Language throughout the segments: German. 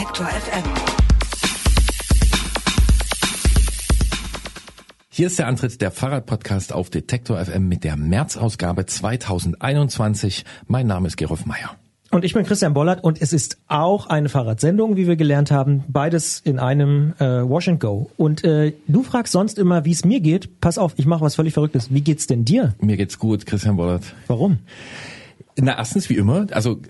Detektor FM. Hier ist der Antritt der Fahrradpodcast auf Detektor FM mit der März-Ausgabe 2021. Mein Name ist Gerolf Meyer. Und ich bin Christian Bollert und es ist auch eine Fahrradsendung, wie wir gelernt haben. Beides in einem äh, Wash and Go. Und äh, du fragst sonst immer, wie es mir geht. Pass auf, ich mache was völlig Verrücktes. Wie geht's denn dir? Mir geht's gut, Christian Bollert. Warum? Na, erstens wie immer, also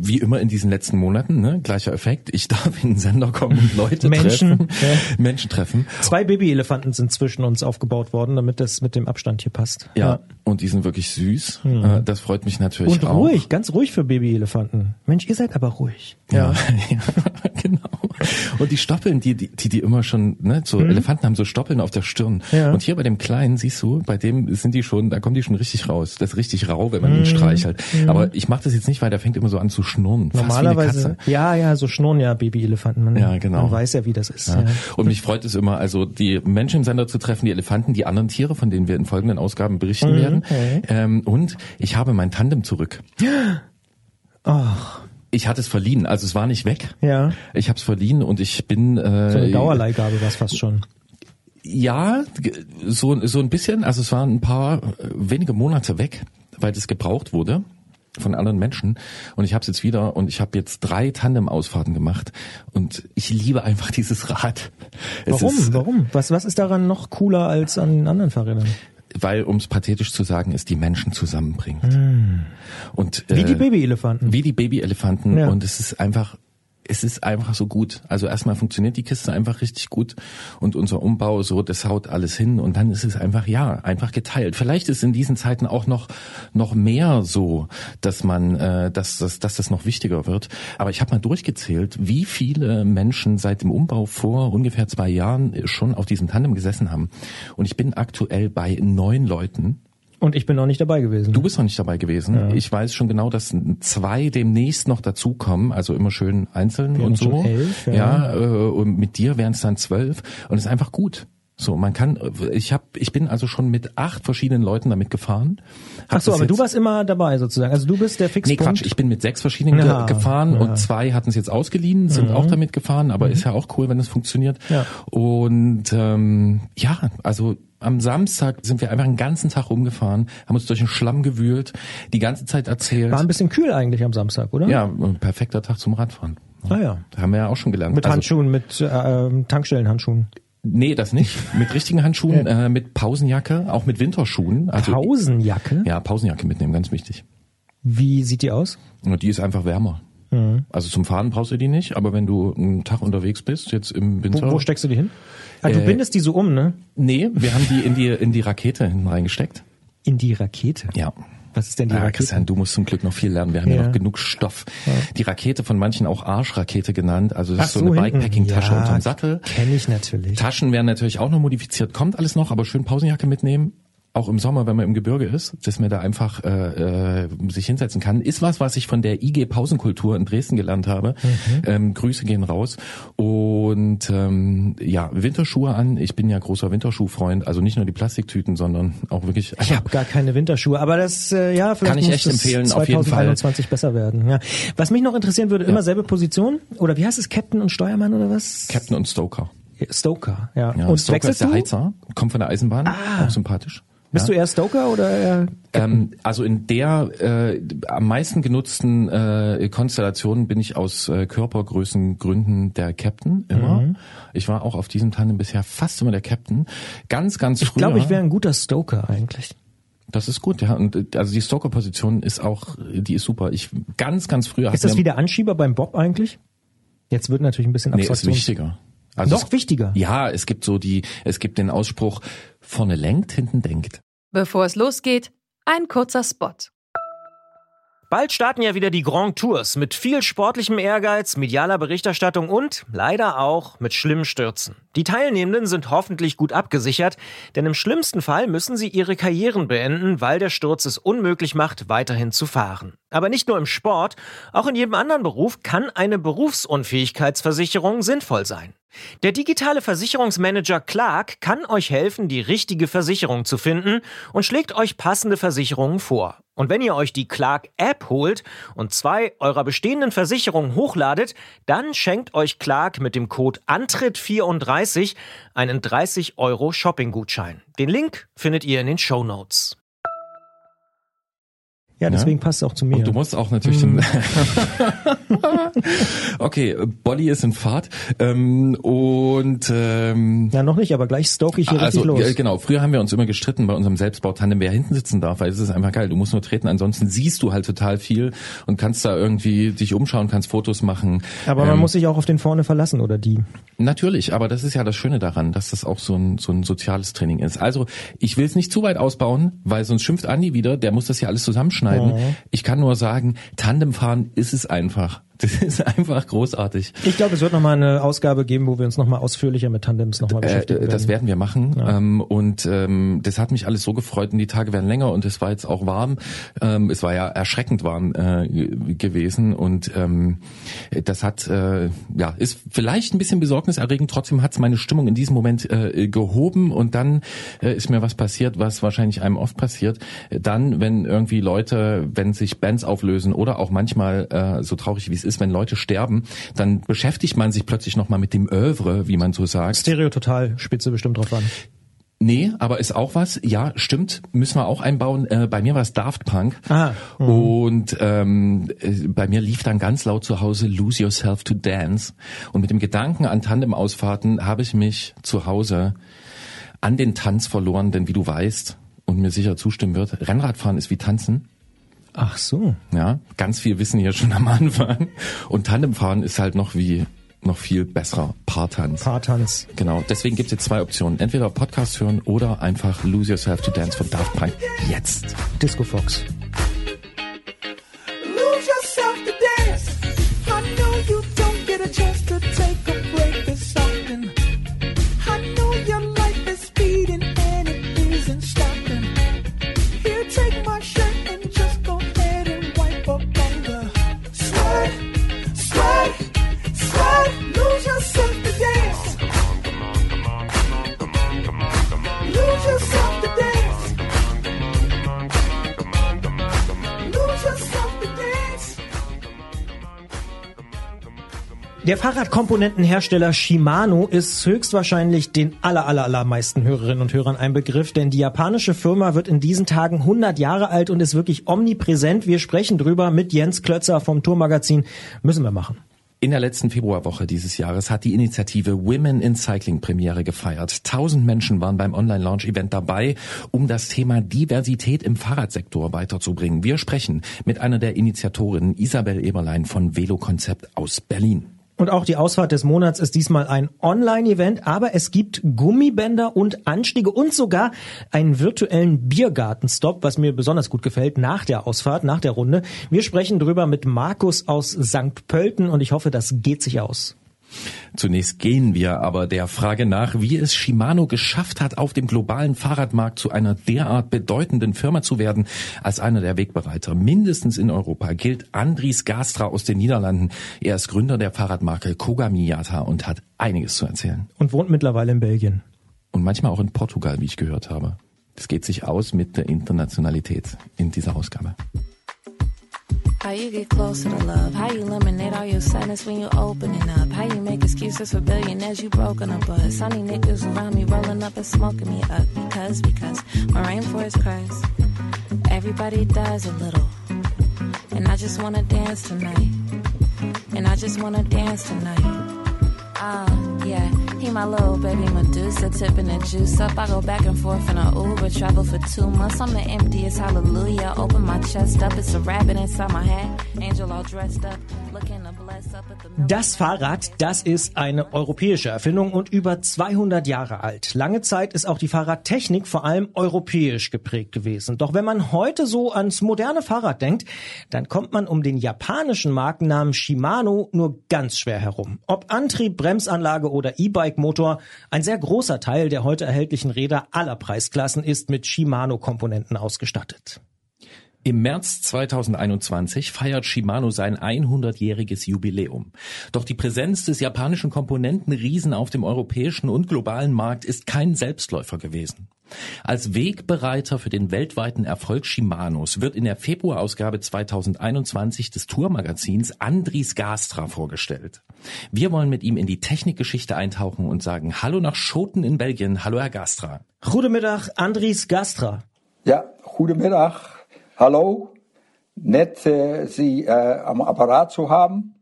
wie immer in diesen letzten Monaten, ne, gleicher Effekt. Ich darf in den Sender kommen und Leute Menschen, treffen. ja. Menschen treffen. Zwei Babyelefanten sind zwischen uns aufgebaut worden, damit das mit dem Abstand hier passt. Ja, und die sind wirklich süß. Äh, Das freut mich natürlich Und auch. ruhig, ganz ruhig für Babyelefanten. Mensch, ihr seid aber ruhig. Ja, ja genau. Und die Stoppeln, die, die, die, die immer schon, ne, so Elefanten haben so Stoppeln auf der Stirn. Mhm. Ja. Und hier bei dem Kleinen, siehst du, bei dem sind die schon, da kommen die schon richtig raus. Das ist richtig rau, wenn man Mhm. ihn streichelt. Aber ich mache das jetzt nicht, weil der fängt immer so an zu schnurren. Normalerweise, Katze. ja, ja, so schnurren ja Babyelefanten. Man, Ja, genau. Man weiß ja, wie das ist. Ja. Ja. Und mich freut es immer, also die Menschen im Sender zu treffen, die Elefanten, die anderen Tiere, von denen wir in folgenden Ausgaben berichten werden. Ähm, und ich habe mein Tandem zurück. Ach, Ich hatte es verliehen, also es war nicht weg. ja. Ich habe es verliehen und ich bin äh, So eine Dauerleihgabe war es fast schon. Ja, so, so ein bisschen. Also es waren ein paar äh, wenige Monate weg, weil das gebraucht wurde von anderen Menschen. Und ich habe es jetzt wieder und ich habe jetzt drei Tandem-Ausfahrten gemacht und ich liebe einfach dieses Rad. Es Warum? Ist, Warum? Was, was ist daran noch cooler als an den anderen Fahrrädern? Weil, um es pathetisch zu sagen, es die Menschen zusammenbringt. Und, Hm. Wie die äh, Babyelefanten. Wie die Babyelefanten. Ja. Und es ist einfach, es ist einfach so gut. Also erstmal funktioniert die Kiste einfach richtig gut und unser Umbau so, das haut alles hin und dann ist es einfach, ja, einfach geteilt. Vielleicht ist in diesen Zeiten auch noch, noch mehr so, dass man, äh, dass, dass, dass das noch wichtiger wird. Aber ich habe mal durchgezählt, wie viele Menschen seit dem Umbau vor ungefähr zwei Jahren schon auf diesem Tandem gesessen haben. Und ich bin aktuell bei neun Leuten. Und ich bin noch nicht dabei gewesen. Du bist noch nicht dabei gewesen. Ich weiß schon genau, dass zwei demnächst noch dazukommen, also immer schön einzeln Wir und so. elf, ja. ja, äh, und mit dir wären es dann zwölf und es ist einfach gut. So, man kann, ich habe, ich bin also schon mit acht verschiedenen Leuten damit gefahren. Ach so, aber du warst immer dabei sozusagen. Also du bist der Nee, Fixpunkt. Quatsch, ich bin mit sechs verschiedenen ge Ja, gefahren ja. und zwei hatten es jetzt ausgeliehen, sind auch damit gefahren, aber ist ja auch cool, wenn es funktioniert. Ja. Und ähm, ja, also am Samstag sind wir einfach einen ganzen Tag rumgefahren, haben uns durch den Schlamm gewühlt, die ganze Zeit erzählt. War ein bisschen kühl eigentlich am Samstag, oder? ja, ein perfekter Tag zum Radfahren. Ah ja. Da haben wir ja auch schon gelernt. Mit Also, Handschuhen, mit äh, Tankstellenhandschuhen. Nee, das nicht. Mit richtigen Handschuhen, äh, mit Pausenjacke, auch mit Winterschuhen. Also, Pausenjacke? Ja, Pausenjacke mitnehmen, ganz wichtig. Wie sieht die aus? Die ist einfach wärmer. Mhm. Also zum Fahren brauchst du die nicht, aber wenn du einen Tag unterwegs bist, jetzt im Wo, Winter. wo steckst du die hin? Ah, du Äh, bindest die so um, ne? nee, wir haben die in die in die Rakete hinten reingesteckt. In die Rakete. Ja. Was ist denn die Ja, Rakete? Christian, du musst zum Glück noch viel lernen. Wir haben ja, Ja. noch genug Stoff. Die Rakete von manchen auch Arschrakete genannt. Also das Ach ist so, eine hinten. Bikepacking-Tasche ja, unterm Sattel. Kenn ich natürlich. Taschen werden natürlich auch noch modifiziert. Kommt alles noch, aber schön Pausenjacke mitnehmen. Auch im Sommer, wenn man im Gebirge ist, dass man da einfach äh, äh, sich hinsetzen kann, ist was, was ich von der IG Pausenkultur in Dresden gelernt habe. Mhm. Ähm, Grüße gehen raus. Und ähm, ja, Winterschuhe an. Ich bin ja großer Winterschuhfreund. Also nicht nur die Plastiktüten, sondern auch wirklich. Ich habe gar keine Winterschuhe, aber das äh, ja vielleicht Kann ich echt das empfehlen, auf jeden Fall. 2021 besser werden. Ja. Was mich noch interessieren würde, immer selbe Position oder wie heißt es Captain und Steuermann oder was? Captain und Stoker. Stoker, ja. Ja, und Stoker ist der? Heizer, kommt von der Eisenbahn, auch sympathisch. Bist ja. du eher Stoker oder eher Ähm, also in der äh, am meisten genutzten äh, Konstellation bin ich aus äh, Körpergrößengründen der Captain immer. Mhm. Ich war auch auf diesem Tandem bisher fast immer der Captain. Ganz, ganz Ich früher. glaube, ich wäre ein guter Stoker eigentlich. das ist gut, ja. Und äh, also die Stoker-Position ist auch, die ist super. Ich ganz, ganz früher. Ist das wie der Anschieber beim Bob eigentlich? Jetzt wird natürlich ein bisschen Nee, ist wichtiger. Also Noch es, wichtiger. Ja, es gibt so die, es gibt den Ausspruch, vorne lenkt, hinten denkt. Bevor es losgeht, ein kurzer Spot. Bald starten ja wieder die Grand Tours mit viel sportlichem Ehrgeiz, medialer Berichterstattung und leider auch mit schlimmen Stürzen. Die Teilnehmenden sind hoffentlich gut abgesichert, denn im schlimmsten Fall müssen sie ihre Karrieren beenden, weil der Sturz es unmöglich macht, weiterhin zu fahren. Aber nicht nur im Sport, auch in jedem anderen Beruf kann eine Berufsunfähigkeitsversicherung sinnvoll sein. Der digitale Versicherungsmanager Clark kann euch helfen, die richtige Versicherung zu finden und schlägt euch passende Versicherungen vor. Und wenn ihr euch die Clark App holt und zwei eurer bestehenden Versicherungen hochladet, dann schenkt euch Clark mit dem Code Antritt34 einen 30 Euro Shopping-Gutschein. Den Link findet ihr in den Show Notes. Ja, deswegen ja? passt es auch zu mir. Und du musst auch natürlich hm. Okay, Bolly ist in Fahrt. Ähm, und ähm, Ja, noch nicht, aber gleich stoke ich hier also, richtig los. Genau, früher haben wir uns immer gestritten bei unserem Selbstbautandem, wer hinten sitzen darf, weil es ist einfach geil. Du musst nur treten, ansonsten siehst du halt total viel und kannst da irgendwie dich umschauen, kannst Fotos machen. Aber man ähm, muss sich auch auf den vorne verlassen, oder die? Natürlich, aber das ist ja das Schöne daran, dass das auch so ein, so ein soziales Training ist. Also, ich will es nicht zu weit ausbauen, weil sonst schimpft Andi wieder, der muss das ja alles zusammenschneiden schneiden. Mhm. Ich kann nur sagen, Tandemfahren ist es einfach. Das ist einfach großartig. Ich glaube, es wird nochmal eine Ausgabe geben, wo wir uns nochmal ausführlicher mit Tandems nochmal äh, beschäftigen werden. Das werden wir machen. Ja. Ähm, und ähm, das hat mich alles so gefreut und die Tage werden länger und es war jetzt auch warm. Ähm, es war ja erschreckend warm äh, gewesen und ähm, das hat, äh, ja, ist vielleicht ein bisschen besorgniserregend. Trotzdem hat es meine Stimmung in diesem Moment äh, gehoben und dann äh, ist mir was passiert, was wahrscheinlich einem oft passiert. Dann, wenn irgendwie Leute, wenn sich Bands auflösen oder auch manchmal äh, so traurig wie es ist, ist, wenn Leute sterben, dann beschäftigt man sich plötzlich nochmal mit dem Oeuvre, wie man so sagt. Stereo total spitze bestimmt drauf an. Nee, aber ist auch was. Ja, stimmt. Müssen wir auch einbauen. Äh, bei mir war es Daft Punk. Ah, mhm. und ähm, äh, bei mir lief dann ganz laut zu Hause Lose Yourself to Dance. Und mit dem Gedanken an Tandem-Ausfahrten habe ich mich zu Hause an den Tanz verloren, denn wie du weißt und mir sicher zustimmen wird, Rennradfahren ist wie Tanzen. Ach so. Ja, ganz viel Wissen hier schon am Anfang. Und Tandemfahren ist halt noch wie noch viel besserer Paartanz. Paartanz. Genau. Deswegen gibt es jetzt zwei Optionen. Entweder Podcast hören oder einfach Lose Yourself to Dance von Daft Punk. Jetzt. Disco Fox. Fahrradkomponentenhersteller Shimano ist höchstwahrscheinlich den aller, aller, allermeisten Hörerinnen und Hörern ein Begriff, denn die japanische Firma wird in diesen Tagen 100 Jahre alt und ist wirklich omnipräsent. Wir sprechen drüber mit Jens Klötzer vom Tourmagazin. Müssen wir machen. In der letzten Februarwoche dieses Jahres hat die Initiative Women in Cycling Premiere gefeiert. Tausend Menschen waren beim Online-Launch-Event dabei, um das Thema Diversität im Fahrradsektor weiterzubringen. Wir sprechen mit einer der Initiatorinnen, Isabel Eberlein von Velo Konzept aus Berlin. Und auch die Ausfahrt des Monats ist diesmal ein Online-Event, aber es gibt Gummibänder und Anstiege und sogar einen virtuellen Biergartenstop, was mir besonders gut gefällt, nach der Ausfahrt, nach der Runde. Wir sprechen drüber mit Markus aus St. Pölten und ich hoffe, das geht sich aus. Zunächst gehen wir aber der Frage nach, wie es Shimano geschafft hat, auf dem globalen Fahrradmarkt zu einer derart bedeutenden Firma zu werden. Als einer der Wegbereiter, mindestens in Europa, gilt Andries Gastra aus den Niederlanden. Er ist Gründer der Fahrradmarke Kogamiyata und hat einiges zu erzählen. Und wohnt mittlerweile in Belgien. Und manchmal auch in Portugal, wie ich gehört habe. Es geht sich aus mit der Internationalität in dieser Ausgabe. How you get closer to love? How you eliminate all your sadness when you're opening up? How you make excuses for billionaires you broken up bus? Sunny niggas around me rolling up and smoking me up because because my rainforest cries. Everybody dies a little, and I just wanna dance tonight, and I just wanna dance tonight. Ah, yeah. He my little baby Medusa, tipping the juice up. I go back and forth in a Uber, travel for two months. I'm the emptiest, hallelujah. Open my chest up, it's a rabbit inside my hat. Angel all dressed up, looking Das Fahrrad, das ist eine europäische Erfindung und über 200 Jahre alt. Lange Zeit ist auch die Fahrradtechnik vor allem europäisch geprägt gewesen. Doch wenn man heute so ans moderne Fahrrad denkt, dann kommt man um den japanischen Markennamen Shimano nur ganz schwer herum. Ob Antrieb, Bremsanlage oder E-Bike-Motor, ein sehr großer Teil der heute erhältlichen Räder aller Preisklassen ist mit Shimano-Komponenten ausgestattet. Im März 2021 feiert Shimano sein 100-jähriges Jubiläum. Doch die Präsenz des japanischen Komponentenriesen auf dem europäischen und globalen Markt ist kein Selbstläufer gewesen. Als Wegbereiter für den weltweiten Erfolg Shimanos wird in der Februarausgabe 2021 des Tourmagazins Andries Gastra vorgestellt. Wir wollen mit ihm in die Technikgeschichte eintauchen und sagen Hallo nach Schoten in Belgien. Hallo Herr Gastra. Goedemiddag, Andries Gastra. Ja, goedemiddag. Hallo. Nett, äh, Sie äh, am Apparat zu haben.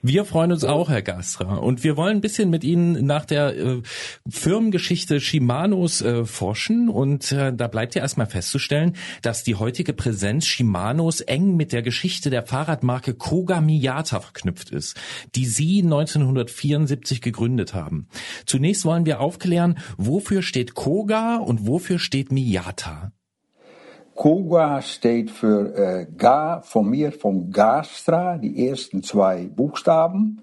Wir freuen uns auch, Herr Gastra. Und wir wollen ein bisschen mit Ihnen nach der äh, Firmengeschichte Shimanos äh, forschen. Und äh, da bleibt ja erstmal festzustellen, dass die heutige Präsenz Shimanos eng mit der Geschichte der Fahrradmarke Koga Miyata verknüpft ist, die Sie 1974 gegründet haben. Zunächst wollen wir aufklären, wofür steht Koga und wofür steht Miyata? Koga steht für äh, Ga, von mir von Gastra, die ersten zwei Buchstaben.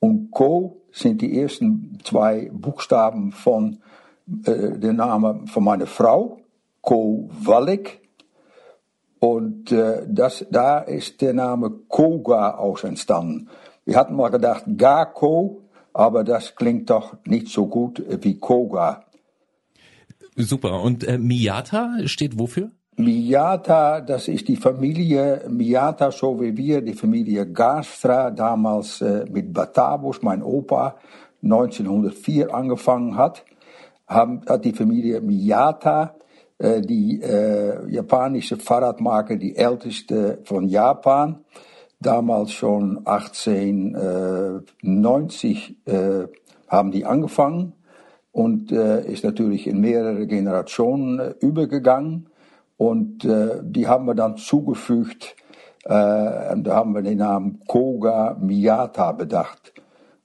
Und Ko sind die ersten zwei Buchstaben von äh, der Name von meiner Frau, Ko Wallik. Und äh, das, da ist der Name Koga aus entstanden. Wir hatten mal gedacht Gako, aber das klingt doch nicht so gut wie Koga. Super. Und äh, Miyata steht wofür? Miyata, das ist die Familie Miyata, so wie wir, die Familie Gastra, damals äh, mit Batavus, mein Opa, 1904 angefangen hat, haben, hat die Familie Miyata, äh, die äh, japanische Fahrradmarke, die älteste von Japan, damals schon 1890 äh, haben die angefangen und äh, ist natürlich in mehrere Generationen äh, übergegangen. Und äh, die haben wir dann zugefügt, äh, und da haben wir den Namen Koga Miyata bedacht.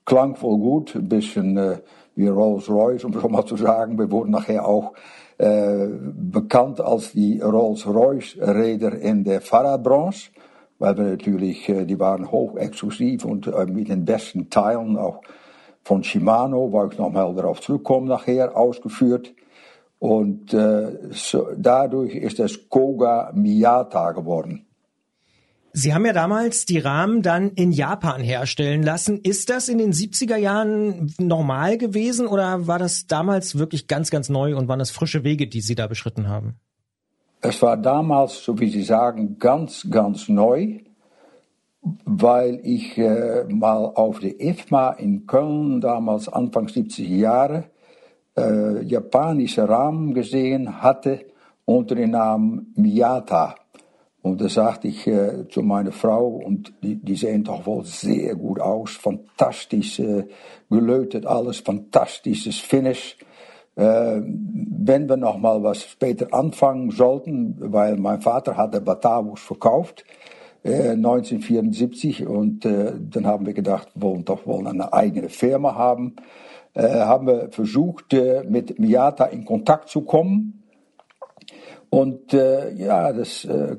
Klang voll gut, ein bisschen äh, wie Rolls-Royce, um so mal zu sagen. Wir wurden nachher auch äh, bekannt als die Rolls-Royce-Räder in der Fahrradbranche, weil wir natürlich, äh, die waren hochexklusiv und äh, mit den besten Teilen auch von Shimano, wo ich nochmal darauf zurückkomme nachher, ausgeführt. Und äh, so, dadurch ist es Koga Miyata geworden. Sie haben ja damals die Rahmen dann in Japan herstellen lassen. Ist das in den 70er Jahren normal gewesen oder war das damals wirklich ganz, ganz neu und waren das frische Wege, die Sie da beschritten haben? Es war damals, so wie Sie sagen, ganz, ganz neu, weil ich äh, mal auf der IFMA in Köln, damals Anfang 70er Jahre, äh, japanische Rahmen gesehen hatte unter dem Namen Miyata. Und da sagte ich äh, zu meiner Frau, und die, die sehen doch wohl sehr gut aus, fantastisch äh, gelötet alles, fantastisches Finish. Äh, wenn wir noch mal was später anfangen sollten, weil mein Vater hatte Batavus verkauft, äh, 1974, und äh, dann haben wir gedacht, wir wollen doch wohl eine eigene Firma haben, äh, haben wir versucht, äh, mit Miyata in Kontakt zu kommen. Und äh, ja, das äh,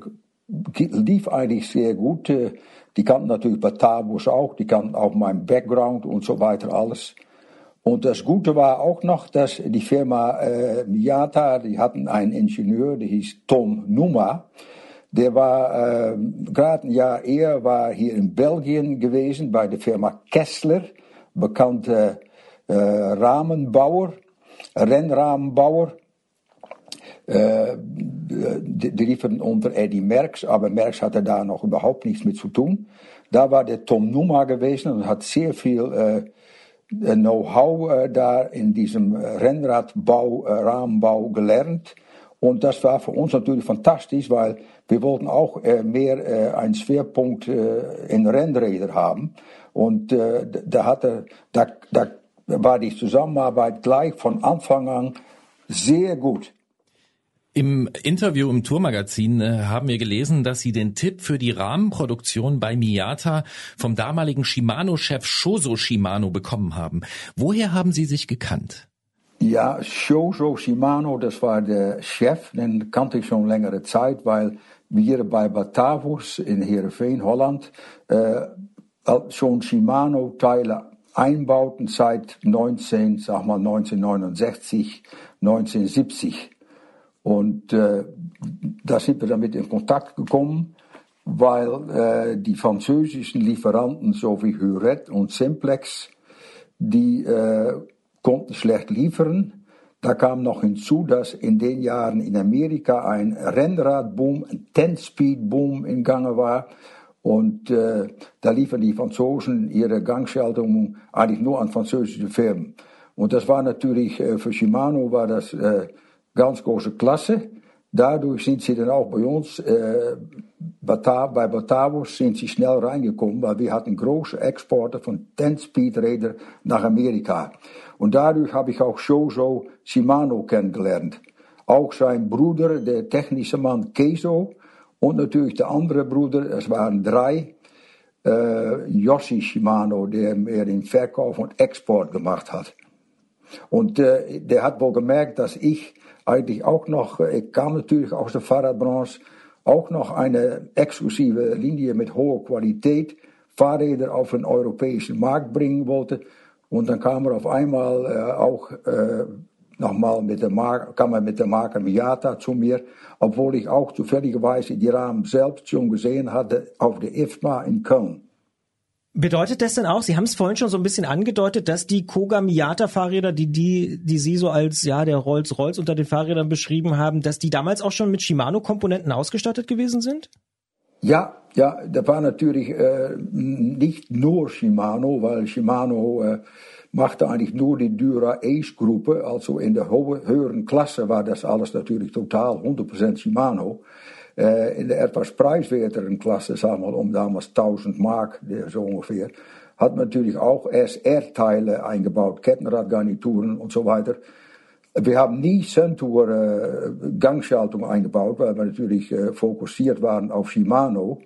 lief eigentlich sehr gut. Äh, Die kannten natürlich Batavus auch, die kannten auch meinen Background und so weiter alles. Und das Gute war auch noch, dass die Firma äh, Miyata, die hatten einen Ingenieur, der hieß Tom Numa. Der war äh, gerade ein Jahr eher war hier in Belgien gewesen bei der Firma Kessler, bekannte äh, Rahmenbauer, Rennrahmenbauer. Äh, die, die liefen unter Eddie Merckx, aber Merckx hatte da noch überhaupt nichts mit zu tun. Da war der Tom Numa gewesen und hat sehr viel äh, Know-how äh, da in diesem Rennradbau, äh, Rahmenbau gelernt. Und das war für uns natürlich fantastisch, weil wir wollten auch äh, mehr äh, einen Schwerpunkt äh, in Rennräder haben. Und äh, da, hatte, da, da war die Zusammenarbeit gleich von Anfang an sehr gut. Im Interview im Tourmagazin äh, haben wir gelesen, dass Sie den Tipp für die Rahmenproduktion bei Miyata vom damaligen Shimano-Chef Shoso Shimano bekommen haben. Woher haben Sie sich gekannt? Ja, Shoso Shimano, das war der Chef, den kannte ich schon längere Zeit, weil wir bei Batavus in Heerenveen, Holland, äh, schon Shimano-Teile einbauten seit 19, sag mal 1969, 1970. Und äh, da sind wir damit in Kontakt gekommen, weil äh, die französischen Lieferanten, so wie Huret und Simplex, die äh, konnten schlecht liefern. Da kam noch hinzu, dass in den Jahren in Amerika ein Rennradboom, ein Ten-Speed-Boom in Gange war. Und äh, da liefern die Franzosen ihre Gangschaltung eigentlich nur an französische Firmen. Und das war natürlich äh, für Shimano war das äh, ganz große Klasse. Dadurch sind sie dann auch bei uns, äh, bei Batavus sind sie schnell reingekommen, weil wir hatten große Exporte von 10-Speed-Rädern nach Amerika. Und dadurch habe ich auch Jojo Shimano kennengelernt. Auch sein Bruder, der technische Mann Keso, und natürlich der andere Bruder, es waren drei, äh, Yoshi Shimano, der mehr den Verkauf und Export gemacht hat. Und äh, der hat wohl gemerkt, dass ich eigentlich auch noch, äh, ich kam natürlich aus der Fahrradbranche, auch noch eine exklusive Linie mit hoher Qualität, Fahrräder auf den europäischen Markt bringen wollte. Und dann kam er auf einmal äh, auch äh, nochmal mit der Marke, kam er mit der Marke Miata zu mir, obwohl ich auch zufälligerweise die Rahmen selbst schon gesehen hatte auf der IFMA in Köln. Bedeutet das denn auch, Sie haben es vorhin schon so ein bisschen angedeutet, dass die Koga Miata Fahrräder, die, die, die Sie so als, ja, der Rolls-Royce unter den Fahrrädern beschrieben haben, dass die damals auch schon mit Shimano-Komponenten ausgestattet gewesen sind? Ja, ja, da war natürlich äh, nicht nur Shimano, weil Shimano äh, machte eigentlich nur die Dura Ace Gruppe, also in der höheren Klasse war das alles natürlich total 100% Shimano. Äh, in der etwas preiswerteren Klasse, sagen wir um damals 1000 Mark, so ungefähr, hat man natürlich auch SR-Teile eingebaut, Kettenradgarnituren und so weiter. Wir haben nie Centur äh, Gangschaltung eingebaut, weil wir natürlich fokussiert waren auf Shimano.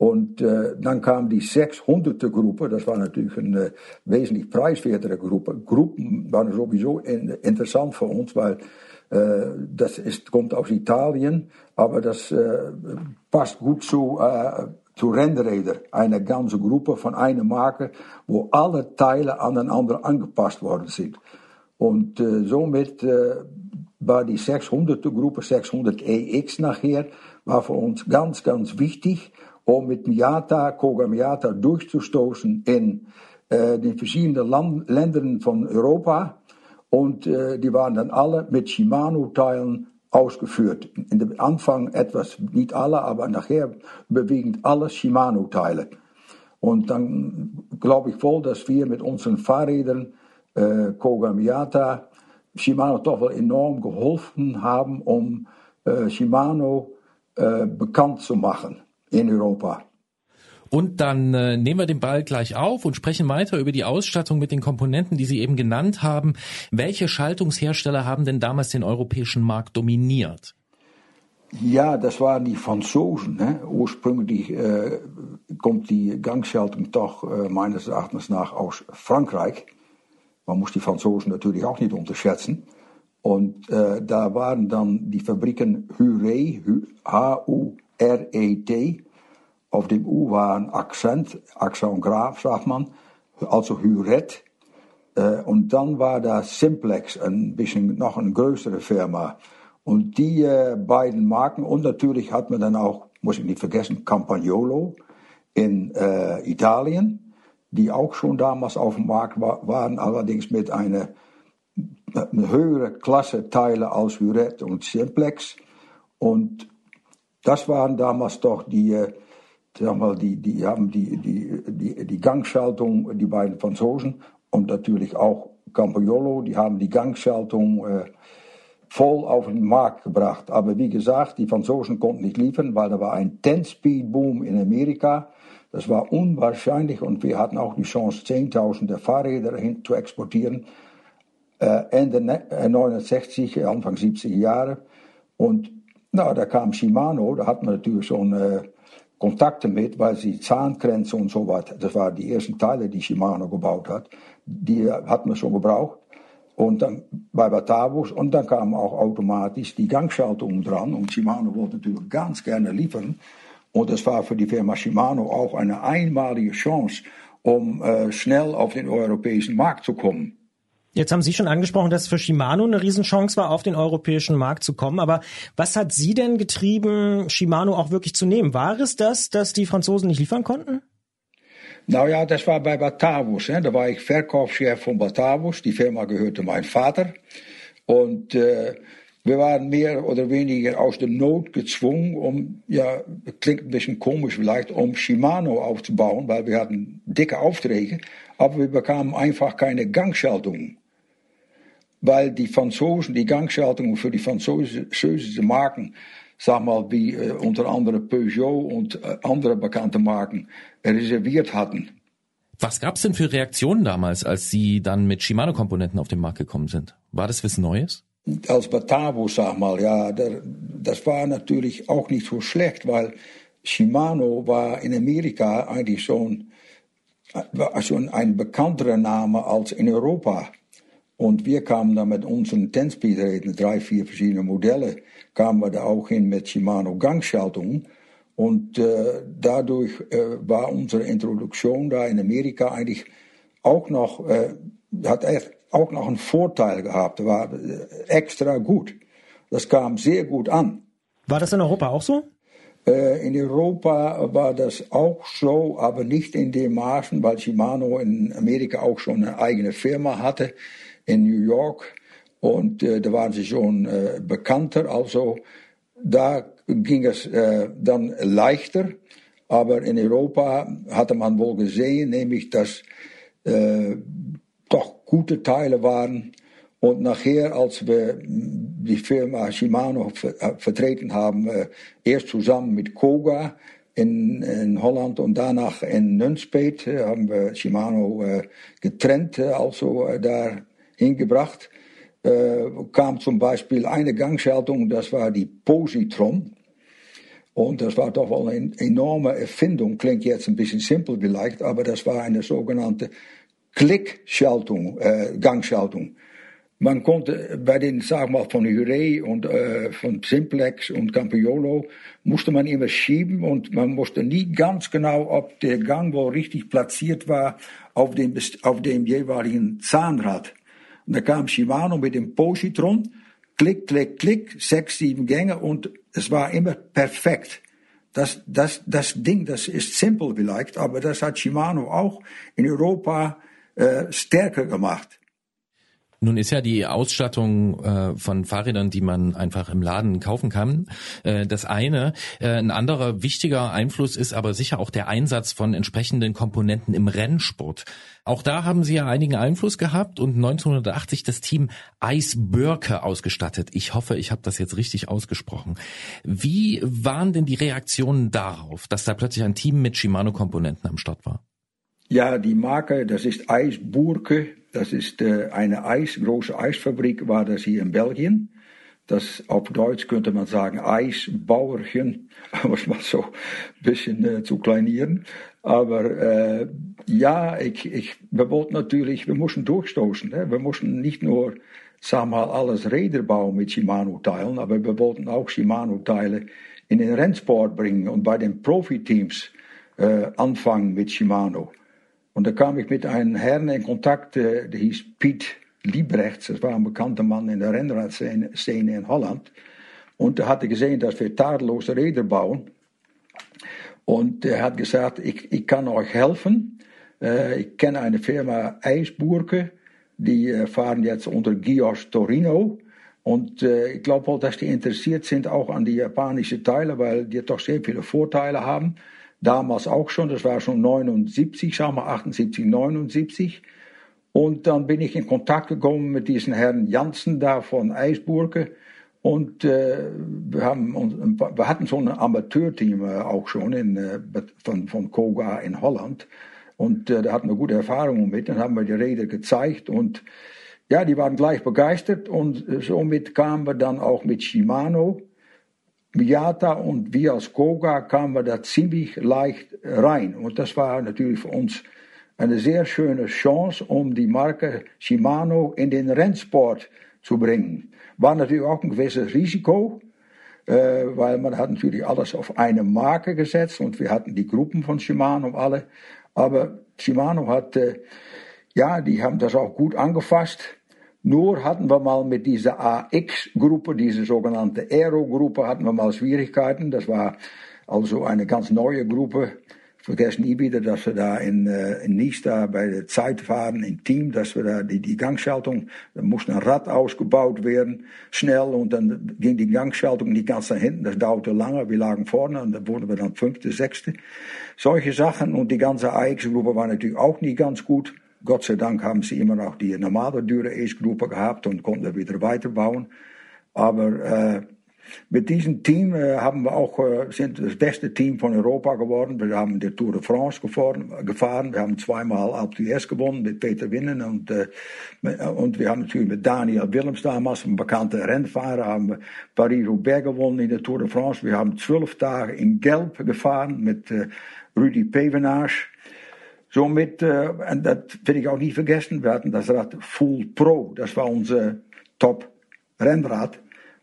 Und äh, dann kam die 600er Gruppe, das war natürlich eine wesentlich preiswertere Gruppe. Gruppen waren sowieso in, interessant für uns, weil äh, das ist, kommt aus Italien, aber das äh, passt gut zu, äh, zu Rennräder. Eine ganze Gruppe von einer Marke, wo alle Teile aneinander angepasst worden sind. Und äh, somit äh, war die 600er Gruppe, 600 EX nachher, war für uns ganz, ganz wichtig, um mit Miata, Koga Miata durchzustoßen in äh, den verschiedenen Land Ländern von Europa und äh, die waren dann alle mit Shimano-Teilen ausgeführt. In dem Anfang etwas, nicht alle, aber nachher überwiegend alle Shimano-Teile. Und dann glaube ich wohl, dass wir mit unseren Fahrrädern äh, Koga Miata Shimano doch wel enorm geholfen haben, um äh, Shimano äh, bekannt zu machen in Europa. Und dann äh, nehmen wir den Ball gleich auf und sprechen weiter über die Ausstattung mit den Komponenten, die Sie eben genannt haben. Welche Schaltungshersteller haben denn damals den europäischen Markt dominiert? Ja, das waren die Franzosen. Ne? Ursprünglich äh, kommt die Gangschaltung doch äh, meines Erachtens nach aus Frankreich. Man muss die Franzosen natürlich auch nicht unterschätzen. Und äh, da waren dann die Fabriken Huret, H-U-R-E-T, auf dem U war ein Akzent, Akzent Graf, sagt man, also Huret. Äh, und dann war da Simplex, ein bisschen noch eine größere Firma. Und die äh, beiden Marken, und natürlich hat man dann auch, muss ich nicht vergessen, Campagnolo in äh, Italien, die auch schon damals auf dem Markt war, waren, allerdings mit einer eine höhere Klasse Teile als Huret und Simplex. Und das waren damals doch die, äh, sag mal, die, die haben die, die, die, die Gangschaltung, die beiden Franzosen und natürlich auch Campagnolo, die haben die Gangschaltung äh, voll auf den Markt gebracht. Aber wie gesagt, die Franzosen konnten nicht liefern, weil da war ein 10-Speed-Boom in Amerika. Das war unwahrscheinlich und wir hatten auch die Chance, Zehntausende Fahrräder hin zu exportieren. Äh, Ende 69, ne, Anfang 70er Jahre. Und na, da kam Shimano, da hat man natürlich schon äh, Kontakte mit, weil sie Zahngrenze und so weiter, das waren die ersten Teile, die Shimano gebaut hat, die hat man schon gebraucht. Und dann bei Batavus und dann kam auch automatisch die Gangschaltung dran und Shimano wollte natürlich ganz gerne liefern. Und das war für die Firma Shimano auch eine einmalige Chance, um äh, schnell auf den europäischen Markt zu kommen. Jetzt haben Sie schon angesprochen, dass für Shimano eine Riesenchance war, auf den europäischen Markt zu kommen. Aber was hat Sie denn getrieben, Shimano auch wirklich zu nehmen? War es das, dass die Franzosen nicht liefern konnten? Nou ja, das war bei Batavus. Hè. Da war ich Verkaufschef von Batavus. Die Firma gehörte meinem Vater. Und äh, wir waren mehr oder weniger aus der Not gezwungen, um, ja, klingt ein bisschen komisch vielleicht, um Shimano aufzubauen, weil wir hatten dicke Aufträge, aber wir bekamen einfach keine Gangschaltung. Weil die Franzosen die Gangschaltung für die französischen Marken, sag mal, wie äh, unter anderem Peugeot und äh, andere bekannte Marken, reserviert hatten. Was gab's denn für Reaktionen damals, als Sie dann mit Shimano-Komponenten auf den Markt gekommen sind? War das was Neues? als Batavo, sag mal, ja, der, das war natürlich auch nicht so schlecht, weil Shimano war in Amerika eigentlich schon, war schon ein bekannterer Name als in Europa. Und wir kamen da mit unseren 10-Speed-Rädern, drei, vier verschiedene Modelle, kamen wir da auch hin mit Shimano Gangschaltung. Und äh, dadurch äh, war unsere Introduktion da in Amerika eigentlich auch noch, äh, hat echt auch noch einen Vorteil gehabt, war äh, extra gut. Das kam sehr gut an. War das in Europa auch so? Äh, in Europa war das auch so, aber nicht in dem Maßen, weil Shimano in Amerika auch schon eine eigene Firma hatte in New York und äh, da waren sie schon äh, bekannter. Also da ging es äh, dann leichter, aber in Europa hatte man wohl gesehen, nämlich dass äh, doch gute Teile waren. Und nachher, als wir die Firma Shimano vertreten haben, äh, erst zusammen mit Koga in, in Holland und danach in Nunspeet, äh, haben wir Shimano äh, getrennt, also da hingebracht, kam zum Beispiel eine Gangschaltung, das war die Positron. Und das war doch wel eine enorme Erfindung. Klingt jetzt ein bisschen simpel vielleicht, aber das war eine sogenannte Klickschaltung, äh, Gangschaltung. Man konnte bei den, wir mal, von Hurey und äh, von Simplex und Campiolo, musste man immer schieben und man wusste nie ganz genau, ob der Gang wohl richtig platziert war auf dem, auf dem jeweiligen Zahnrad. Und da kam Shimano mit dem Positron, klick, klick, klick, sechs, sieben Gänge und es war immer perfekt. Das, das, das Ding, das ist simpel vielleicht, aber das hat Shimano auch in Europa äh, stärker gemacht. Nun ist ja die Ausstattung äh, von Fahrrädern, die man einfach im Laden kaufen kann, äh, das eine. Äh, ein anderer wichtiger Einfluss ist aber sicher auch der Einsatz von entsprechenden Komponenten im Rennsport. Auch da haben Sie ja einigen Einfluss gehabt und 1980 das Team Eisbörke ausgestattet. Ich hoffe, ich habe das jetzt richtig ausgesprochen. Wie waren denn die Reaktionen darauf, dass da plötzlich ein Team mit Shimano-Komponenten am Start war? Ja, die Marke, das ist Eisburke. Das ist äh, eine Eis, große Eisfabrik, war das hier in Belgien. Das auf Deutsch könnte man sagen Eisbauerchen, es mal so ein bisschen äh, zu kleinieren. Aber äh, ja, ich, ich, wir wollten natürlich, wir mussten durchstoßen. Ne? Wir mussten nicht nur, wir mal, alles Räder bauen mit Shimano-Teilen, aber wir wollten auch Shimano-Teile in den Rennsport bringen und bei den Profiteams äh, anfangen mit Shimano. Und da kam ich mit einem Herrn in Kontakt, äh, der hieß Piet Liebrechts. Das war ein bekannter Mann in der Rennradszene in Holland. Und er hatte gesehen, dass wir tadellose Räder bauen. Und er hat gesagt, ich, ich kann euch helfen. Äh, ich kenne eine Firma Eisburke, die äh, fahren jetzt unter Gios Torino. Und ich glaube wohl, dass die interessiert sind auch an die japanischen Teile, weil die doch sehr viele Vorteile haben damals auch schon, das war schon 79, sagen wir 78, 79. Und dann bin ich in Kontakt gekommen mit diesen Herrn Janssen da von Eisburge. Und äh, wir, haben, wir hatten so ein Amateurteam äh, auch schon in, äh, von, von Koga in Holland. Und äh, da hatten wir gute Erfahrungen mit. Dann haben wir die Räder gezeigt und ja, die waren gleich begeistert. Und äh, somit kamen wir dann auch mit Shimano Miata und wir als Koga kamen wir da ziemlich leicht rein. Und das war natürlich für uns eine sehr schöne Chance, um die Marke Shimano in den Rennsport zu bringen. War natürlich auch ein gewisses Risiko, äh, weil man hat natürlich alles auf eine Marke gesetzt und wir hatten die Gruppen von Shimano alle. Aber Shimano hat, ja, die haben das auch gut angefasst. Nur hatten wir mal mit dieser AX-Gruppe, diese sogenannte Aero-Gruppe, hatten wir mal Schwierigkeiten. Das war also eine ganz neue Gruppe vergessen nie wieder, dass wir da in, äh, in Nice da bei der Zeit waren, im Team, dass wir da die, die Gangschaltung, da musste ein Rad ausgebaut werden, schnell, und dann ging die Gangschaltung nicht ganz nach hinten, das dauerte lange, wir lagen vorne, und dann wurden wir dann fünfte, sechste. Solche Sachen, und die ganze AX-Gruppe war natürlich auch nicht ganz gut. Gott sei Dank haben sie immer noch die normale dure AX-Gruppe gehabt und konnten wieder weiterbauen. Aber äh, mit diesem Team äh, haben wir auch, sind beste Team von Europa geworden. Wir haben die Tour de France gefahren. gefahren. Wir haben zweimal Alpe d'Huez gewonnen mit Peter Winnen. Und, äh, und wir haben natürlich Daniel Willems damals, ein bekannter Rennfahrer, Paris-Roubaix gewonnen in der Tour de France. Wir haben zwölf Tage in Gelb gefahren mit äh, Rudi Pevenage. Somit, äh, und das will ich auch nie vergessen, hatten das Rad Full Pro. Das war unser Top-Rennrad.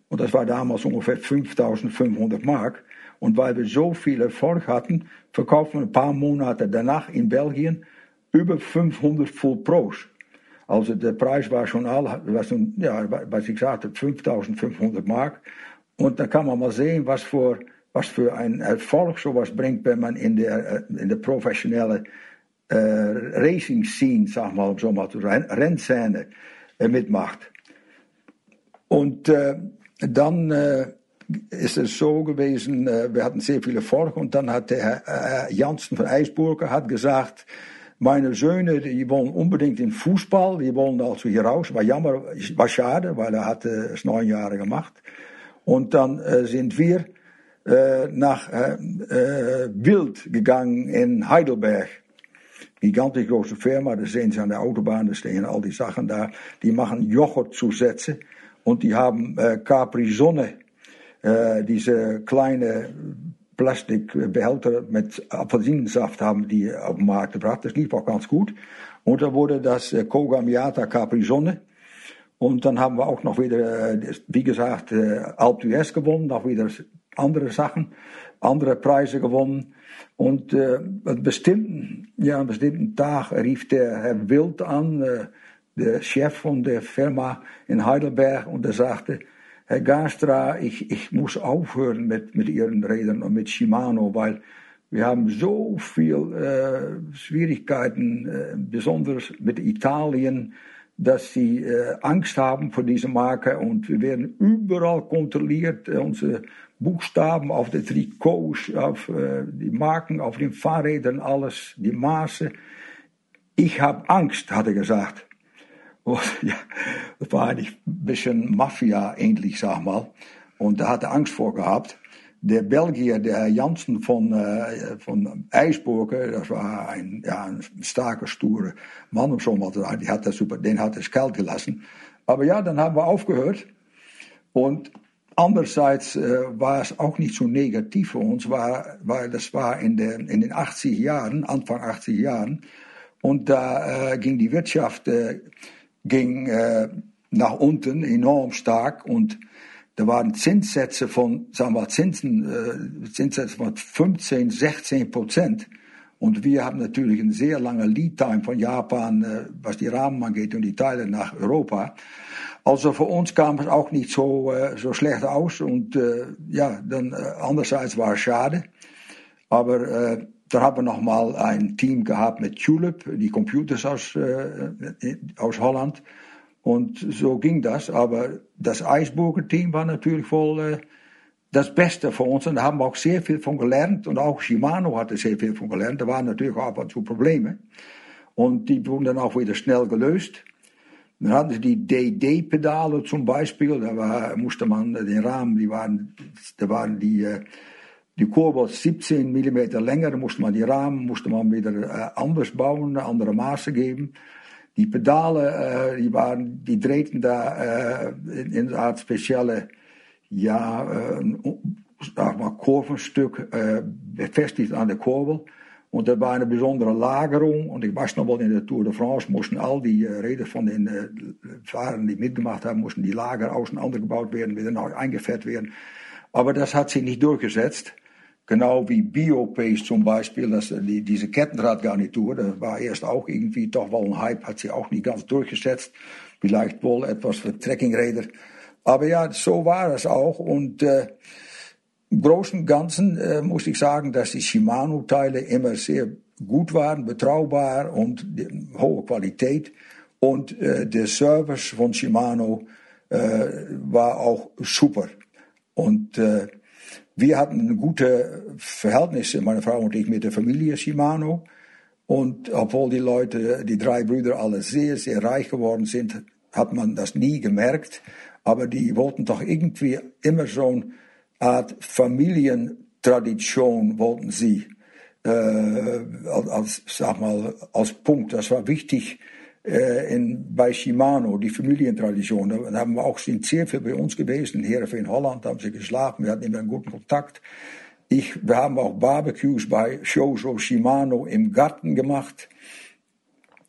Und das war damals ungefähr 5500 Mark. Und weil wir so viel Erfolg hatten, verkauften wir ein paar Monate danach in Belgien über 500 Full Pros. Also der Preis war schon all, was, ja, was ich sagte, 5500 Mark. Und da kann man mal sehen, was für, was für ein Erfolg sowas bringt, wenn man in der, in der professionelle äh, Racing-Scene, sag mal, so mal zu Rennszene äh, mitmacht. Und äh, dann ist es so gewesen, wir hatten sehr viele Erfolg und dann hat der Herr Janssen von Eisburger hat gesagt, meine Söhne, die wollen unbedingt in Fußball, die wollen also hier raus. War jammer, war schade, weil er hatte es neun Jahre gemacht. Und dann äh, sind wir äh, nach äh, Wild gegangen in Heidelberg. Gigantisch große Firma, da sehen Sie an der Autobahn, da stehen all die Sachen da. Die machen Joghurtzusätze und die haben äh, Capri Sonne, äh, diese kleine Plastikbehälter mit Apfelsinensaft haben die auf den Markt gebracht. Das lief auch ganz gut. Und da wurde das äh, Koga Miata Capri Sonne. Und dann haben wir auch noch wieder, wie gesagt, äh, Alp gewonnen, noch wieder andere Sachen, andere Preise gewonnen. Und äh, einen bestimmten, ja, einen bestimmten Tag rief der Herr Wild an, äh, der Chef von der Firma in Heidelberg und er sagte, Herr Gastra, ich, ich muss aufhören mit, mit Ihren Rädern und mit Shimano, weil wir haben so viel äh, Schwierigkeiten, äh, besonders mit Italien, dass sie äh, Angst haben vor dieser Marke und wir werden überall kontrolliert, äh, unsere Buchstaben auf den Trikots, auf äh, die Marken, auf den Fahrrädern, alles, die Maße. Ich habe Angst, hat er gesagt. Und, ja, das war eigentlich ein bisschen Mafia-ähnlich, sag mal. Und da hat er Angst vor gehabt. Der Belgier, der Herr Janssen von, äh, von Eisburger, das war ein, ja, ein starker, sture Mann, um so mal zu sagen, die hat das super, den hat es kalt gelassen. Aber ja, dann haben wir aufgehört. Und andererseits äh, war es auch nicht so negativ für uns, war, weil das war in, der, in den 80 Jahren, Anfang 80 Jahren. Und da äh, ging die Wirtschaft äh, ging äh, nach unten enorm stark und da waren Zinssätze von, sagen wir, Zinsen, äh, Zinssätze von 15, 16 Prozent. Und wir haben natürlich eine sehr lange Lead-Time von Japan, äh, was die Rahmen angeht und die Teile nach Europa. Also für uns kam es auch nicht so, äh, so schlecht aus. Und äh, ja, dann äh, andererseits war es schade. Aber äh, dann haben wir noch mal ein Team gehabt mit Tulip, die Computers aus, äh, aus Holland. Und so ging das. Aber das Eisburger-Team war natürlich wohl äh, das Beste für uns. Und da haben wir auch sehr viel von gelernt. Und auch Shimano hatte sehr viel von gelernt. Da waren natürlich auch ab und zu Probleme. Und die wurden dann auch wieder schnell gelöst. Dann hatten sie die DD-Pedale zum Beispiel. Da musste man den Rahmen, die waren, da waren die... Äh, die Kurve 17 mm länger, da musste man die Rahmen musste man wieder äh, anders bauen, andere Maße geben. Die Pedale, äh, die, waren, die drehten da in, eine Art spezielle, ja, äh, sag mal, Kurvenstück äh, befestigt an der Kurbel. Und da war eine besondere Lagerung. Und ich weiß noch wel, in der Tour de France mussten all die äh, Räder von den äh, Fahrern, die mitgemacht haben, mussten die Lager auseinander gebaut werden, wieder neu eingefährt werden. Aber das hat sich nicht durchgesetzt. Genau wie Biopace zum Beispiel, das, die, diese Kettenradgarnitur, das war erst auch irgendwie doch wel ein Hype, hat sich auch nicht ganz durchgesetzt. Vielleicht wohl etwas für Trekkingräder. Aber ja, so war es auch. Und äh, im Großen und Ganzen äh, muss ich sagen, dass die Shimano-Teile immer sehr gut waren, betraubar und hohe Qualität. Und äh, der Service von Shimano äh, war auch super. Und äh, wir hatten gute Verhältnisse, meine Frau und ich, mit der Familie Shimano. Und obwohl die Leute, die drei Brüder alle sehr, sehr reich geworden sind, hat man das nie gemerkt. Aber die wollten doch irgendwie immer so eine Art Familientradition wollten sie äh, als, sag mal, als Punkt. Das war wichtig äh, in, bei Shimano, die Familientradition. Da haben wir auch sind sehr viel bei uns gewesen. Hier in Holland haben sie geschlafen. Wir hatten immer einen guten Kontakt. Ich, wir haben auch Barbecues bei Shoujo Shimano im Garten gemacht.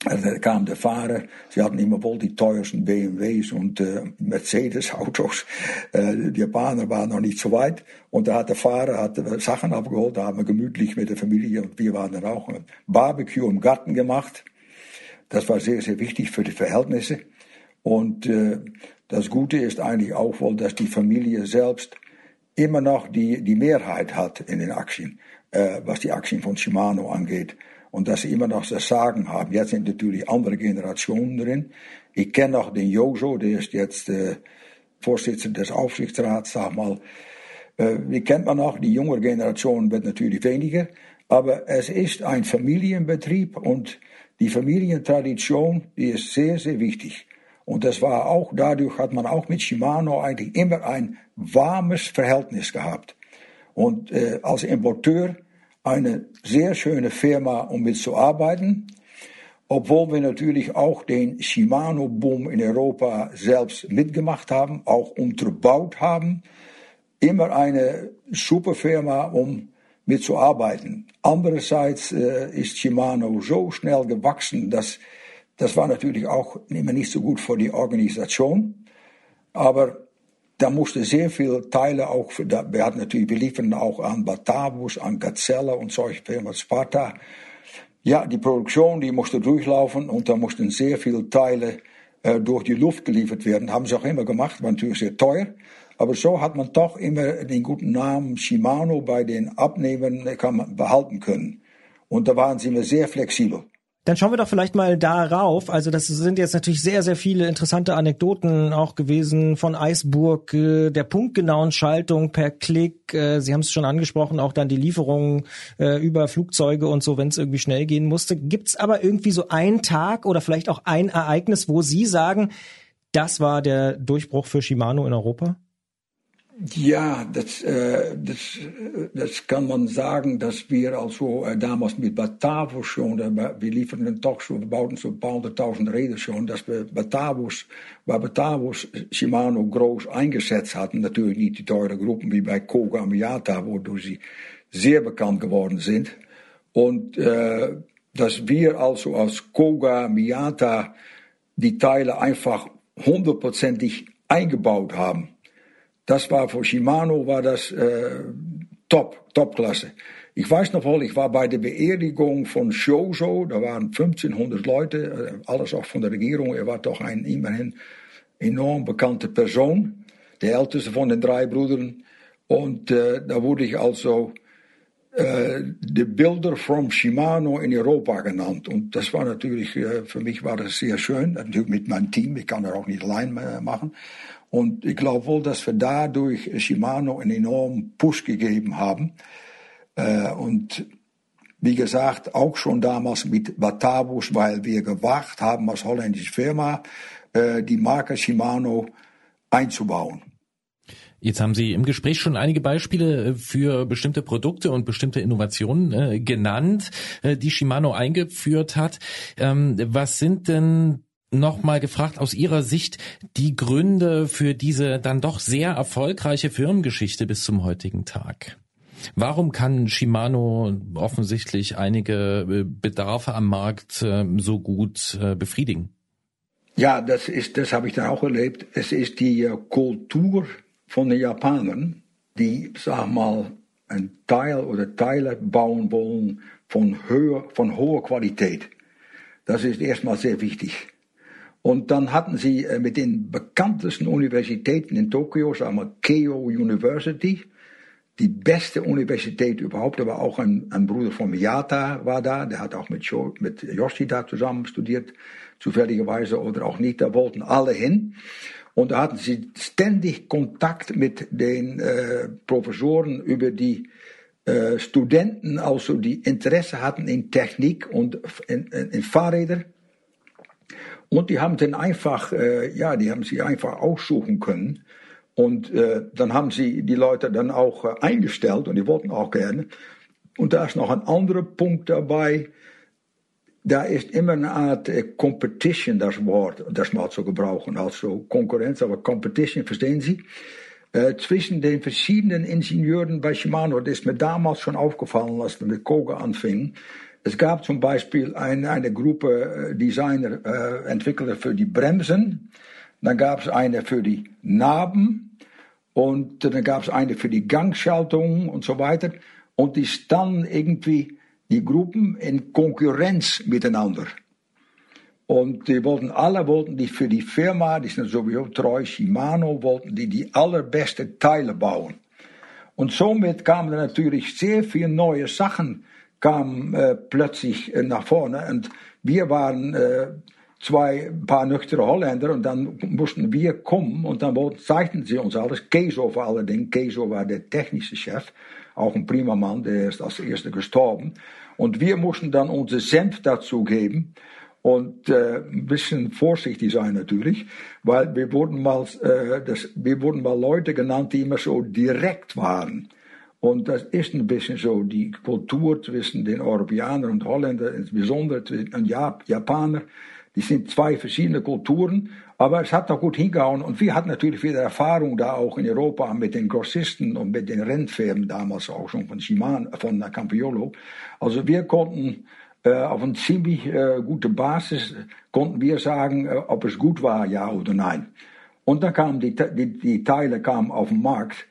Also da kam der Fahrer, sie hatten immer wohl die teuersten BMWs und äh, Mercedes-Autos. Äh, die Japaner waren noch nicht so weit. Und da hat der Fahrer hat Sachen abgeholt, da haben wir gemütlich mit der Familie und wir waren dann auch ein Barbecue im Garten gemacht. Das war sehr, sehr wichtig für die Verhältnisse. Und äh, das Gute ist eigentlich auch wohl, dass die Familie selbst immer noch die, die Mehrheit hat in den Aktien, äh, was die Aktien von Shimano angeht. Und dass sie immer noch das Sagen haben. Jetzt sind natürlich andere Generationen drin. Ich kenne noch den Joso, der ist jetzt äh, Vorsitzender des Aufsichtsrats, sag mal. Äh, die kennt man noch, die junge Generation wird natürlich weniger. Aber es ist ein Familienbetrieb und die Familientradition, die ist sehr, sehr wichtig. Und das war auch, dadurch hat man auch mit Shimano eigentlich immer ein warmes Verhältnis gehabt. Und äh, als Importeur eine sehr schöne Firma, um mitzuarbeiten. Obwohl wir natürlich auch den Shimano-Boom in Europa selbst mitgemacht haben, auch unterbaut haben. Immer eine super Firma, um mitzuarbeiten. Andererseits äh, ist Shimano so schnell gewachsen, dass das war natürlich auch immer nicht so gut für die Organisation. Aber da musste sehr viel Teile auch, wir hatten natürlich, wir liefern auch an Batavus, an Gazelle und solche Firmen, Sparta. Ja, die Produktion, die musste durchlaufen und da mussten sehr viele Teile äh, durch die Luft geliefert werden. Haben sie auch immer gemacht, war natürlich sehr teuer. Aber so hat man doch immer den guten Namen Shimano bei den Abnehmern behalten können. Und da waren sie immer sehr flexibel. Dann schauen wir doch vielleicht mal darauf. Also das sind jetzt natürlich sehr, sehr viele interessante Anekdoten auch gewesen von Eisburg, äh, der punktgenauen Schaltung per Klick. Äh, Sie haben es schon angesprochen, auch dann die Lieferungen äh, über Flugzeuge und so, wenn es irgendwie schnell gehen musste. Gibt es aber irgendwie so einen Tag oder vielleicht auch ein Ereignis, wo Sie sagen, das war der Durchbruch für Shimano in Europa? Ja, das, äh, das, das kann man sagen, dass wir also äh, damals mit Batavus schon, äh, wir lieferten doch so, wir bauten so ein paar hunderttausend Räder schon, dass wir Batavus, bei Batavus Shimano groß eingesetzt hatten. Natürlich nicht die teure Gruppen wie bei Koga Miata, wodurch sie sehr bekannt geworden sind. Und äh, dass wir also als Koga Miata die Teile einfach hundertprozentig eingebaut haben. Das war für Shimano war das äh, top, Topklasse. Ich weiß noch wohl, ich war bei der Beerdigung von Shoso, da waren 1500 Leute, äh, alles auch von der Regierung. Er war doch ein immerhin enorm bekannte Person, der älteste von den drei Brüdern. Und äh, da wurde ich also äh, de Builder from Shimano in Europa genannt. Und das war natürlich, äh, für mich war das sehr schön. Natürlich mit meinem Team, ich kann das auch nicht allein äh, machen. Und ich glaube wohl, dass wir dadurch Shimano einen enormen Push gegeben haben. Äh, und wie gesagt, auch schon damals mit Batavus, weil wir gewagt haben, als holländische Firma äh, die Marke Shimano einzubauen. Jetzt haben Sie im Gespräch schon einige Beispiele äh, für bestimmte Produkte und bestimmte Innovationen äh, genannt, äh, die Shimano eingeführt hat. Ähm, was sind denn nochmal gefragt aus Ihrer Sicht die Gründe für diese dann doch sehr erfolgreiche Firmengeschichte bis zum heutigen Tag. Warum kann Shimano offensichtlich einige äh, Bedarfe am Markt ähm, so gut äh, befriedigen? Ja, das ist, das habe ich dann auch erlebt. Es ist die äh, Kultur von den Japanern, die, sag mal, ein Teil oder Teile bauen wollen von, höher, von hoher Qualität. Das ist erstmal sehr wichtig. Und dann hatten sie äh, mit den bekanntesten Universitäten in Tokio, sagen wir Keio University, die beste Universität überhaupt. War auch ein, ein Bruder von Miyata war da, der hat auch mit, mit Yoshida zusammen studiert, zufälligerweise oder auch nicht. Da wollten alle hin. Und da hatten sie ständig Kontakt mit den äh, Professoren über die äh, Studenten, also die Interesse hatten in Technik und in, in, in Fahrräder. Und die haben dann einfach, äh, ja, die haben sie einfach aussuchen können. Und äh, dann haben sie die Leute dann auch äh, eingestellt und die wollten auch gerne. Und da ist noch ein anderer Punkt dabei. Da ist immer eine Art äh, Competition, das Wort, das mal zu gebrauchen. Also Konkurrenz, aber Competition, verstehen Sie? Äh, zwischen den verschiedenen Ingenieuren bei Shimano, das ist mir damals schon aufgefallen, als wir mit Koga anfingen. Es gab zum Beispiel eine, eine Gruppe äh, Designer, äh, Entwickler für die Bremsen. Dann gab es eine für die Narben. Und dann gab es eine für die Gangschaltung und so weiter. Und die standen irgendwie, die Gruppen, in Konkurrenz miteinander. Und die wollten alle, wollten die für die Firma, die sind sowieso treu, Shimano, wollten die die allerbeste Teile bauen. Und somit kamen natürlich sehr viele neue Sachen, kamen äh, plötzlich äh, nach vorne. Und wir waren äh, zwei paar nüchterne Holländer und dann mussten wir kommen und dann wollten, zeigten sie uns alles. Keso vor allen Dingen, Keso war der technische Chef, auch ein prima Mann, der ist als erster gestorben. Und wir mussten dann unsere Senf dazu geben und äh, ein bisschen vorsichtig sein natürlich, weil wir wurden mal, äh, das, wir wurden mal Leute genannt, die immer so direkt waren. Und das ist ein bisschen so die Kultur zwischen den Europäern und Holländern, insbesondere zwischen Jap Japaner. Die sind zwei verschiedene Kulturen, aber es hat doch gut hingehauen. Und wir hatten natürlich wieder Erfahrung da auch in Europa mit den Grossisten und mit den Rennfirmen damals auch schon von Shimano, von Campiolo. Also wir konnten äh, auf eine ziemlich äh, gute Basis konnten wir sagen, äh, ob es gut war, ja oder nein. Und dann kamen die, die, die Teile kamen auf den Markt.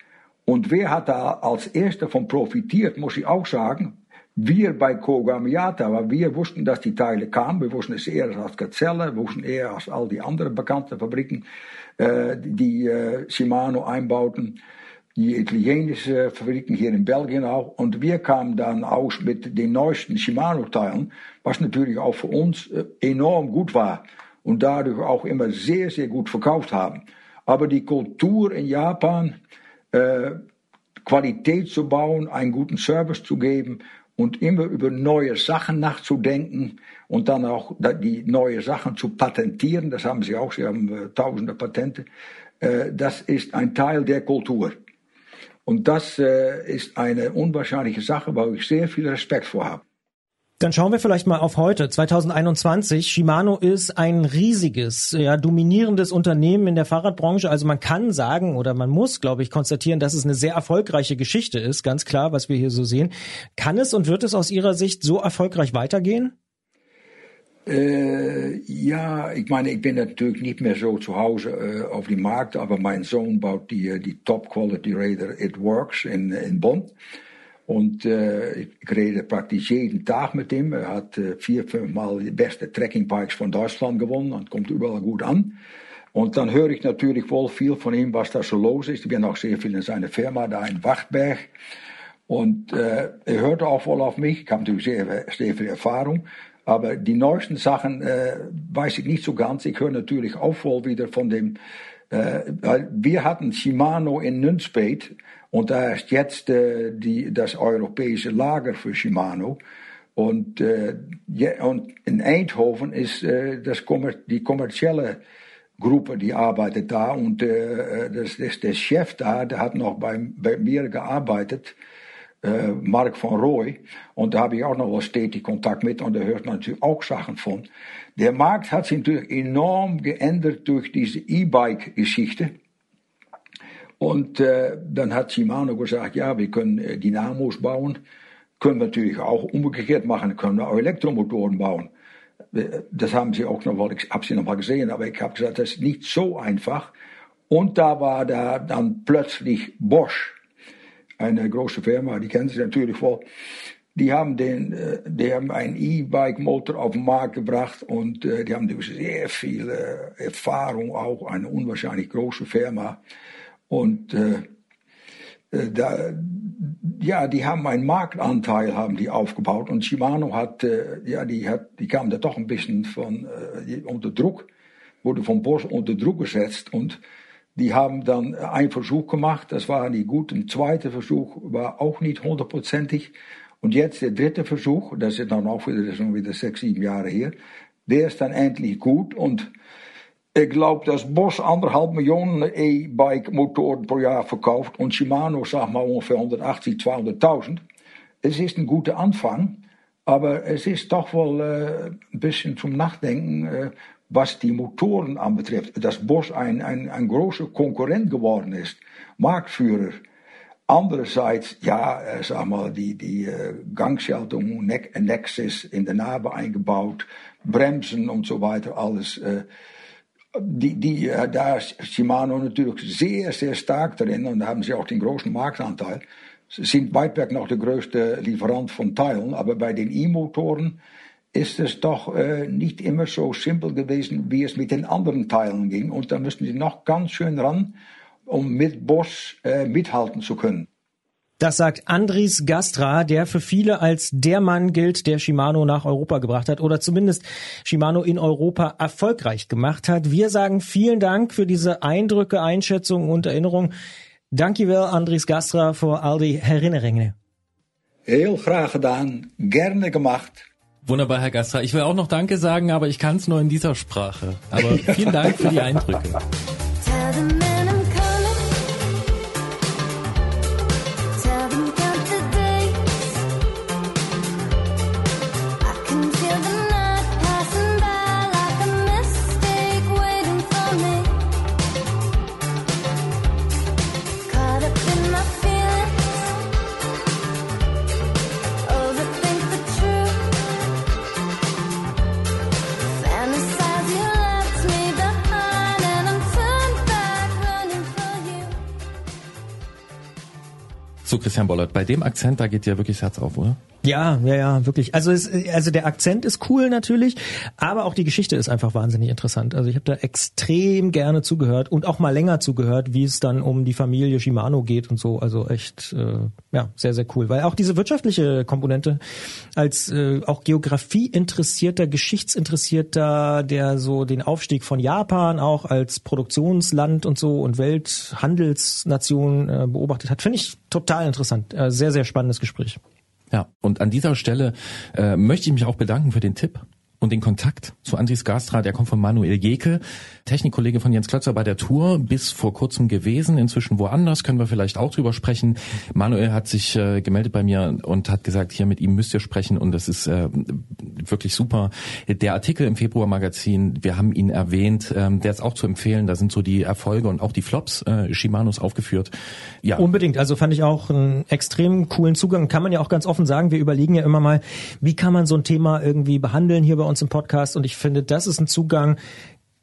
Und wer hat da als erster von profitiert, muss ich auch sagen. Wir bei Koga Miata, weil wir wussten, dass die Teile kamen. Wir wussten es eher als Gazelle, wir wussten eher als all die anderen bekannten Fabriken, äh, die äh, Shimano einbauten die italienische Fabriken hier in Belgien auch. Und wir kamen dann aus mit den neuesten Shimano-Teilen, was natürlich auch für uns äh, enorm gut war und dadurch auch immer sehr, sehr gut verkauft haben. Aber die Kultur in Japan, äh, Qualität zu bauen, einen guten Service zu geben und immer über neue Sachen nachzudenken und dann auch die neue Sachen zu patentieren, das haben sie auch, sie haben äh, tausende Patente, äh, das ist ein Teil der Kultur. Und das äh, ist eine unwahrscheinliche Sache, wo ich sehr viel Respekt vor habe. Dann schauen wir vielleicht mal auf heute, 2021. Shimano ist ein riesiges, ja, dominierendes Unternehmen in der Fahrradbranche. Also man kann sagen oder man muss, glaube ich, konstatieren, dass es eine sehr erfolgreiche Geschichte ist. Ganz klar, was wir hier so sehen. Kann es und wird es aus Ihrer Sicht so erfolgreich weitergehen? Äh, ja, ich meine, ich bin natürlich nicht mehr so zu Hause äh, auf dem Markt, aber mein Sohn baut die, die Top Quality Raider It Works in, in Bonn. Und äh, ich rede praktisch jeden Tag mit ihm. Er hat äh, vier, fünf Mal die beste Trekking Bikes von Deutschland gewonnen und kommt überall gut an. Und dann höre ich natürlich wohl viel von ihm, was da so los ist. Ich bin auch sehr viel in seiner Firma da in Wachtberg. Und äh, er hört auch wohl auf mich. Ich habe natürlich sehr, sehr viel Erfahrung. Aber die neuesten Sachen äh, weiß ich nicht so ganz. Ich höre natürlich auch voll wieder von dem, äh, weil wir hatten Shimano in Nunspeet und da ist jetzt äh, die, das europäische Lager für Shimano. Und, äh, ja, und in Eindhoven ist äh, das kommer die kommerzielle Gruppe, die arbeitet da und äh, das, das, der Chef da, der hat noch bei, bei mir gearbeitet äh, Mark van Rooij. Und da habe ich auch noch wel stetig Kontakt mit und da hört man natürlich auch Sachen von. Der Markt hat sich natürlich enorm geändert durch diese E-Bike-Geschichte. Und äh, dann hat Shimano gesagt, ja, wir können äh, Dynamos bauen. Können wir natürlich auch umgekehrt machen, können wir auch Elektromotoren bauen. Äh, das haben sie auch noch, ich habe sie noch mal gesehen, aber ich habe gesagt, das ist nicht so einfach. Und da war da dann plötzlich Bosch eine große Firma, die kennen Sie natürlich wohl. Die haben, den, äh, die haben einen E-Bike-Motor auf den Markt gebracht und äh, die haben sehr viel Erfahrung, auch eine unwahrscheinlich große Firma. Und äh, da, ja, die haben einen Marktanteil haben die aufgebaut und Shimano hat, äh, ja, die hat, die kam da doch ein bisschen von äh, unter Druck, wurde von Bosch unter Druck gesetzt und die haben dann einen Versuch gemacht, das war nicht gut. Ein zweiter Versuch war auch nicht hundertprozentig. Und jetzt der dritte Versuch, das ist dann auch wieder, das ist schon wieder sechs, sieben Jahre her, der ist dann endlich gut und ich glaube, dass Bosch anderthalb Millionen E-Bike-Motoren pro Jahr verkauft und Shimano, sag mal, ungefähr 180, 200.000. Es ist ein guter Anfang, aber es ist doch wohl äh, ein bisschen zum Nachdenken, äh, was die Motoren anbetrifft. Dass Bosch ein, ein, ein großer Konkurrent geworden ist, Marktführer. Andererseits, ja, äh, sag mal, die, die Gangschaltung, ne Nexus in der Narbe eingebaut, Bremsen und so weiter, alles. Die, die, äh, da ist Shimano natürlich sehr, sehr stark drin und da haben sie auch den großen Marktanteil. Sie sind weit weg noch der größte Lieferant von Teilen, aber bei den E-Motoren ist es doch äh, nicht immer so simpel gewesen, wie es mit den anderen Teilen ging. Und da müssen sie noch ganz schön ran, um mit Bosch äh, mithalten zu können. Das sagt Andris Gastra, der für viele als der Mann gilt, der Shimano nach Europa gebracht hat oder zumindest Shimano in Europa erfolgreich gemacht hat. Wir sagen vielen Dank für diese Eindrücke, Einschätzungen und Erinnerungen. Dankjewel Andries Gastra voor al die herinneringen. Heel graag gedaan, gerne gemacht. Wunderbar, Herr Gastra. Ich will auch noch Danke sagen, aber ich kann es nur in dieser Sprache. Aber vielen Dank für die Eindrücke. Christian Bollert, bei dem Akzent, da geht dir wirklich das Herz auf, oder? Ja, ja, ja, wirklich. Also es, also der Akzent ist cool natürlich, aber auch die Geschichte ist einfach wahnsinnig interessant. Also ich habe da extrem gerne zugehört und auch mal länger zugehört, wie es dann um die Familie Shimano geht und so. Also echt, äh, ja, sehr, sehr cool. Weil auch diese wirtschaftliche Komponente als äh, auch Geografie interessierter, Geschichtsinteressierter, der so den Aufstieg von Japan auch als Produktionsland und so und Welthandelsnation äh, beobachtet hat, finde ich total interessant. Äh, sehr, sehr spannendes Gespräch. Ja, und an dieser Stelle äh, möchte ich mich auch bedanken für den Tipp und den Kontakt zu Andris Gastra, der kommt von Manuel Jeke, Technikkollege von Jens Klötzer bei der Tour, bis vor kurzem gewesen, inzwischen woanders, können wir vielleicht auch drüber sprechen. Manuel hat sich äh, gemeldet bei mir und hat gesagt, hier mit ihm müsst ihr sprechen und das ist äh, wirklich super. Der Artikel im Februar-Magazin, wir haben ihn erwähnt, ähm, der ist auch zu empfehlen, da sind so die Erfolge und auch die Flops äh, Shimanos aufgeführt. Ja. Unbedingt, also fand ich auch einen extrem coolen Zugang, kann man ja auch ganz offen sagen, wir überlegen ja immer mal, wie kann man so ein Thema irgendwie behandeln hier bei uns im Podcast und ich finde, das ist ein Zugang,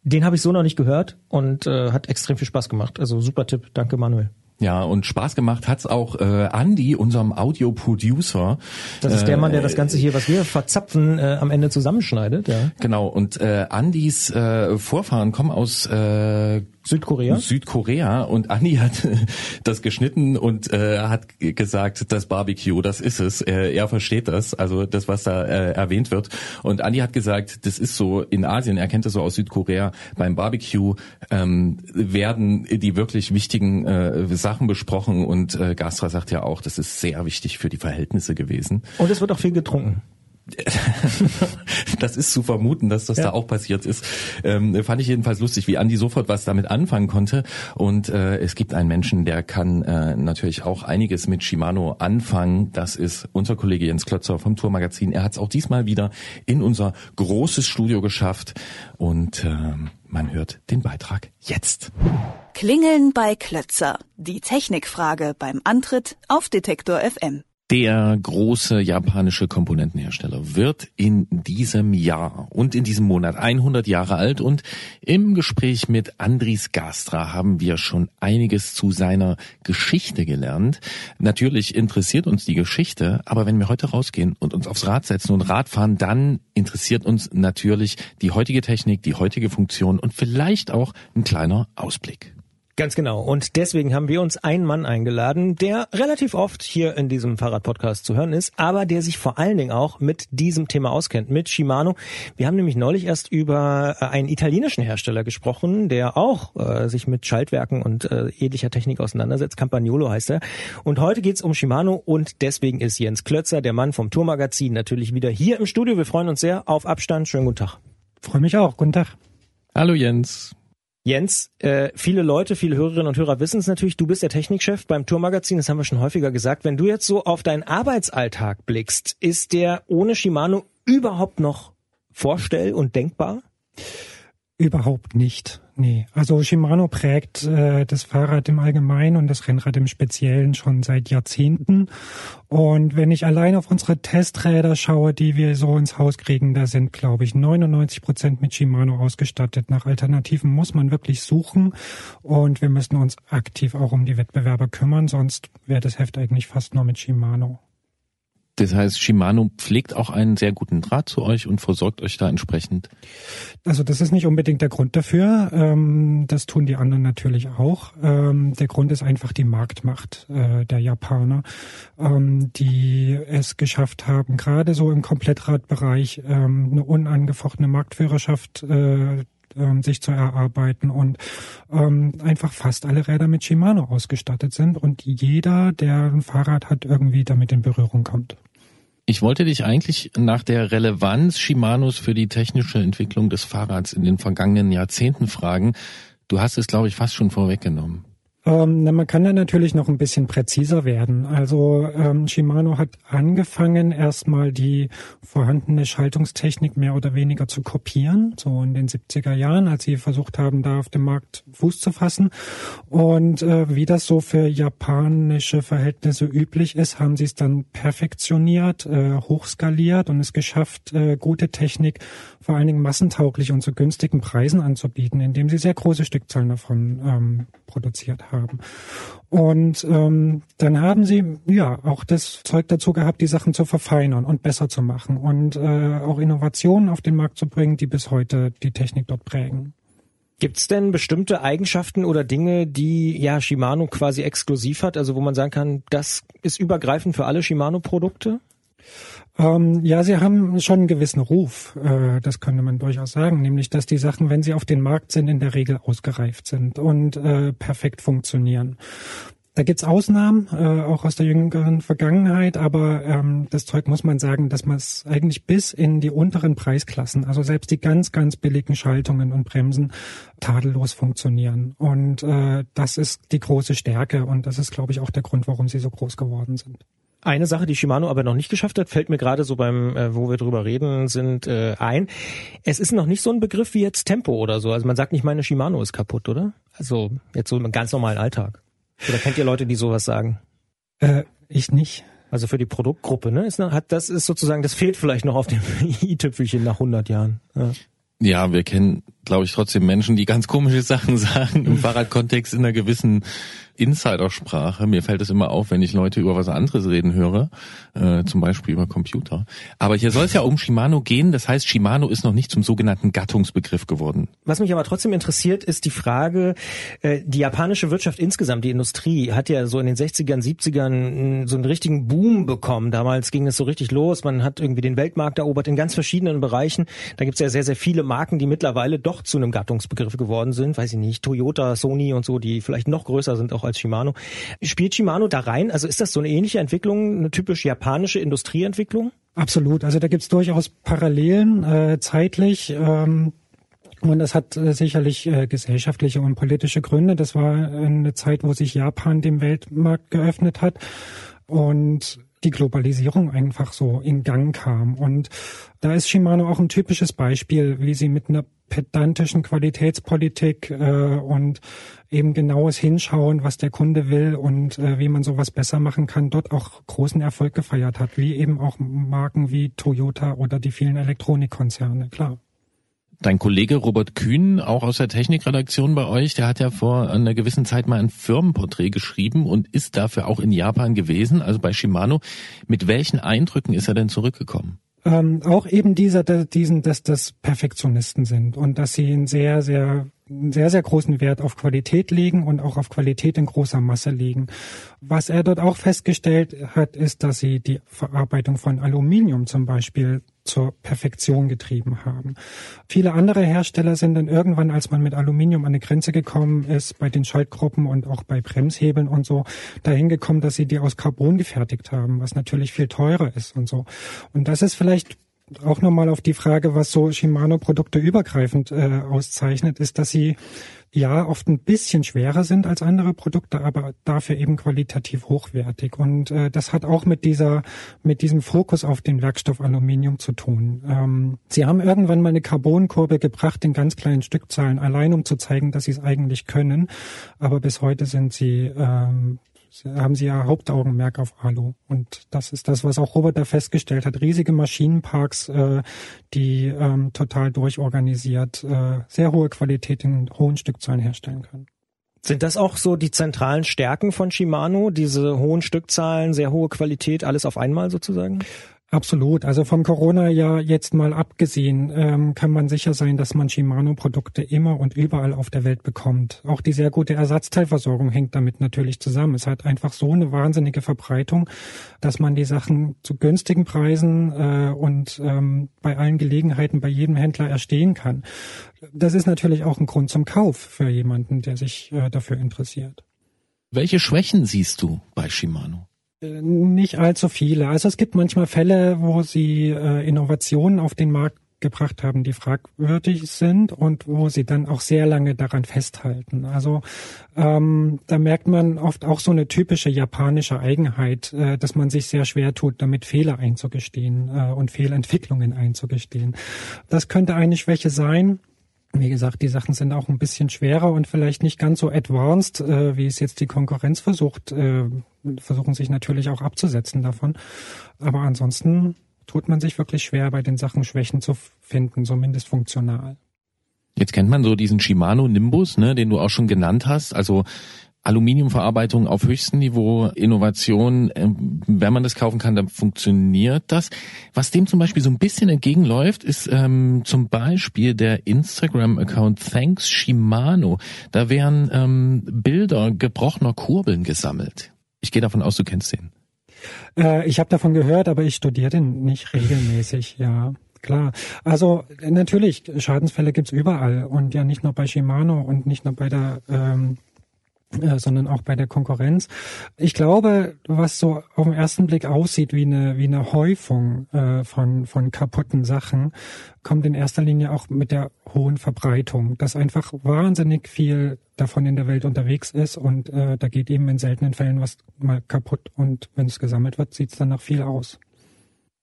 den habe ich so noch nicht gehört und äh, hat extrem viel Spaß gemacht. Also super Tipp, danke Manuel. Ja, und Spaß gemacht hat's auch äh, Andy, unserem Audio-Producer. Das ist der Mann, der das Ganze hier, was wir verzapfen, äh, am Ende zusammenschneidet. Ja. Genau, und äh, Andys äh, Vorfahren kommen aus äh, Südkorea? Südkorea und Anni hat das geschnitten und äh, hat gesagt, das Barbecue, das ist es. Er, er versteht das, also das, was da äh, erwähnt wird. Und Anni hat gesagt, das ist so in Asien, er kennt das so aus Südkorea, beim Barbecue ähm, werden die wirklich wichtigen äh, Sachen besprochen und äh, Gastra sagt ja auch, das ist sehr wichtig für die Verhältnisse gewesen. Und es wird auch viel getrunken. das ist zu vermuten, dass das ja. da auch passiert ist. Ähm, fand ich jedenfalls lustig, wie Andi sofort was damit anfangen konnte. Und äh, es gibt einen Menschen, der kann äh, natürlich auch einiges mit Shimano anfangen. Das ist unser Kollege Jens Klötzer vom Tourmagazin. Er hat es auch diesmal wieder in unser großes Studio geschafft. Und äh, man hört den Beitrag jetzt. Klingeln bei Klötzer. Die Technikfrage beim Antritt auf Detektor FM. Der große japanische Komponentenhersteller wird in diesem Jahr und in diesem Monat 100 Jahre alt und im Gespräch mit Andris Gastra haben wir schon einiges zu seiner Geschichte gelernt. Natürlich interessiert uns die Geschichte, aber wenn wir heute rausgehen und uns aufs Rad setzen und Rad fahren, dann interessiert uns natürlich die heutige Technik, die heutige Funktion und vielleicht auch ein kleiner Ausblick. Ganz genau. Und deswegen haben wir uns einen Mann eingeladen, der relativ oft hier in diesem Fahrradpodcast zu hören ist, aber der sich vor allen Dingen auch mit diesem Thema auskennt, mit Shimano. Wir haben nämlich neulich erst über äh, einen italienischen Hersteller gesprochen, der auch äh, sich mit Schaltwerken und äh, ähnlicher Technik auseinandersetzt. Campagnolo heißt er. Und heute geht's um Shimano und deswegen ist Jens Klötzer, der Mann vom Tourmagazin, natürlich wieder hier im Studio. Wir freuen uns sehr auf Abstand. Schönen guten Tag. Freue mich auch. Guten Tag. Hallo Jens. Jens, äh, viele Leute, viele Hörerinnen und Hörer wissen es natürlich, du bist der Technikchef beim Tourmagazin, das haben wir schon häufiger gesagt. Wenn du jetzt so auf deinen Arbeitsalltag blickst, ist der ohne Shimano überhaupt noch vorstell- und denkbar? Überhaupt nicht. Nee. Also Shimano prägt äh, das Fahrrad im Allgemeinen und das Rennrad im Speziellen schon seit Jahrzehnten. Und wenn ich allein auf unsere Testräder schaue, die wir so ins Haus kriegen, da sind, glaube ich, 99 Prozent mit Shimano ausgestattet. Nach Alternativen muss man wirklich suchen und wir müssen uns aktiv auch um die Wettbewerber kümmern, sonst wäre das Heft eigentlich fast nur mit Shimano. Das heißt, Shimano pflegt auch einen sehr guten Draht zu euch und versorgt euch da entsprechend. Also das ist nicht unbedingt der Grund dafür. Ähm, das tun die anderen natürlich auch. Ähm, der Grund ist einfach die Marktmacht äh, der Japaner, ähm, die es geschafft haben, gerade so im Komplettradbereich eine unangefochtene Marktführerschaft äh, sich zu erarbeiten und ähm, einfach fast alle Räder mit Shimano ausgestattet sind und jeder, der ein Fahrrad hat, irgendwie damit in Berührung kommt. Ich wollte dich eigentlich nach der Relevanz Shimanos für die technische Entwicklung des Fahrrads in den vergangenen Jahrzehnten fragen. Du hast es, glaube ich, fast schon vorweggenommen. Ähm, man kann da natürlich noch ein bisschen präziser werden. Also ähm, Shimano hat angefangen, erstmal die vorhandene Schaltungstechnik mehr oder weniger zu kopieren, so in den 70er Jahren, als sie versucht haben, da auf dem Markt Fuß zu fassen. Und äh, wie das so für japanische Verhältnisse üblich ist, haben sie es dann perfektioniert, äh, hochskaliert und es geschafft, äh, gute Technik vor allen Dingen massentauglich und zu günstigen Preisen anzubieten, indem sie sehr große Stückzahlen davon ähm, produziert haben. Und ähm, dann haben sie ja auch das Zeug dazu gehabt, die Sachen zu verfeinern und besser zu machen und äh, auch Innovationen auf den Markt zu bringen, die bis heute die Technik dort prägen. Gibt es denn bestimmte Eigenschaften oder Dinge, die ja Shimano quasi exklusiv hat, also wo man sagen kann, das ist übergreifend für alle Shimano-Produkte? Ähm, ja, sie haben schon einen gewissen Ruf, äh, das könnte man durchaus sagen, nämlich dass die Sachen, wenn sie auf den Markt sind, in der Regel ausgereift sind und äh, perfekt funktionieren. Da gibt's Ausnahmen, äh, auch aus der jüngeren Vergangenheit, aber ähm, das Zeug muss man sagen, dass man es eigentlich bis in die unteren Preisklassen, also selbst die ganz, ganz billigen Schaltungen und Bremsen, tadellos funktionieren. Und äh, das ist die große Stärke und das ist, glaube ich, auch der Grund, warum sie so groß geworden sind. Eine Sache, die Shimano aber noch nicht geschafft hat, fällt mir gerade so beim, äh, wo wir drüber reden, sind äh, ein. Es ist noch nicht so ein Begriff wie jetzt Tempo oder so. Also man sagt nicht, meine Shimano ist kaputt, oder? Also jetzt so im ganz normalen Alltag. Oder kennt ihr Leute, die sowas sagen? Äh, ich nicht. Also für die Produktgruppe, ne? Ist, hat, das ist sozusagen, das fehlt vielleicht noch auf dem i-Tüpfelchen nach 100 Jahren. Ja. Ja, wir kennen, glaube ich, trotzdem Menschen, die ganz komische Sachen sagen im Fahrradkontext in einer gewissen Insidersprache. Mir fällt es immer auf, wenn ich Leute über was anderes reden höre, äh, zum Beispiel über Computer. Aber hier soll es ja um Shimano gehen. Das heißt, Shimano ist noch nicht zum sogenannten Gattungsbegriff geworden. Was mich aber trotzdem interessiert, ist die Frage, äh, die japanische Wirtschaft insgesamt, die Industrie, hat ja so in den 60ern, 70ern so einen richtigen Boom bekommen. Damals ging es so richtig los. Man hat irgendwie den Weltmarkt erobert in ganz verschiedenen Bereichen. Da gibt es ja sehr, sehr viele Marken, die mittlerweile doch zu einem Gattungsbegriff geworden sind. Weiß ich nicht, Toyota, Sony und so, die vielleicht noch größer sind auch als Shimano. Spielt Shimano da rein? Also ist das so eine ähnliche Entwicklung, eine typisch japanische Industrieentwicklung? Absolut. Also da gibt's durchaus Parallelen äh, zeitlich. Ähm und das hat äh, sicherlich äh, gesellschaftliche und politische Gründe. Das war eine Zeit, wo sich Japan dem Weltmarkt geöffnet hat und die Globalisierung einfach so in Gang kam. Und da ist Shimano auch ein typisches Beispiel, wie sie mit einer pedantischen Qualitätspolitik äh, und eben genaues Hinschauen, was der Kunde will und äh, wie man sowas besser machen kann, dort auch großen Erfolg gefeiert hat, wie eben auch Marken wie Toyota oder die vielen Elektronikkonzerne, klar. Dein Kollege Robert Kühn, auch aus der Technikredaktion bei euch, der hat ja vor einer gewissen Zeit mal ein Firmenporträt geschrieben und ist dafür auch in Japan gewesen, also bei Shimano. Mit welchen Eindrücken ist er denn zurückgekommen? ähm, auch eben dieser, diesen, dass das Perfektionisten sind und dass sie ein sehr, sehr einen sehr, sehr großen Wert auf Qualität legen und auch auf Qualität in großer Masse legen. Was er dort auch festgestellt hat, ist, dass sie die Verarbeitung von Aluminium zum Beispiel zur Perfektion getrieben haben. Viele andere Hersteller sind dann irgendwann, als man mit Aluminium an eine Grenze gekommen ist, bei den Schaltgruppen und auch bei Bremshebeln und so, dahin gekommen, dass sie die aus Carbon gefertigt haben, was natürlich viel teurer ist und so. Und das ist vielleicht auch nochmal auf die Frage, was so Shimano-Produkte übergreifend äh, auszeichnet, ist, dass sie ja oft ein bisschen schwerer sind als andere Produkte, aber dafür eben qualitativ hochwertig. Und äh, das hat auch mit dieser, mit diesem Fokus auf den Werkstoff Aluminium zu tun. Ähm, sie haben irgendwann mal eine Carbonkurve gebracht in ganz kleinen Stückzahlen, allein um zu zeigen, dass sie es eigentlich können. Aber bis heute sind sie ähm, haben sie ja Hauptaugenmerk auf Alu. Und das ist das, was auch Robert da festgestellt hat. Riesige Maschinenparks, äh, die ähm, total durchorganisiert, äh, sehr hohe Qualität in hohen Stückzahlen herstellen können. Sind das auch so die zentralen Stärken von Shimano, diese hohen Stückzahlen, sehr hohe Qualität, alles auf einmal sozusagen? Absolut. Also vom Corona-Jahr jetzt mal abgesehen, ähm, kann man sicher sein, dass man Shimano-Produkte immer und überall auf der Welt bekommt. Auch die sehr gute Ersatzteilversorgung hängt damit natürlich zusammen. Es hat einfach so eine wahnsinnige Verbreitung, dass man die Sachen zu günstigen Preisen äh, und ähm, bei allen Gelegenheiten bei jedem Händler erstehen kann. Das ist natürlich auch ein Grund zum Kauf für jemanden, der sich äh, dafür interessiert. Welche Schwächen siehst du bei Shimano? Nicht allzu viele. Also es gibt manchmal Fälle, wo sie äh, Innovationen auf den Markt gebracht haben, die fragwürdig sind und wo sie dann auch sehr lange daran festhalten. Also ähm, da merkt man oft auch so eine typische japanische Eigenheit, äh, dass man sich sehr schwer tut, damit Fehler einzugestehen äh, und Fehlentwicklungen einzugestehen. Das könnte eine Schwäche sein. Wie gesagt, die Sachen sind auch ein bisschen schwerer und vielleicht nicht ganz so advanced, äh, wie es jetzt die Konkurrenz versucht, äh, versuchen sich natürlich auch abzusetzen davon. Aber ansonsten tut man sich wirklich schwer, bei den Sachen Schwächen zu finden, zumindest funktional. Jetzt kennt man so diesen Shimano Nimbus, ne, den du auch schon genannt hast. Also Aluminiumverarbeitung auf höchstem Niveau, Innovation, ähm, wenn man das kaufen kann, dann funktioniert das. Was dem zum Beispiel so ein bisschen entgegenläuft, ist ähm, zum Beispiel der Instagram-Account Thanks Shimano. Da werden ähm, Bilder gebrochener Kurbeln gesammelt. Ich gehe davon aus, du kennst den. Äh, ich habe davon gehört, aber ich studiere den nicht regelmäßig, ja. Klar. Also natürlich, Schadensfälle gibt's überall und ja nicht nur bei Shimano und nicht nur bei der ähm, äh, sondern auch bei der Konkurrenz. Ich glaube, was so auf den ersten Blick aussieht wie eine, wie eine Häufung äh, von, von kaputten Sachen, kommt in erster Linie auch mit der hohen Verbreitung, dass einfach wahnsinnig viel davon in der Welt unterwegs ist und äh, da geht eben in seltenen Fällen was mal kaputt und wenn es gesammelt wird, sieht es dann nach viel aus.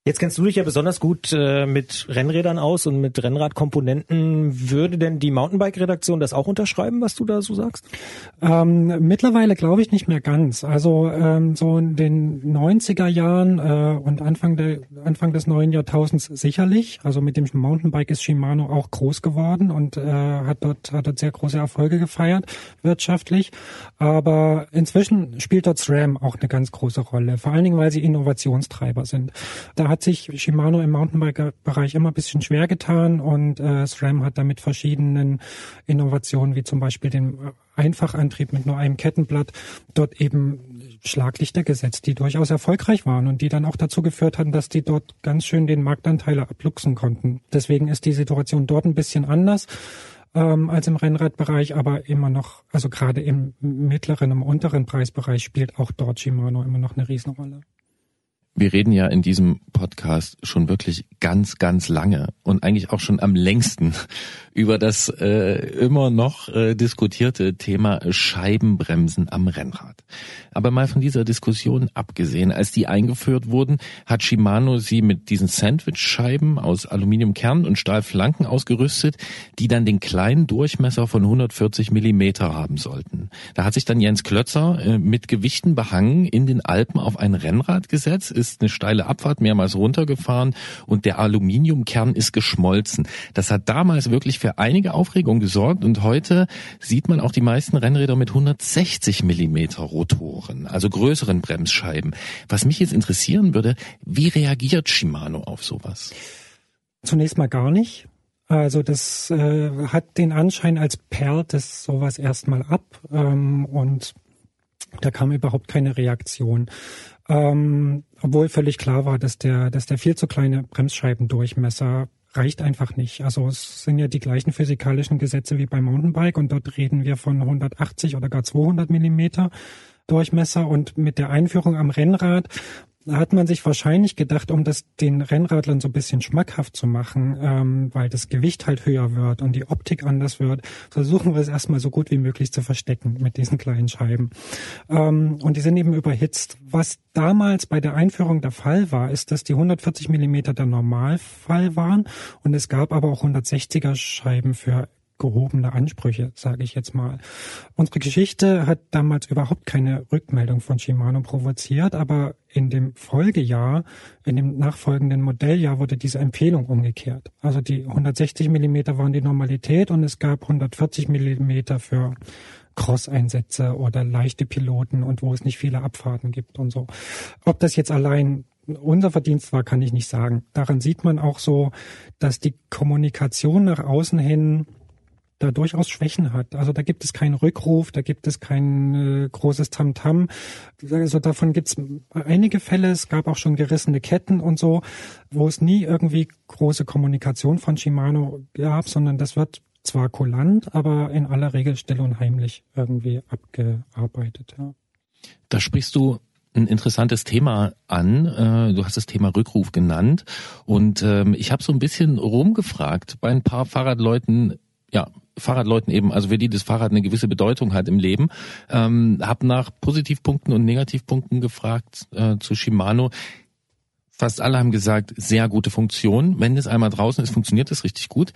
Jetzt kennst du dich ja besonders gut äh, mit Rennrädern aus und mit Rennradkomponenten. Würde denn die Mountainbike-Redaktion das auch unterschreiben, was du da so sagst? Ähm, mittlerweile glaube ich nicht mehr ganz. Also ähm, so in den 90er Jahren äh, und Anfang, der, Anfang des neuen Jahrtausends sicherlich. Also mit dem Mountainbike ist Shimano auch groß geworden und äh, hat, dort, hat dort sehr große Erfolge gefeiert, wirtschaftlich. Aber inzwischen spielt dort SRAM auch eine ganz große Rolle. Vor allen Dingen, weil sie Innovationstreiber sind. Da hat sich Shimano im Mountainbike-Bereich immer ein bisschen schwer getan und äh, SRAM hat damit verschiedenen Innovationen, wie zum Beispiel den Einfachantrieb mit nur einem Kettenblatt, dort eben Schlaglichter gesetzt, die durchaus erfolgreich waren und die dann auch dazu geführt hatten, dass die dort ganz schön den Marktanteile abluchsen konnten. Deswegen ist die Situation dort ein bisschen anders ähm, als im Rennradbereich, aber immer noch, also gerade im mittleren, im unteren Preisbereich spielt auch dort Shimano immer noch eine Riesenrolle wir reden ja in diesem Podcast schon wirklich ganz, ganz lange und eigentlich auch schon am längsten über das äh, immer noch äh, diskutierte Thema Scheibenbremsen am Rennrad. Aber mal von dieser Diskussion abgesehen, als die eingeführt wurden, hat Shimano sie mit diesen Sandwich-Scheiben aus Aluminiumkern und Stahlflanken ausgerüstet, die dann den kleinen Durchmesser von 140 Millimeter haben sollten. Da hat sich dann Jens Klötzer äh, mit Gewichten behangen in den Alpen auf ein Rennrad gesetzt, ist eine steile Abfahrt mehrmals runtergefahren und der Aluminiumkern ist geschmolzen. Das hat damals wirklich für einige Aufregung gesorgt und heute sieht man auch die meisten Rennräder mit 160 Millimeter Rotoren, also größeren Bremsscheiben. Was mich jetzt interessieren würde, wie reagiert Shimano auf sowas? Zunächst mal gar nicht. Also das äh, hat den Anschein, als perlt es sowas erstmal ab ähm, und da kam überhaupt keine Reaktion. Ähm, obwohl völlig klar war, dass der, dass der viel zu kleine Bremsscheibendurchmesser reicht einfach nicht. Also es sind ja die gleichen physikalischen Gesetze wie beim Mountainbike und dort reden wir von 180 oder gar 200 Millimeter Durchmesser und mit der Einführung am Rennrad hat man sich wahrscheinlich gedacht, um das den Rennradlern so ein bisschen schmackhaft zu machen, ähm, weil das Gewicht halt höher wird und die Optik anders wird, versuchen wir es erstmal so gut wie möglich zu verstecken mit diesen kleinen Scheiben. Ähm, und die sind eben überhitzt. Was damals bei der Einführung der Fall war, ist, dass die 140 Millimeter der Normalfall waren und es gab aber auch 160er Scheiben für gehobene Ansprüche, sage ich jetzt mal. Unsere Geschichte hat damals überhaupt keine Rückmeldung von Shimano provoziert, aber in dem Folgejahr, in dem nachfolgenden Modelljahr wurde diese Empfehlung umgekehrt. Also die 160 Millimeter waren die Normalität und es gab 140 Millimeter für Cross-Einsätze oder leichte Piloten und wo es nicht viele Abfahrten gibt und so. Ob das jetzt allein unser Verdienst war, kann ich nicht sagen. Daran sieht man auch so, dass die Kommunikation nach außen hin da durchaus Schwächen hat. Also da gibt es keinen Rückruf, da gibt es kein äh, großes Tamtam. -Tam. Also davon gibt es einige Fälle. Es gab auch schon gerissene Ketten und so, wo es nie irgendwie große Kommunikation von Shimano gab, sondern das wird zwar kulant, aber in aller Regel still und heimlich irgendwie abgearbeitet. Ja. Da sprichst du ein interessantes Thema an. Äh, du hast das Thema Rückruf genannt und ähm, ich habe so ein bisschen rumgefragt bei ein paar Fahrradleuten. Ja, Fahrradleuten eben, also für die das Fahrrad eine gewisse Bedeutung hat im Leben, ähm, habe nach Positivpunkten und Negativpunkten gefragt äh, zu Shimano. Fast alle haben gesagt, sehr gute Funktion. Wenn es einmal draußen ist, funktioniert es richtig gut.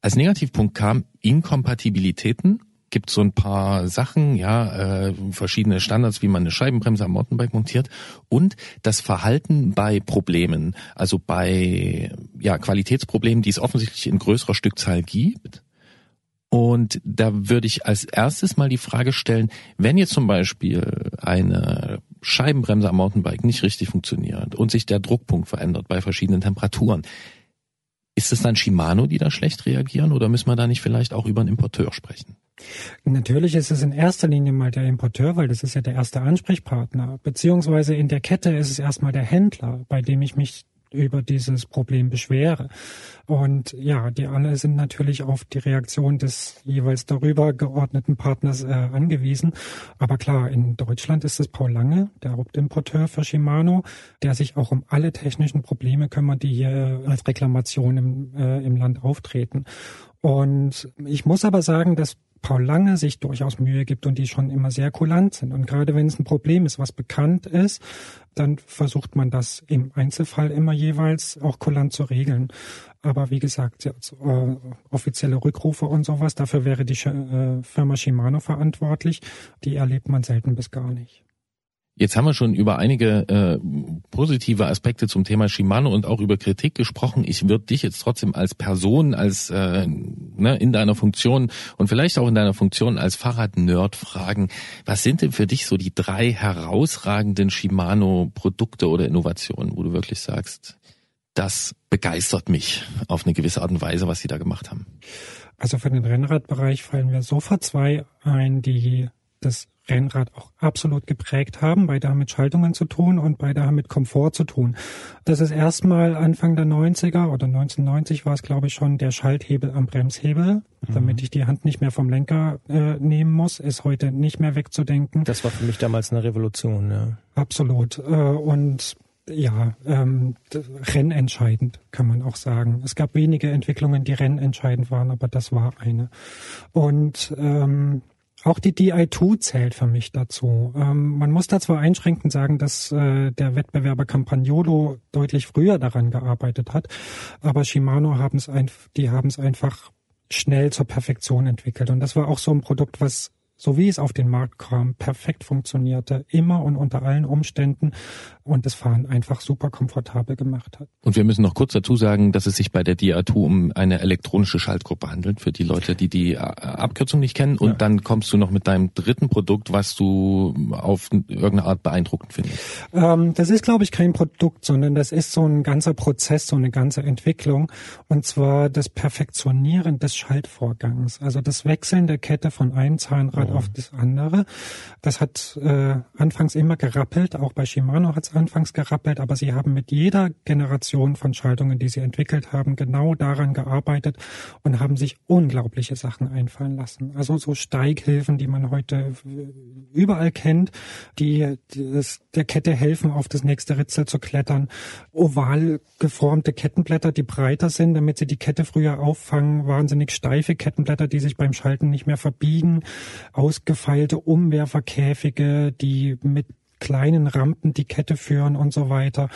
Als Negativpunkt kam Inkompatibilitäten. Gibt so ein paar Sachen, ja, äh, verschiedene Standards, wie man eine Scheibenbremse am Mountainbike montiert und das Verhalten bei Problemen, also bei ja Qualitätsproblemen, die es offensichtlich in größerer Stückzahl gibt und da würde ich als erstes mal die Frage stellen, wenn jetzt zum Beispiel eine Scheibenbremse am Mountainbike nicht richtig funktioniert und sich der Druckpunkt verändert bei verschiedenen Temperaturen, ist es dann Shimano, die da schlecht reagieren oder müssen wir da nicht vielleicht auch über einen Importeur sprechen? Natürlich ist es in erster Linie mal der Importeur, weil das ist ja der erste Ansprechpartner. Beziehungsweise in der Kette ist es erstmal der Händler, bei dem ich mich über dieses Problem beschwere. Und ja, die alle sind natürlich auf die Reaktion des jeweils darüber geordneten Partners äh, angewiesen. Aber klar, in Deutschland ist es Paul Lange, der Hauptimporteur für Shimano, der sich auch um alle technischen Probleme kümmert, die hier als Reklamation im, äh, im Land auftreten. Und ich muss aber sagen, dass Paul Lange sich durchaus Mühe gibt und die schon immer sehr kulant sind. Und gerade wenn es ein Problem ist, was bekannt ist, dann versucht man das im Einzelfall immer jeweils auch kulant zu regeln. Aber wie gesagt, äh, offizielle Rückrufe und sowas, dafür wäre die äh, Firma Shimano verantwortlich. Die erlebt man selten bis gar nicht. Jetzt haben wir schon über einige äh, positive Aspekte zum Thema Shimano und auch über Kritik gesprochen. Ich würde dich jetzt trotzdem als Person, als äh, ne, in deiner Funktion und vielleicht auch in deiner Funktion als Fahrradnerd fragen, was sind denn für dich so die drei herausragenden Shimano-Produkte oder Innovationen, wo du wirklich sagst, das begeistert mich auf eine gewisse Art und Weise, was sie da gemacht haben? Also für den Rennradbereich fallen mir sofort zwei ein, die das Rennrad auch absolut geprägt haben. Beide haben mit Schaltungen zu tun und beide haben mit Komfort zu tun. Das ist erstmal Anfang der 90er oder 1990 war es, glaube ich, schon der Schalthebel am Bremshebel, mhm. damit ich die Hand nicht mehr vom Lenker äh, nehmen muss, ist heute nicht mehr wegzudenken. Das war für mich damals eine Revolution, ja. Absolut. Äh, und ja, ähm, rennentscheidend kann man auch sagen. Es gab wenige Entwicklungen, die rennentscheidend waren, aber das war eine. Und ähm, auch die DI2 zählt für mich dazu. Ähm, man muss da zwar einschränkend sagen, dass äh, der Wettbewerber Campagnolo deutlich früher daran gearbeitet hat, aber Shimano haben es ein, die haben es einfach schnell zur Perfektion entwickelt. Und das war auch so ein Produkt, was so wie es auf den Markt kam, perfekt funktionierte, immer und unter allen Umständen und das Fahren einfach super komfortabel gemacht hat. Und wir müssen noch kurz dazu sagen, dass es sich bei der DA2 um eine elektronische Schaltgruppe handelt, für die Leute, die die äh, Abkürzung nicht kennen. Und ja. dann kommst du noch mit deinem dritten Produkt, was du auf irgendeine Art beeindruckend findest. Ähm, das ist, glaube ich, kein Produkt, sondern das ist so ein ganzer Prozess, so eine ganze Entwicklung. Und zwar das Perfektionieren des Schaltvorgangs. Also das Wechseln der Kette von einem Zahnrad oh. auf das andere. Das hat äh, anfangs immer gerappelt, auch bei Shimano hat es anfangs gerappelt, aber sie haben mit jeder Generation von Schaltungen, die sie entwickelt haben, genau daran gearbeitet und haben sich unglaubliche Sachen einfallen lassen. Also so Steighilfen, die man heute überall kennt, die, die der Kette helfen, auf das nächste Ritzel zu klettern. Oval geformte Kettenblätter, die breiter sind, damit sie die Kette früher auffangen. Wahnsinnig steife Kettenblätter, die sich beim Schalten nicht mehr verbiegen. Ausgefeilte Umwerferkäfige, die mit kleinen Rampen die Kette führen und so weiter.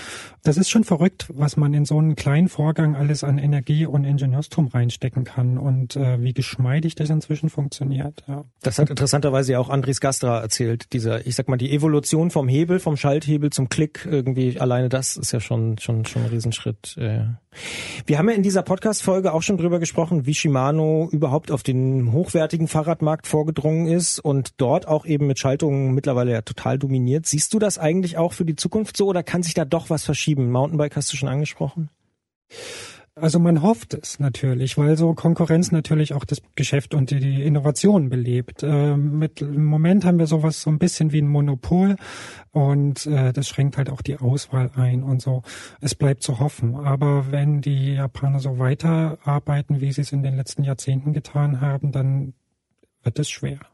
Das ist schon verrückt, was man in so einen kleinen Vorgang alles an Energie und Ingenieurstum reinstecken kann und äh, wie geschmeidig das inzwischen funktioniert. Ja. Das hat interessanterweise ja auch Andries Gastra erzählt. Dieser, ich sag mal, die Evolution vom Hebel, vom Schalthebel zum Klick irgendwie alleine das ist ja schon schon schon ein Riesenschritt. Äh. Wir haben ja in dieser Podcast-Folge auch schon drüber gesprochen, wie Shimano überhaupt auf den hochwertigen Fahrradmarkt vorgedrungen ist und dort auch eben mit Schaltungen mittlerweile ja total dominiert. Siehst du das eigentlich auch für die Zukunft so oder kann sich da doch was verschieben? Mountainbike hast du schon angesprochen. Also man hofft es natürlich, weil so Konkurrenz natürlich auch das Geschäft und die, Innovation belebt. Äh, mit, Im Moment haben wir sowas so ein bisschen wie ein Monopol und äh, das schränkt halt auch die Auswahl ein und so. Es bleibt zu hoffen. Aber wenn die Japaner so weiterarbeiten, wie sie es in den letzten Jahrzehnten getan haben, dann wird es schwer.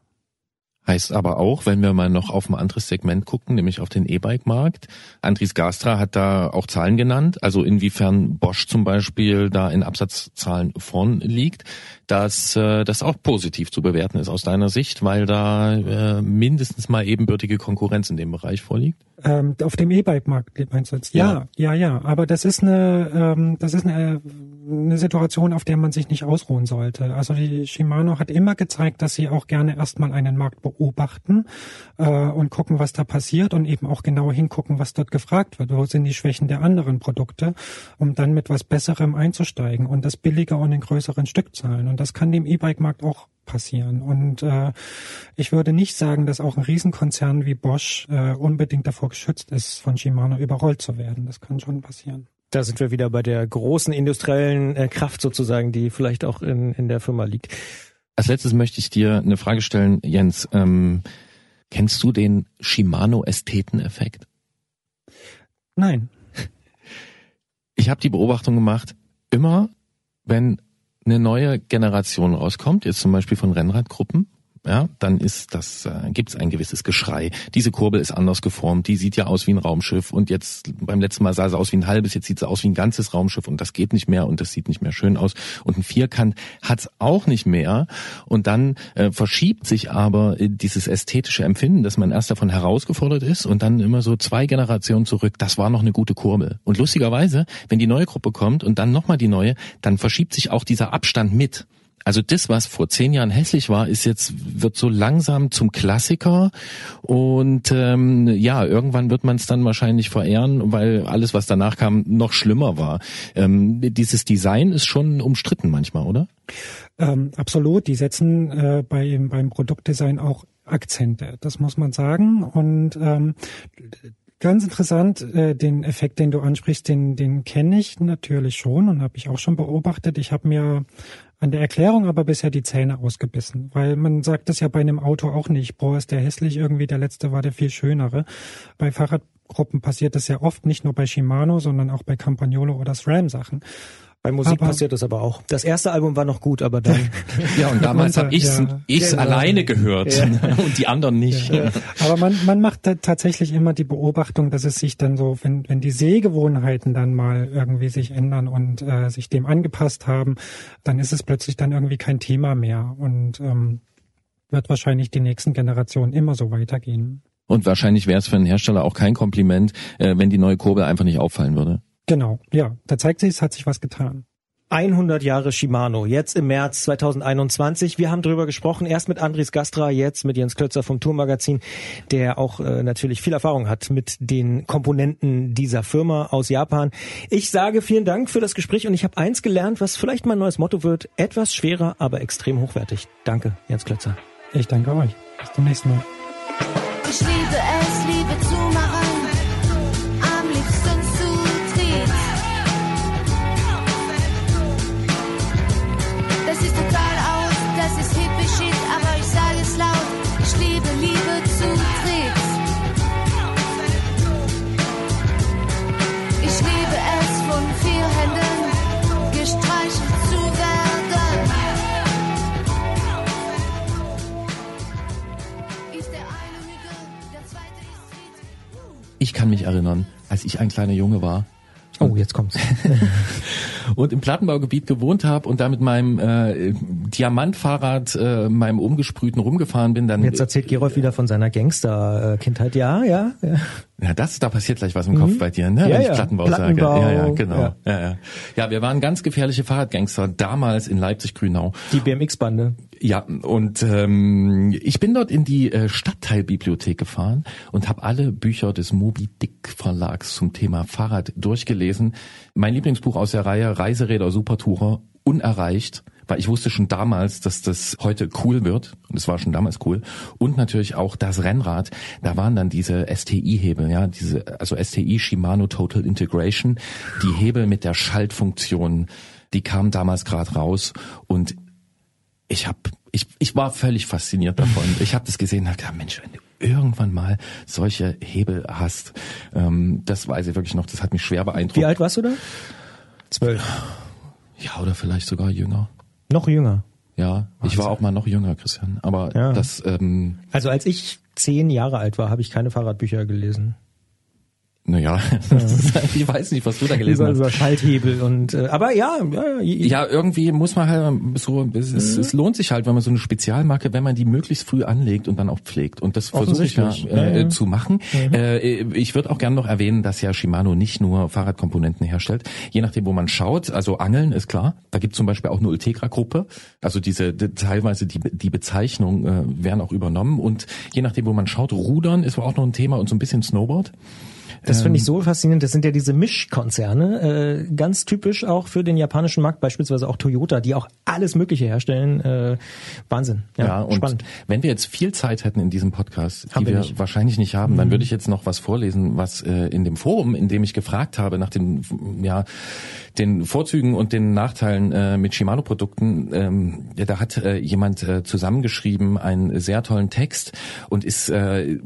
Heißt aber auch, wenn wir mal noch auf ein anderes Segment gucken, nämlich auf den E-Bike-Markt. Andries Gastra hat da auch Zahlen genannt, also inwiefern Bosch zum Beispiel da in Absatzzahlen vorn liegt, dass äh, das auch positiv zu bewerten ist aus deiner Sicht, weil da äh, mindestens mal ebenbürtige Konkurrenz in dem Bereich vorliegt. Ähm, auf dem E-Bike-Markt meinst du jetzt? Ja, ja, ja, ja. Aber das ist eine, ähm, das ist eine, eine Situation, auf der man sich nicht ausruhen sollte. Also die Shimano hat immer gezeigt, dass sie auch gerne erstmal einen Markt beobachten äh, und gucken, was da passiert und eben auch genau hingucken, was dort gefragt wird. Wo sind die Schwächen der anderen Produkte, um dann mit was Besserem einzusteigen und das billiger und in größeren Stückzahlen. Und das kann dem E-Bike-Markt auch passieren. Und äh, ich würde nicht sagen, dass auch ein Riesenkonzern wie Bosch äh, unbedingt davor geschützt ist, von Shimano überrollt zu werden. Das kann schon passieren. Da sind wir wieder bei der großen industriellen äh, Kraft sozusagen, die vielleicht auch in, in der Firma liegt. Als letztes möchte ich dir eine Frage stellen, Jens. Ähm, kennst du den Shimano-Ästheten-Effekt? Nein. Ich habe die Beobachtung gemacht, immer wenn eine neue Generation rauskommt, jetzt zum Beispiel von Rennradgruppen, ja, dann ist das, äh, gibt es ein gewisses Geschrei. Diese Kurbel ist anders geformt, die sieht ja aus wie ein Raumschiff und jetzt beim letzten Mal sah sie aus wie ein halbes, jetzt sieht sie aus wie ein ganzes Raumschiff und das geht nicht mehr und das sieht nicht mehr schön aus. Und ein Vierkant hat's auch nicht mehr und dann äh, verschiebt sich aber dieses ästhetische Empfinden, dass man erst davon herausgefordert ist und dann immer so zwei Generationen zurück, das war noch eine gute Kurbel. Und lustigerweise, wenn die neue Gruppe kommt und dann nochmal die neue, dann verschiebt sich auch dieser Abstand mit. Also das, was vor zehn Jahren hässlich war, ist jetzt wird so langsam zum Klassiker und ähm, ja, irgendwann wird man es dann wahrscheinlich verehren, weil alles, was danach kam, noch schlimmer war. Ähm, dieses Design ist schon umstritten manchmal, oder? Ähm, absolut. Die setzen äh, bei, beim Produktdesign auch Akzente. Das muss man sagen und ähm, Ganz interessant, äh, den Effekt, den du ansprichst, den, den kenne ich natürlich schon und habe ich auch schon beobachtet. Ich habe mir an der Erklärung aber bisher die Zähne ausgebissen, weil man sagt das ja bei einem Auto auch nicht. Boah, ist der hässlich irgendwie, der letzte war der viel schönere. Bei Fahrradgruppen passiert das ja oft, nicht nur bei Shimano, sondern auch bei Campagnolo oder SRAM Sachen. Bei Musik aber, passiert das aber auch. Das erste Album war noch gut, aber dann. ja, und damals habe ich's, ja, ich's genau. alleine gehört ja. und die anderen nicht. Ja. Aber man, man macht da tatsächlich immer die Beobachtung, dass es sich dann so, wenn, wenn die Sehgewohnheiten dann mal irgendwie sich ändern und äh, sich dem angepasst haben, dann ist es plötzlich dann irgendwie kein Thema mehr und ähm, wird wahrscheinlich die nächsten Generationen immer so weitergehen. Und wahrscheinlich wäre es für einen Hersteller auch kein Kompliment, äh, wenn die neue Kurbel einfach nicht auffallen würde. Genau, ja. Da zeigt sich, es hat sich was getan. 100 Jahre Shimano, jetzt im März 2021. Wir haben drüber gesprochen, erst mit Andres Gastra, jetzt mit Jens Klötzer vom Tourmagazin, der auch äh, natürlich viel Erfahrung hat mit den Komponenten dieser Firma aus Japan. Ich sage vielen Dank für das Gespräch und ich habe eins gelernt, was vielleicht mein neues Motto wird, etwas schwerer, aber extrem hochwertig. Danke, Jens Klötzer. Ich danke euch. Bis zum nächsten Mal. Kann mich erinnern, als ich ein kleiner Junge war Oh, jetzt kommt's. und im Plattenbaugebiet gewohnt habe und da mit meinem äh, Diamantfahrrad, äh, meinem umgesprühten rumgefahren bin, dann Jetzt erzählt Gerolf wieder von seiner Gangster-Kindheit. Ja, ja, ja. Ja, das, da passiert gleich was im Kopf bei dir, ne? Ja, wenn ich ja. Plattenbau, Plattenbau, sage. Ja, ja, genau. ja. Ja. Ja, ja. wir waren ganz gefährliche Fahrradgangster damals in Leipzig-Grünau. Die BMX-Bande. Ja, und ähm, ich bin dort in die äh, Stadtteilbibliothek gefahren und habe alle Bücher des Moby Dick Verlags zum Thema Fahrrad durchgelesen. Mein Lieblingsbuch aus der Reihe Reiseräder Supertourer unerreicht, weil ich wusste schon damals, dass das heute cool wird und es war schon damals cool und natürlich auch das Rennrad, da waren dann diese STI-Hebel, ja, diese also STI Shimano Total Integration, die Hebel mit der Schaltfunktion, die kamen damals gerade raus und ich habe ich, ich war völlig fasziniert davon. Ich habe das gesehen und dachte, ja, Mensch, wenn du irgendwann mal solche Hebel hast, ähm, das weiß ich wirklich noch, das hat mich schwer beeindruckt. Wie alt warst du da? Zwölf. Ja, oder vielleicht sogar jünger. Noch jünger. Ja, ich war auch mal noch jünger, Christian. Aber Ja. das, ähm, Also als ich zehn Jahre alt war, habe ich keine Fahrradbücher gelesen. Naja, ist, ich weiß nicht, was du da gelesen Über, hast. über Schalthebel und äh, aber ja, ja, Ja, irgendwie muss man halt so, es, es, Mhm. es lohnt sich halt, wenn man so eine Spezialmarke, wenn man die möglichst früh anlegt und dann auch pflegt. Und das versuche ich ja, Offensichtlich. äh, Ja, zu machen. Äh, ich würde auch gerne noch erwähnen, dass ja Shimano nicht nur Fahrradkomponenten herstellt. Je nachdem, wo man schaut, also Angeln ist klar. Da gibt zum Beispiel auch eine Ultegra-Gruppe. Also diese die, teilweise die, die Bezeichnung äh, werden auch übernommen. Und je nachdem, wo man schaut, Rudern ist auch noch ein Thema und so ein bisschen Snowboard. Das finde ich Ähm. so faszinierend. Das sind ja diese Mischkonzerne, äh, ganz typisch auch für den japanischen Markt, beispielsweise auch Toyota, die auch alles Mögliche herstellen. Äh, Wahnsinn. Ja, Ja, und spannend. wenn wir jetzt viel Zeit hätten in diesem Podcast, Haben die wir nicht. Mhm. wahrscheinlich nicht haben, dann würde ich jetzt noch was vorlesen, was äh, in dem Forum, in dem ich gefragt habe nach den ja den Vorzügen und den Nachteilen äh, mit Shimano-Produkten, ähm, ja, da hat äh, jemand äh, zusammengeschrieben einen sehr tollen Text und ist äh,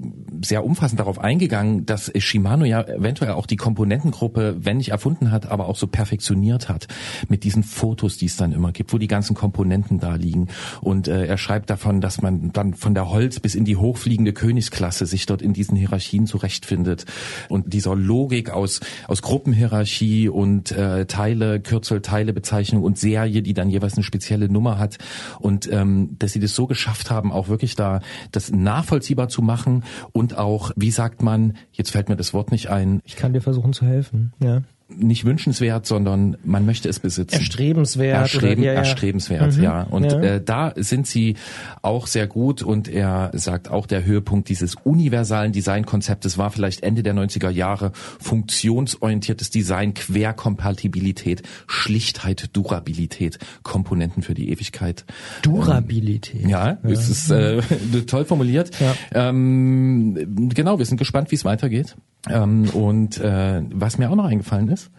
sehr umfassend darauf eingegangen, dass Shimano ja eventuell auch die Komponentengruppe, wenn nicht erfunden hat, aber auch so perfektioniert hat mit diesen Fotos, die es dann immer gibt, wo die ganzen Komponenten da liegen. Und äh, er schreibt davon, dass man dann von der Holz bis in die hochfliegende Königsklasse sich dort in diesen Hierarchien zurechtfindet und dieser Logik aus aus Gruppenhierarchie und äh, Teile, Kürzel, Teilebezeichnung und Serie, die dann jeweils eine spezielle Nummer hat und ähm, dass sie das so geschafft haben, auch wirklich da das nachvollziehbar zu machen und auch, wie sagt man, jetzt fällt mir das Wort nicht ein, Ich kann dir versuchen zu helfen. Ja. nicht wünschenswert, sondern man möchte es besitzen. Erstrebenswert. Erstreben, oder, ja, ja. Erstrebenswert, Mhm, ja. Und ja. Äh, da sind sie auch sehr gut und er sagt auch, der Höhepunkt dieses universalen Designkonzeptes war vielleicht Ende der 90er Jahre funktionsorientiertes Design, Querkompatibilität, Schlichtheit, Durabilität, Komponenten für die Ewigkeit. Durabilität. Ja, es ist äh, toll formuliert. Ja. Ähm, genau, wir sind gespannt, wie es weitergeht. Ähm, und äh, was mir auch noch eingefallen ist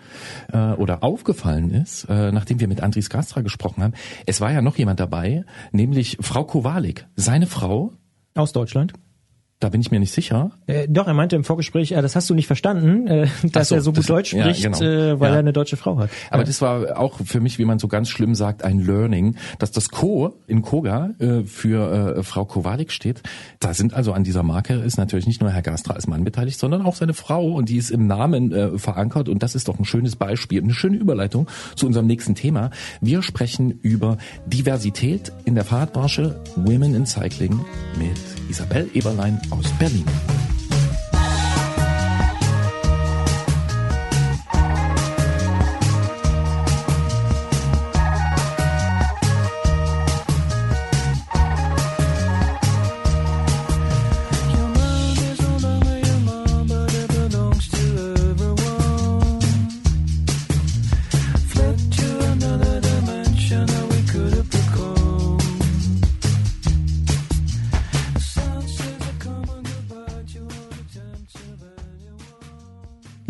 äh, oder aufgefallen ist, äh, nachdem wir mit Andris Gastra gesprochen haben, es war ja noch jemand dabei, nämlich Frau Kowalik, seine Frau. Aus Deutschland. Da bin ich mir nicht sicher. Äh, doch, er meinte im Vorgespräch, äh, das hast du nicht verstanden, äh, dass so, er so gut das- Deutsch ja, spricht, genau. äh, weil Ja. er eine deutsche Frau hat. Aber ja. das war auch für mich, wie man so ganz schlimm sagt, ein Learning, dass das Co in Koga äh, für äh, Frau Kowalik steht. Da sind also an dieser Marke ist natürlich nicht nur Herr Gastra als Mann beteiligt, sondern auch seine Frau und die ist im Namen äh, verankert und das ist doch ein schönes Beispiel, eine schöne Überleitung zu unserem nächsten Thema. Wir sprechen über Diversität in der Fahrradbranche, Women in Cycling mit Isabel Eberlein aus Berlin.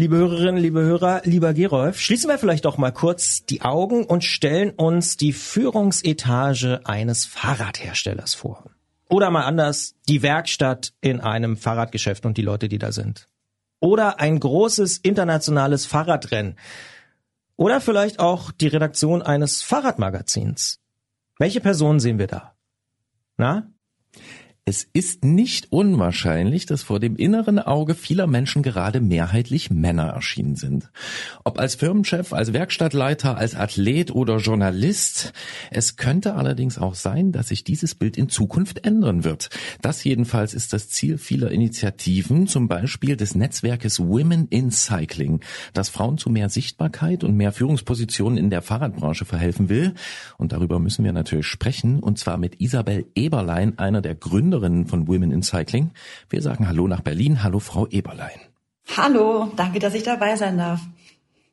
Liebe Hörerinnen, liebe Hörer, lieber Gerolf, schließen wir vielleicht doch mal kurz die Augen und stellen uns die Führungsetage eines Fahrradherstellers vor. Oder mal anders, die Werkstatt in einem Fahrradgeschäft und die Leute, die da sind. Oder ein großes internationales Fahrradrennen. Oder vielleicht auch die Redaktion eines Fahrradmagazins. Welche Person sehen wir da? Na? Es ist nicht unwahrscheinlich, dass vor dem inneren Auge vieler Menschen gerade mehrheitlich Männer erschienen sind. Ob als Firmenchef, als Werkstattleiter, als Athlet oder Journalist. Es könnte allerdings auch sein, dass sich dieses Bild in Zukunft ändern wird. Das jedenfalls ist das Ziel vieler Initiativen, zum Beispiel des Netzwerkes Women in Cycling, das Frauen zu mehr Sichtbarkeit und mehr Führungspositionen in der Fahrradbranche verhelfen will. Und darüber müssen wir natürlich sprechen, und zwar mit Isabel Eberlein, einer der Gründer Gründerin von Women in Cycling. Wir sagen Hallo nach Berlin. Hallo, Frau Eberlein. Hallo, danke, dass ich dabei sein darf.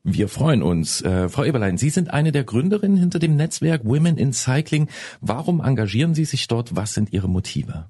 Wir freuen uns. Äh, Frau Eberlein, Sie sind eine der Gründerinnen hinter dem Netzwerk Women in Cycling. Warum engagieren Sie sich dort? Was sind Ihre Motive?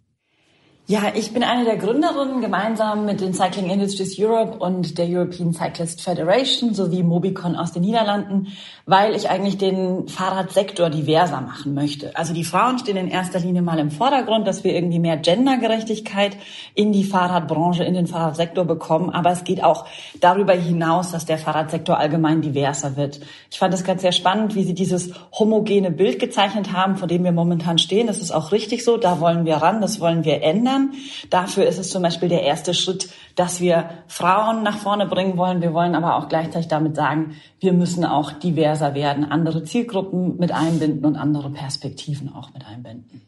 Ja, ich bin eine der Gründerinnen gemeinsam mit den Cycling Industries Europe und der European Cyclist Federation sowie Mobicon aus den Niederlanden, weil ich eigentlich den Fahrradsektor diverser machen möchte. Also die Frauen stehen in erster Linie mal im Vordergrund, dass wir irgendwie mehr Gendergerechtigkeit in die Fahrradbranche, in den Fahrradsektor bekommen. Aber es geht auch darüber hinaus, dass der Fahrradsektor allgemein diverser wird. Ich fand es ganz sehr spannend, wie Sie dieses homogene Bild gezeichnet haben, vor dem wir momentan stehen. Das ist auch richtig so. Da wollen wir ran, das wollen wir ändern verändern. Dafür ist es zum Beispiel der erste Schritt, dass wir Frauen nach vorne bringen wollen. Wir wollen aber auch gleichzeitig damit sagen, wir müssen auch diverser werden, andere Zielgruppen mit einbinden und andere Perspektiven auch mit einbinden.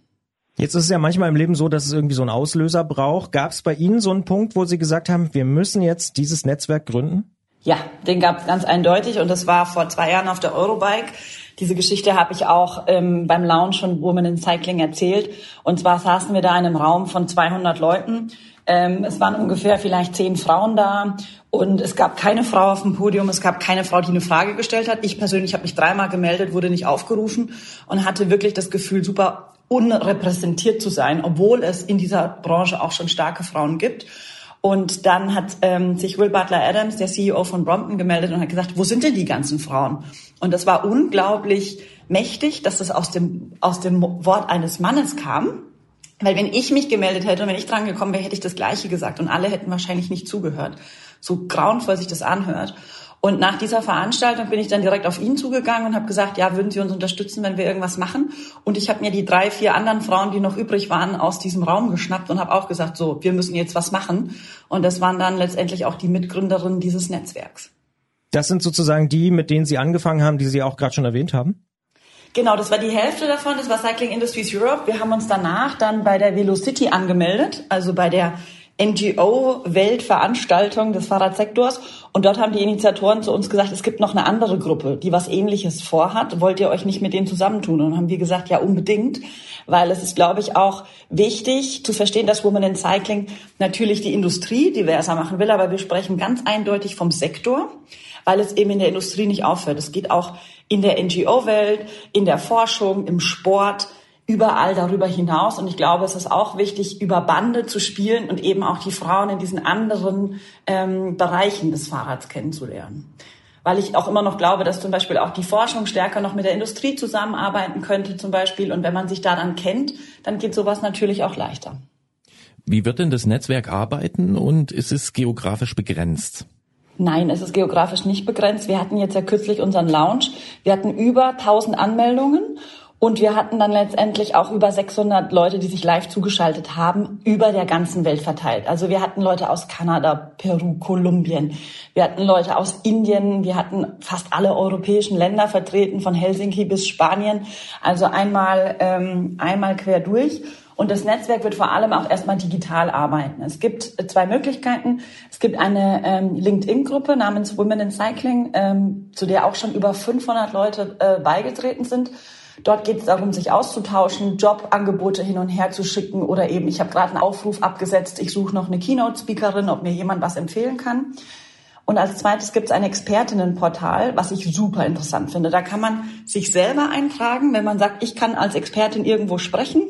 Jetzt ist es ja manchmal im Leben so, dass es irgendwie so einen Auslöser braucht. Gab es bei Ihnen so einen Punkt, wo Sie gesagt haben, wir müssen jetzt dieses Netzwerk gründen? Ja, den gab es ganz eindeutig und das war vor zwei Jahren auf der Eurobike. Diese Geschichte habe ich auch ähm, beim Lounge von Women in Cycling erzählt. Und zwar saßen wir da in einem Raum von 200 Leuten. Ähm, es waren ungefähr vielleicht zehn Frauen da und es gab keine Frau auf dem Podium, es gab keine Frau, die eine Frage gestellt hat. Ich persönlich habe mich dreimal gemeldet, wurde nicht aufgerufen und hatte wirklich das Gefühl, super unrepräsentiert zu sein, obwohl es in dieser Branche auch schon starke Frauen gibt. Und dann hat ähm, sich Will Butler Adams, der CEO von Brompton, gemeldet und hat gesagt, wo sind denn die ganzen Frauen? Und das war unglaublich mächtig, dass das aus dem, aus dem Wort eines Mannes kam. Weil wenn ich mich gemeldet hätte und wenn ich dran gekommen wäre, hätte ich das Gleiche gesagt und alle hätten wahrscheinlich nicht zugehört. So grauenvoll sich das anhört. Und nach dieser Veranstaltung bin ich dann direkt auf ihn zugegangen und habe gesagt, ja, würden Sie uns unterstützen, wenn wir irgendwas machen? Und ich habe mir die drei, vier anderen Frauen, die noch übrig waren, aus diesem Raum geschnappt und habe auch gesagt, so, wir müssen jetzt was machen. Und das waren dann letztendlich auch die Mitgründerinnen dieses Netzwerks. Das sind sozusagen die, mit denen Sie angefangen haben, die Sie auch gerade schon erwähnt haben? Genau, das war die Hälfte davon. Das war Cycling Industries Europe. Wir haben uns danach dann bei der Velocity angemeldet, also bei der NGO-Weltveranstaltung des Fahrradsektors. Und dort haben die Initiatoren zu uns gesagt, es gibt noch eine andere Gruppe, die was Ähnliches vorhat. Wollt ihr euch nicht mit denen zusammentun? Und haben wir gesagt, ja, unbedingt. Weil es ist, glaube ich, auch wichtig zu verstehen, dass Women in Cycling natürlich die Industrie diverser machen will. Aber wir sprechen ganz eindeutig vom Sektor, weil es eben in der Industrie nicht aufhört. Es geht auch in der NGO-Welt, in der Forschung, im Sport, überall darüber hinaus. Und ich glaube, es ist auch wichtig, über Bande zu spielen und eben auch die Frauen in diesen anderen ähm, Bereichen des Fahrrads kennenzulernen. Weil ich auch immer noch glaube, dass zum Beispiel auch die Forschung stärker noch mit der Industrie zusammenarbeiten könnte zum Beispiel. Und wenn man sich daran kennt, dann geht sowas natürlich auch leichter. Wie wird denn das Netzwerk arbeiten und ist es geografisch begrenzt? Nein, es ist geografisch nicht begrenzt. Wir hatten jetzt ja kürzlich unseren Lounge. Wir hatten über 1000 Anmeldungen und wir hatten dann letztendlich auch über 600 Leute, die sich live zugeschaltet haben, über der ganzen Welt verteilt. Also wir hatten Leute aus Kanada, Peru, Kolumbien. Wir hatten Leute aus Indien. Wir hatten fast alle europäischen Länder vertreten, von Helsinki bis Spanien. Also einmal, ähm, einmal quer durch. Und das Netzwerk wird vor allem auch erstmal digital arbeiten. Es gibt zwei Möglichkeiten. Es gibt eine ähm, LinkedIn-Gruppe namens Women in Cycling, ähm, zu der auch schon über 500 Leute äh, beigetreten sind. Dort geht es darum, sich auszutauschen, Jobangebote hin und her zu schicken oder eben, ich habe gerade einen Aufruf abgesetzt, ich suche noch eine Keynote-Speakerin, ob mir jemand was empfehlen kann. Und als zweites gibt es ein Expertinnenportal, was ich super interessant finde. Da kann man sich selber eintragen, wenn man sagt, ich kann als Expertin irgendwo sprechen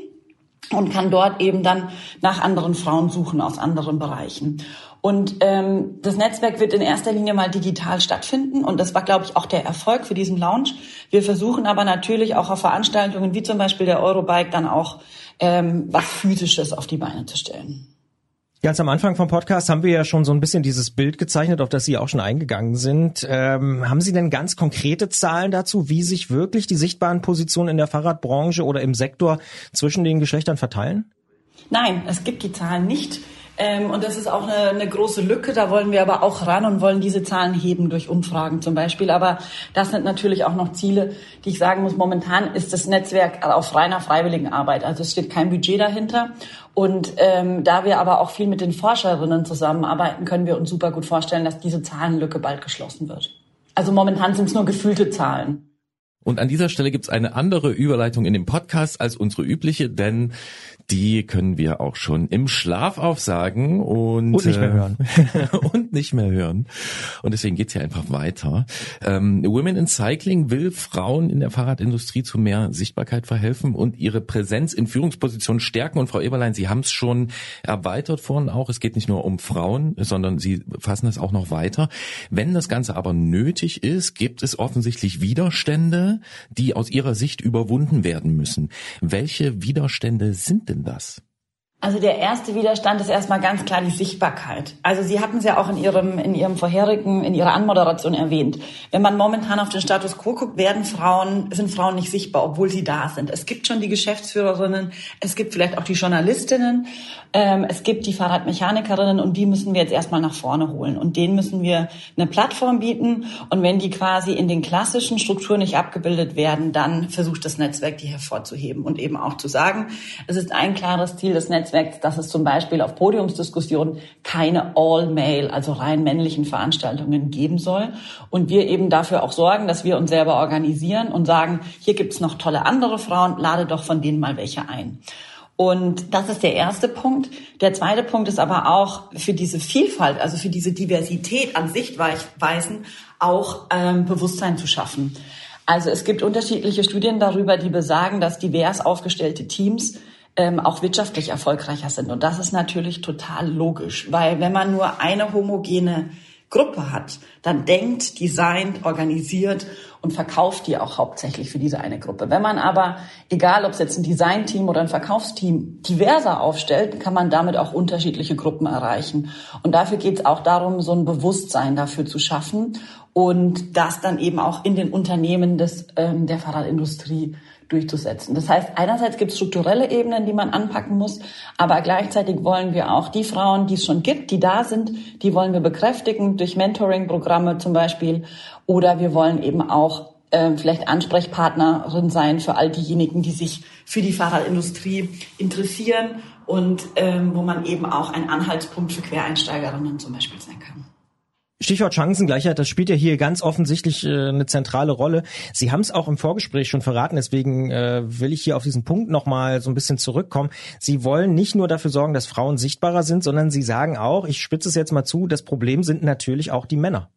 und kann dort eben dann nach anderen Frauen suchen aus anderen Bereichen. Und ähm, das Netzwerk wird in erster Linie mal digital stattfinden. Und das war, glaube ich, auch der Erfolg für diesen Lounge. Wir versuchen aber natürlich auch auf Veranstaltungen wie zum Beispiel der Eurobike dann auch ähm, was Physisches auf die Beine zu stellen. Ganz am Anfang vom Podcast haben wir ja schon so ein bisschen dieses Bild gezeichnet, auf das Sie auch schon eingegangen sind. Ähm, haben Sie denn ganz konkrete Zahlen dazu, wie sich wirklich die sichtbaren Positionen in der Fahrradbranche oder im Sektor zwischen den Geschlechtern verteilen? Nein, es gibt die Zahlen nicht. Ähm, und das ist auch eine, eine, große Lücke. Da wollen wir aber auch ran und wollen diese Zahlen heben durch Umfragen zum Beispiel. Aber das sind natürlich auch noch Ziele, die ich sagen muss. Momentan ist das Netzwerk auf reiner freiwilligen Arbeit. Also es steht kein Budget dahinter. Und ähm, da wir aber auch viel mit den Forscherinnen zusammenarbeiten, können wir uns super gut vorstellen, dass diese Zahlenlücke bald geschlossen wird. Also momentan sind es nur gefühlte Zahlen. Und an dieser Stelle gibt's eine andere Überleitung in dem Podcast als unsere übliche, denn die können wir auch schon im Schlaf aufsagen und, und nicht mehr hören. und nicht mehr hören. Und deswegen geht's hier einfach weiter. Ähm, Women in Cycling will Frauen in der Fahrradindustrie zu mehr Sichtbarkeit verhelfen und ihre Präsenz in Führungspositionen stärken. Und Frau Eberlein, Sie haben es schon erweitert vorhin auch. Es geht nicht nur um Frauen, sondern Sie fassen es auch noch weiter. Wenn das Ganze aber nötig ist, gibt es offensichtlich Widerstände, die aus Ihrer Sicht überwunden werden müssen. Welche Widerstände sind denn das? Also der erste Widerstand ist erstmal ganz klar die Sichtbarkeit. Also Sie hatten es ja auch in Ihrem, in Ihrem vorherigen, in Ihrer Anmoderation erwähnt. Wenn man momentan auf den Status quo guckt, werden Frauen, sind Frauen nicht sichtbar, obwohl sie da sind. Es gibt schon die Geschäftsführerinnen, es gibt vielleicht auch die Journalistinnen, ähm, es gibt die Fahrradmechanikerinnen und die müssen wir jetzt erstmal nach vorne holen. Und denen müssen wir eine Plattform bieten. Und wenn die quasi in den klassischen Strukturen nicht abgebildet werden, dann versucht das Netzwerk, die hervorzuheben und eben auch zu sagen, es ist ein klares Ziel des Netzwerks, Netzwerks, dass es zum Beispiel auf Podiumsdiskussionen keine All-Male, also rein männlichen Veranstaltungen geben soll. Und wir eben dafür auch sorgen, dass wir uns selber organisieren und sagen, hier gibt's noch tolle andere Frauen, lade doch von denen mal welche ein. Und das ist der erste Punkt. Der zweite Punkt ist aber auch für diese Vielfalt, also für diese Diversität an Sichtweisen auch ähm, Bewusstsein zu schaffen. Also es gibt unterschiedliche Studien darüber, die besagen, dass divers aufgestellte Teams ähm, auch wirtschaftlich erfolgreicher sind. Und das ist natürlich total logisch, weil wenn man nur eine homogene Gruppe hat, dann denkt, designt, organisiert und verkauft die auch hauptsächlich für diese eine Gruppe. Wenn man aber, egal ob es jetzt ein Designteam oder ein Verkaufsteam, diverser aufstellt, kann man damit auch unterschiedliche Gruppen erreichen. Und dafür geht es auch darum, so ein Bewusstsein dafür zu schaffen und das dann eben auch in den Unternehmen des, ähm, der Fahrradindustrie durchzusetzen. Das heißt, einerseits gibt es strukturelle Ebenen, die man anpacken muss, aber gleichzeitig wollen wir auch die Frauen, die es schon gibt, die da sind, die wollen wir bekräftigen durch Mentoring-Programme zum Beispiel oder wir wollen eben auch äh, vielleicht Ansprechpartnerin sein für all diejenigen, die sich für die Fahrradindustrie interessieren und ähm, wo man eben auch ein Anhaltspunkt für Quereinsteigerinnen zum Beispiel sein kann. Stichwort Chancengleichheit, das spielt ja hier ganz offensichtlich äh, eine zentrale Rolle. Sie haben es auch im Vorgespräch schon verraten, deswegen äh, will ich hier auf diesen Punkt nochmal so ein bisschen zurückkommen. Sie wollen nicht nur dafür sorgen, dass Frauen sichtbarer sind, sondern Sie sagen auch, ich spitze es jetzt mal zu, das Problem sind natürlich auch die Männer.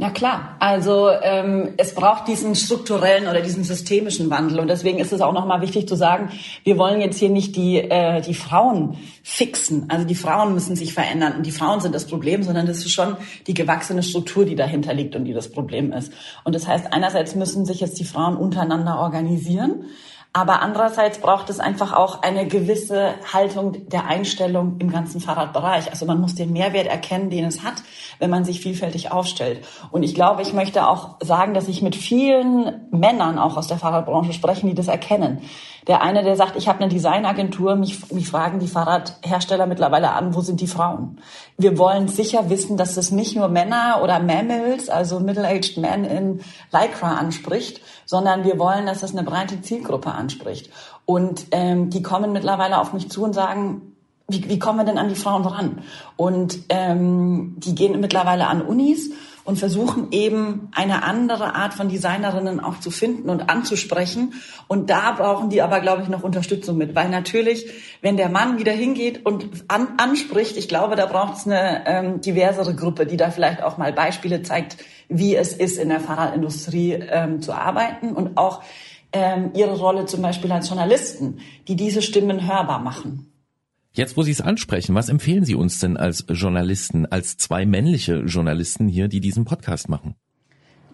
Na klar, also ähm, es braucht diesen strukturellen oder diesen systemischen Wandel. Und deswegen ist es auch nochmal wichtig zu sagen, wir wollen jetzt hier nicht die äh, die Frauen fixen, also die Frauen müssen sich verändern. Und die Frauen sind das Problem, sondern das ist schon die gewachsene Struktur, die dahinter liegt und die das Problem ist. Und das heißt, einerseits müssen sich jetzt die Frauen untereinander organisieren, aber andererseits braucht es einfach auch eine gewisse Haltung der Einstellung im ganzen Fahrradbereich. Also man muss den Mehrwert erkennen, den es hat, wenn man sich vielfältig aufstellt. Und ich glaube, ich möchte auch sagen, dass ich mit vielen Männern auch aus der Fahrradbranche spreche, die das erkennen. Der eine, der sagt, ich habe eine Designagentur, mich, mich fragen die Fahrradhersteller mittlerweile an, wo sind die Frauen? Wir wollen sicher wissen, dass es nicht nur Männer oder Mammals, also Middle-aged Men in Lycra anspricht, sondern wir wollen, dass es eine breite Zielgruppe anspricht. Und ähm, die kommen mittlerweile auf mich zu und sagen, wie, wie kommen wir denn an die Frauen ran? Und ähm, die gehen mittlerweile an Unis und versuchen eben eine andere Art von Designerinnen auch zu finden und anzusprechen. Und da brauchen die aber, glaube ich, noch Unterstützung mit. Weil natürlich, wenn der Mann wieder hingeht und an, anspricht, ich glaube, da braucht es eine ähm, diversere Gruppe, die da vielleicht auch mal Beispiele zeigt, wie es ist, in der Fahrradindustrie ähm, zu arbeiten und auch ähm, ihre Rolle zum Beispiel als Journalisten, die diese Stimmen hörbar machen. Jetzt, wo Sie es ansprechen, was empfehlen Sie uns denn als Journalisten, als zwei männliche Journalisten hier, die diesen Podcast machen?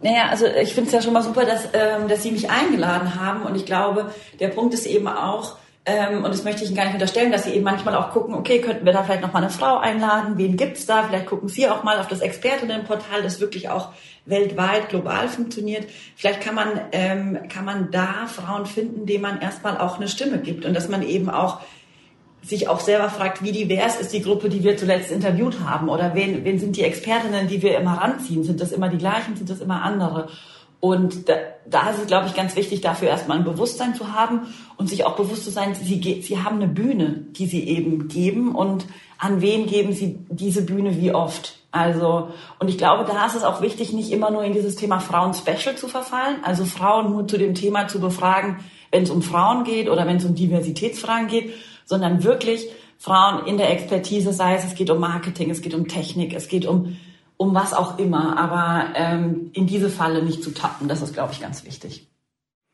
Naja, also ich finde es ja schon mal super, dass, ähm, dass Sie mich eingeladen haben. Und ich glaube, der Punkt ist eben auch, ähm, und das möchte ich Ihnen gar nicht unterstellen, dass Sie eben manchmal auch gucken, okay, könnten wir da vielleicht noch mal eine Frau einladen? Wen gibt's da? Vielleicht gucken Sie auch mal auf das Expertinnenportal, das wirklich auch weltweit, global funktioniert. Vielleicht kann man, ähm, kann man da Frauen finden, denen man erstmal auch eine Stimme gibt und dass man eben auch sich auch selber fragt, wie divers ist die Gruppe, die wir zuletzt interviewt haben oder wen, wen sind die Expertinnen, die wir immer ranziehen? Sind das immer die gleichen, sind das immer andere? Und da, da ist es, glaube ich, ganz wichtig, dafür erstmal ein Bewusstsein zu haben und sich auch bewusst zu sein, sie, sie haben eine Bühne, die sie eben geben und an wen geben sie diese Bühne wie oft. Also, und ich glaube, da ist es auch wichtig, nicht immer nur in dieses Thema Frauen-Special zu verfallen, also Frauen nur zu dem Thema zu befragen, wenn es um Frauen geht oder wenn es um Diversitätsfragen geht, sondern wirklich Frauen in der Expertise, sei es, es geht um Marketing, es geht um Technik, es geht um, um was auch immer, aber ähm, in diese Falle nicht zu tappen, das ist, glaube ich, ganz wichtig.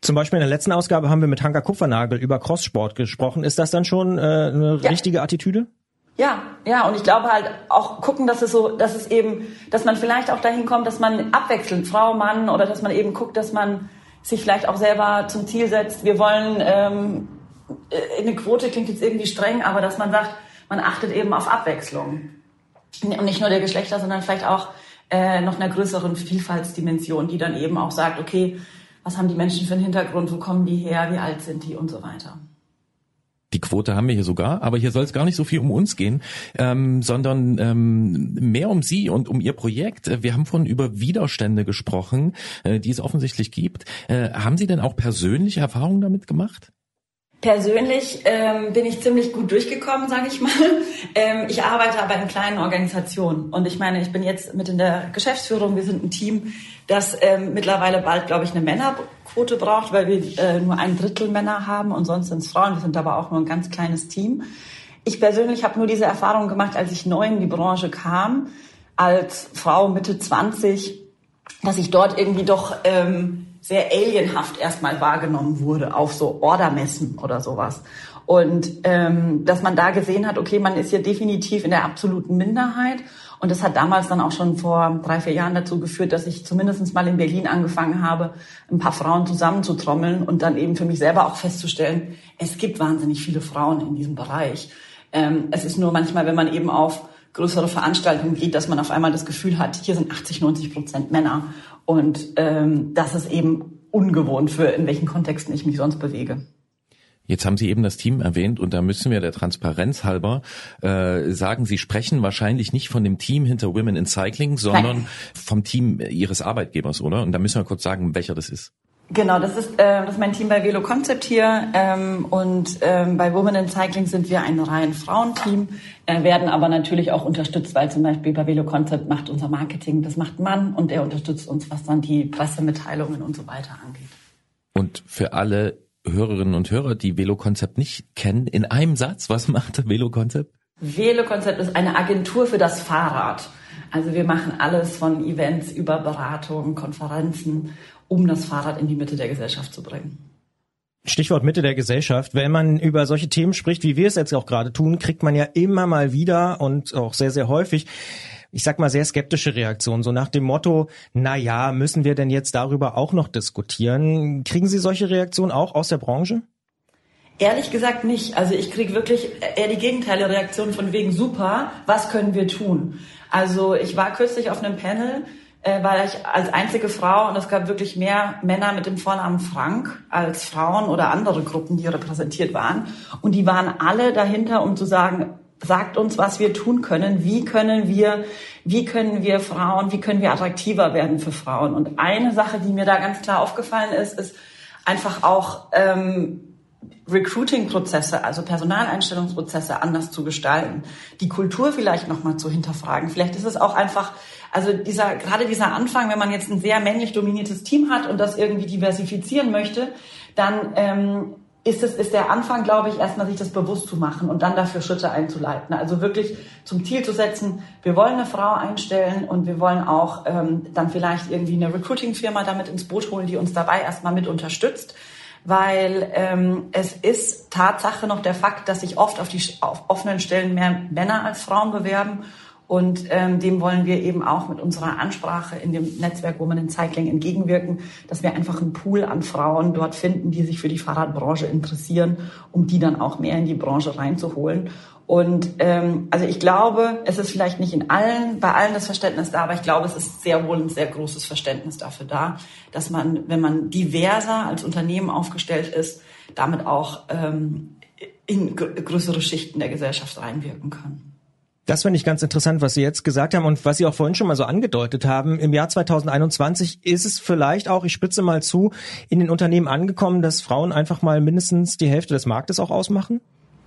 Zum Beispiel in der letzten Ausgabe haben wir mit Hanka Kupfernagel über Crosssport gesprochen. Ist das dann schon äh, eine ja. richtige Attitüde? Ja, ja, und ich glaube halt auch gucken, dass es so, dass es eben, dass man vielleicht auch dahin kommt, dass man abwechselnd Frau, Mann oder dass man eben guckt, dass man sich vielleicht auch selber zum Ziel setzt, wir wollen ähm, äh, eine Quote klingt jetzt irgendwie streng, aber dass man sagt, man achtet eben auf Abwechslung. Und nicht nur der Geschlechter, sondern vielleicht auch äh, noch einer größeren Vielfaltsdimension, die dann eben auch sagt, okay, was haben die Menschen für einen Hintergrund, wo kommen die her, wie alt sind die und so weiter. Die Quote haben wir hier sogar, aber hier soll es gar nicht so viel um uns gehen, ähm, sondern ähm, mehr um Sie und um Ihr Projekt. Wir haben vorhin über Widerstände gesprochen, äh, die es offensichtlich gibt. Äh, haben Sie denn auch persönliche Erfahrungen damit gemacht? Persönlich ähm, bin ich ziemlich gut durchgekommen, sage ich mal. Ähm, ich arbeite aber in kleinen Organisationen und ich meine, ich bin jetzt mit in der Geschäftsführung. Wir sind ein Team, das ähm, mittlerweile bald, glaube ich, eine Männerquote braucht, weil wir äh, nur ein Drittel Männer haben und sonst sind es Frauen. Wir sind aber auch nur ein ganz kleines Team. Ich persönlich habe nur diese Erfahrung gemacht, als ich neu in die Branche kam, als Frau Mitte 20, dass ich dort irgendwie doch ähm, sehr alienhaft erstmal wahrgenommen wurde auf so Ordermessen oder sowas. Und ähm, dass man da gesehen hat, okay, man ist hier definitiv in der absoluten Minderheit. Und das hat damals dann auch schon vor drei, vier Jahren dazu geführt, dass ich zumindest mal in Berlin angefangen habe, ein paar Frauen zusammenzutrommeln und dann eben für mich selber auch festzustellen, es gibt wahnsinnig viele Frauen in diesem Bereich. Ähm, es ist nur manchmal, wenn man eben auf größere Veranstaltungen geht, dass man auf einmal das Gefühl hat, hier sind 80, 90 Prozent Männer. Und ähm, das ist eben ungewohnt für in welchen Kontexten ich mich sonst bewege. Jetzt haben Sie eben das Team erwähnt und da müssen wir der Transparenz halber äh, sagen, Sie sprechen wahrscheinlich nicht von dem Team hinter Women in Cycling, sondern Nein. vom Team Ihres Arbeitgebers, oder? Und da müssen wir kurz sagen, welcher das ist. Genau, das ist, äh, das ist mein Team bei Velo Concept hier ähm, und ähm, bei Women in Cycling sind wir ein rein Frauenteam, äh, werden aber natürlich auch unterstützt, weil zum Beispiel bei Velo Concept macht unser Marketing, das macht Mann und er unterstützt uns, was dann die Pressemitteilungen und so weiter angeht. Und für alle Hörerinnen und Hörer, die Velo Concept nicht kennen, in einem Satz, was macht Velo Concept? Velo Concept ist eine Agentur für das Fahrrad. Also wir machen alles von Events über Beratungen, Konferenzen um das Fahrrad in die Mitte der Gesellschaft zu bringen. Stichwort Mitte der Gesellschaft. Wenn man über solche Themen spricht, wie wir es jetzt auch gerade tun, kriegt man ja immer mal wieder und auch sehr, sehr häufig ich sag mal, sehr skeptische Reaktionen, so nach dem Motto, na ja, müssen wir denn jetzt darüber auch noch diskutieren? Kriegen Sie solche Reaktionen auch aus der Branche? Ehrlich gesagt nicht. Also ich kriege wirklich eher die Gegenteile Reaktionen von wegen super, was können wir tun? Also ich war kürzlich auf einem Panel, äh, weil ich als einzige Frau, und es gab wirklich mehr Männer mit dem Vornamen Frank als Frauen oder andere Gruppen, die repräsentiert waren. Und die waren alle dahinter, um zu sagen, sagt uns, was wir tun können. Wie können wir, wie können wir Frauen, wie können wir attraktiver werden für Frauen? Und eine Sache, die mir da ganz klar aufgefallen ist, ist einfach auch ähm, Recruiting-Prozesse, also Personaleinstellungsprozesse anders zu gestalten, die Kultur vielleicht nochmal zu hinterfragen. Vielleicht ist es auch einfach also dieser, gerade dieser Anfang, wenn man jetzt ein sehr männlich dominiertes Team hat und das irgendwie diversifizieren möchte, dann ähm, ist es ist der Anfang, glaube ich, erstmal sich das bewusst zu machen und dann dafür Schritte einzuleiten. Also wirklich zum Ziel zu setzen, wir wollen eine Frau einstellen und wir wollen auch ähm, dann vielleicht irgendwie eine Recruiting-Firma damit ins Boot holen, die uns dabei erstmal mit unterstützt. Weil ähm, es ist Tatsache noch der Fakt, dass sich oft auf die auf offenen Stellen mehr Männer als Frauen bewerben. Und ähm, dem wollen wir eben auch mit unserer Ansprache in dem Netzwerk Women in Cycling entgegenwirken, dass wir einfach einen Pool an Frauen dort finden, die sich für die Fahrradbranche interessieren, um die dann auch mehr in die Branche reinzuholen. Und ähm, also ich glaube, es ist vielleicht nicht in allen, bei allen das Verständnis da, aber ich glaube, es ist sehr wohl ein sehr großes Verständnis dafür da, dass man, wenn man diverser als Unternehmen aufgestellt ist, damit auch ähm, in größere Schichten der Gesellschaft reinwirken kann. Das finde ich ganz interessant, was Sie jetzt gesagt haben und was Sie auch vorhin schon mal so angedeutet haben. Im Jahr 2021 ist es vielleicht auch, ich spitze mal zu, in den Unternehmen angekommen, dass Frauen einfach mal mindestens die Hälfte des Marktes auch ausmachen?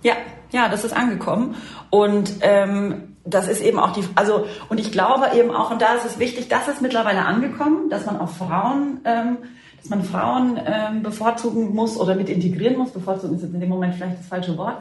Ja, ja, das ist angekommen. Und ähm, das ist eben auch die, also und ich glaube eben auch, und da ist es wichtig, das ist mittlerweile angekommen, dass man auf Frauen, ähm, dass man Frauen ähm, bevorzugen muss oder mit integrieren muss. Bevorzugen ist jetzt in dem Moment vielleicht das falsche Wort.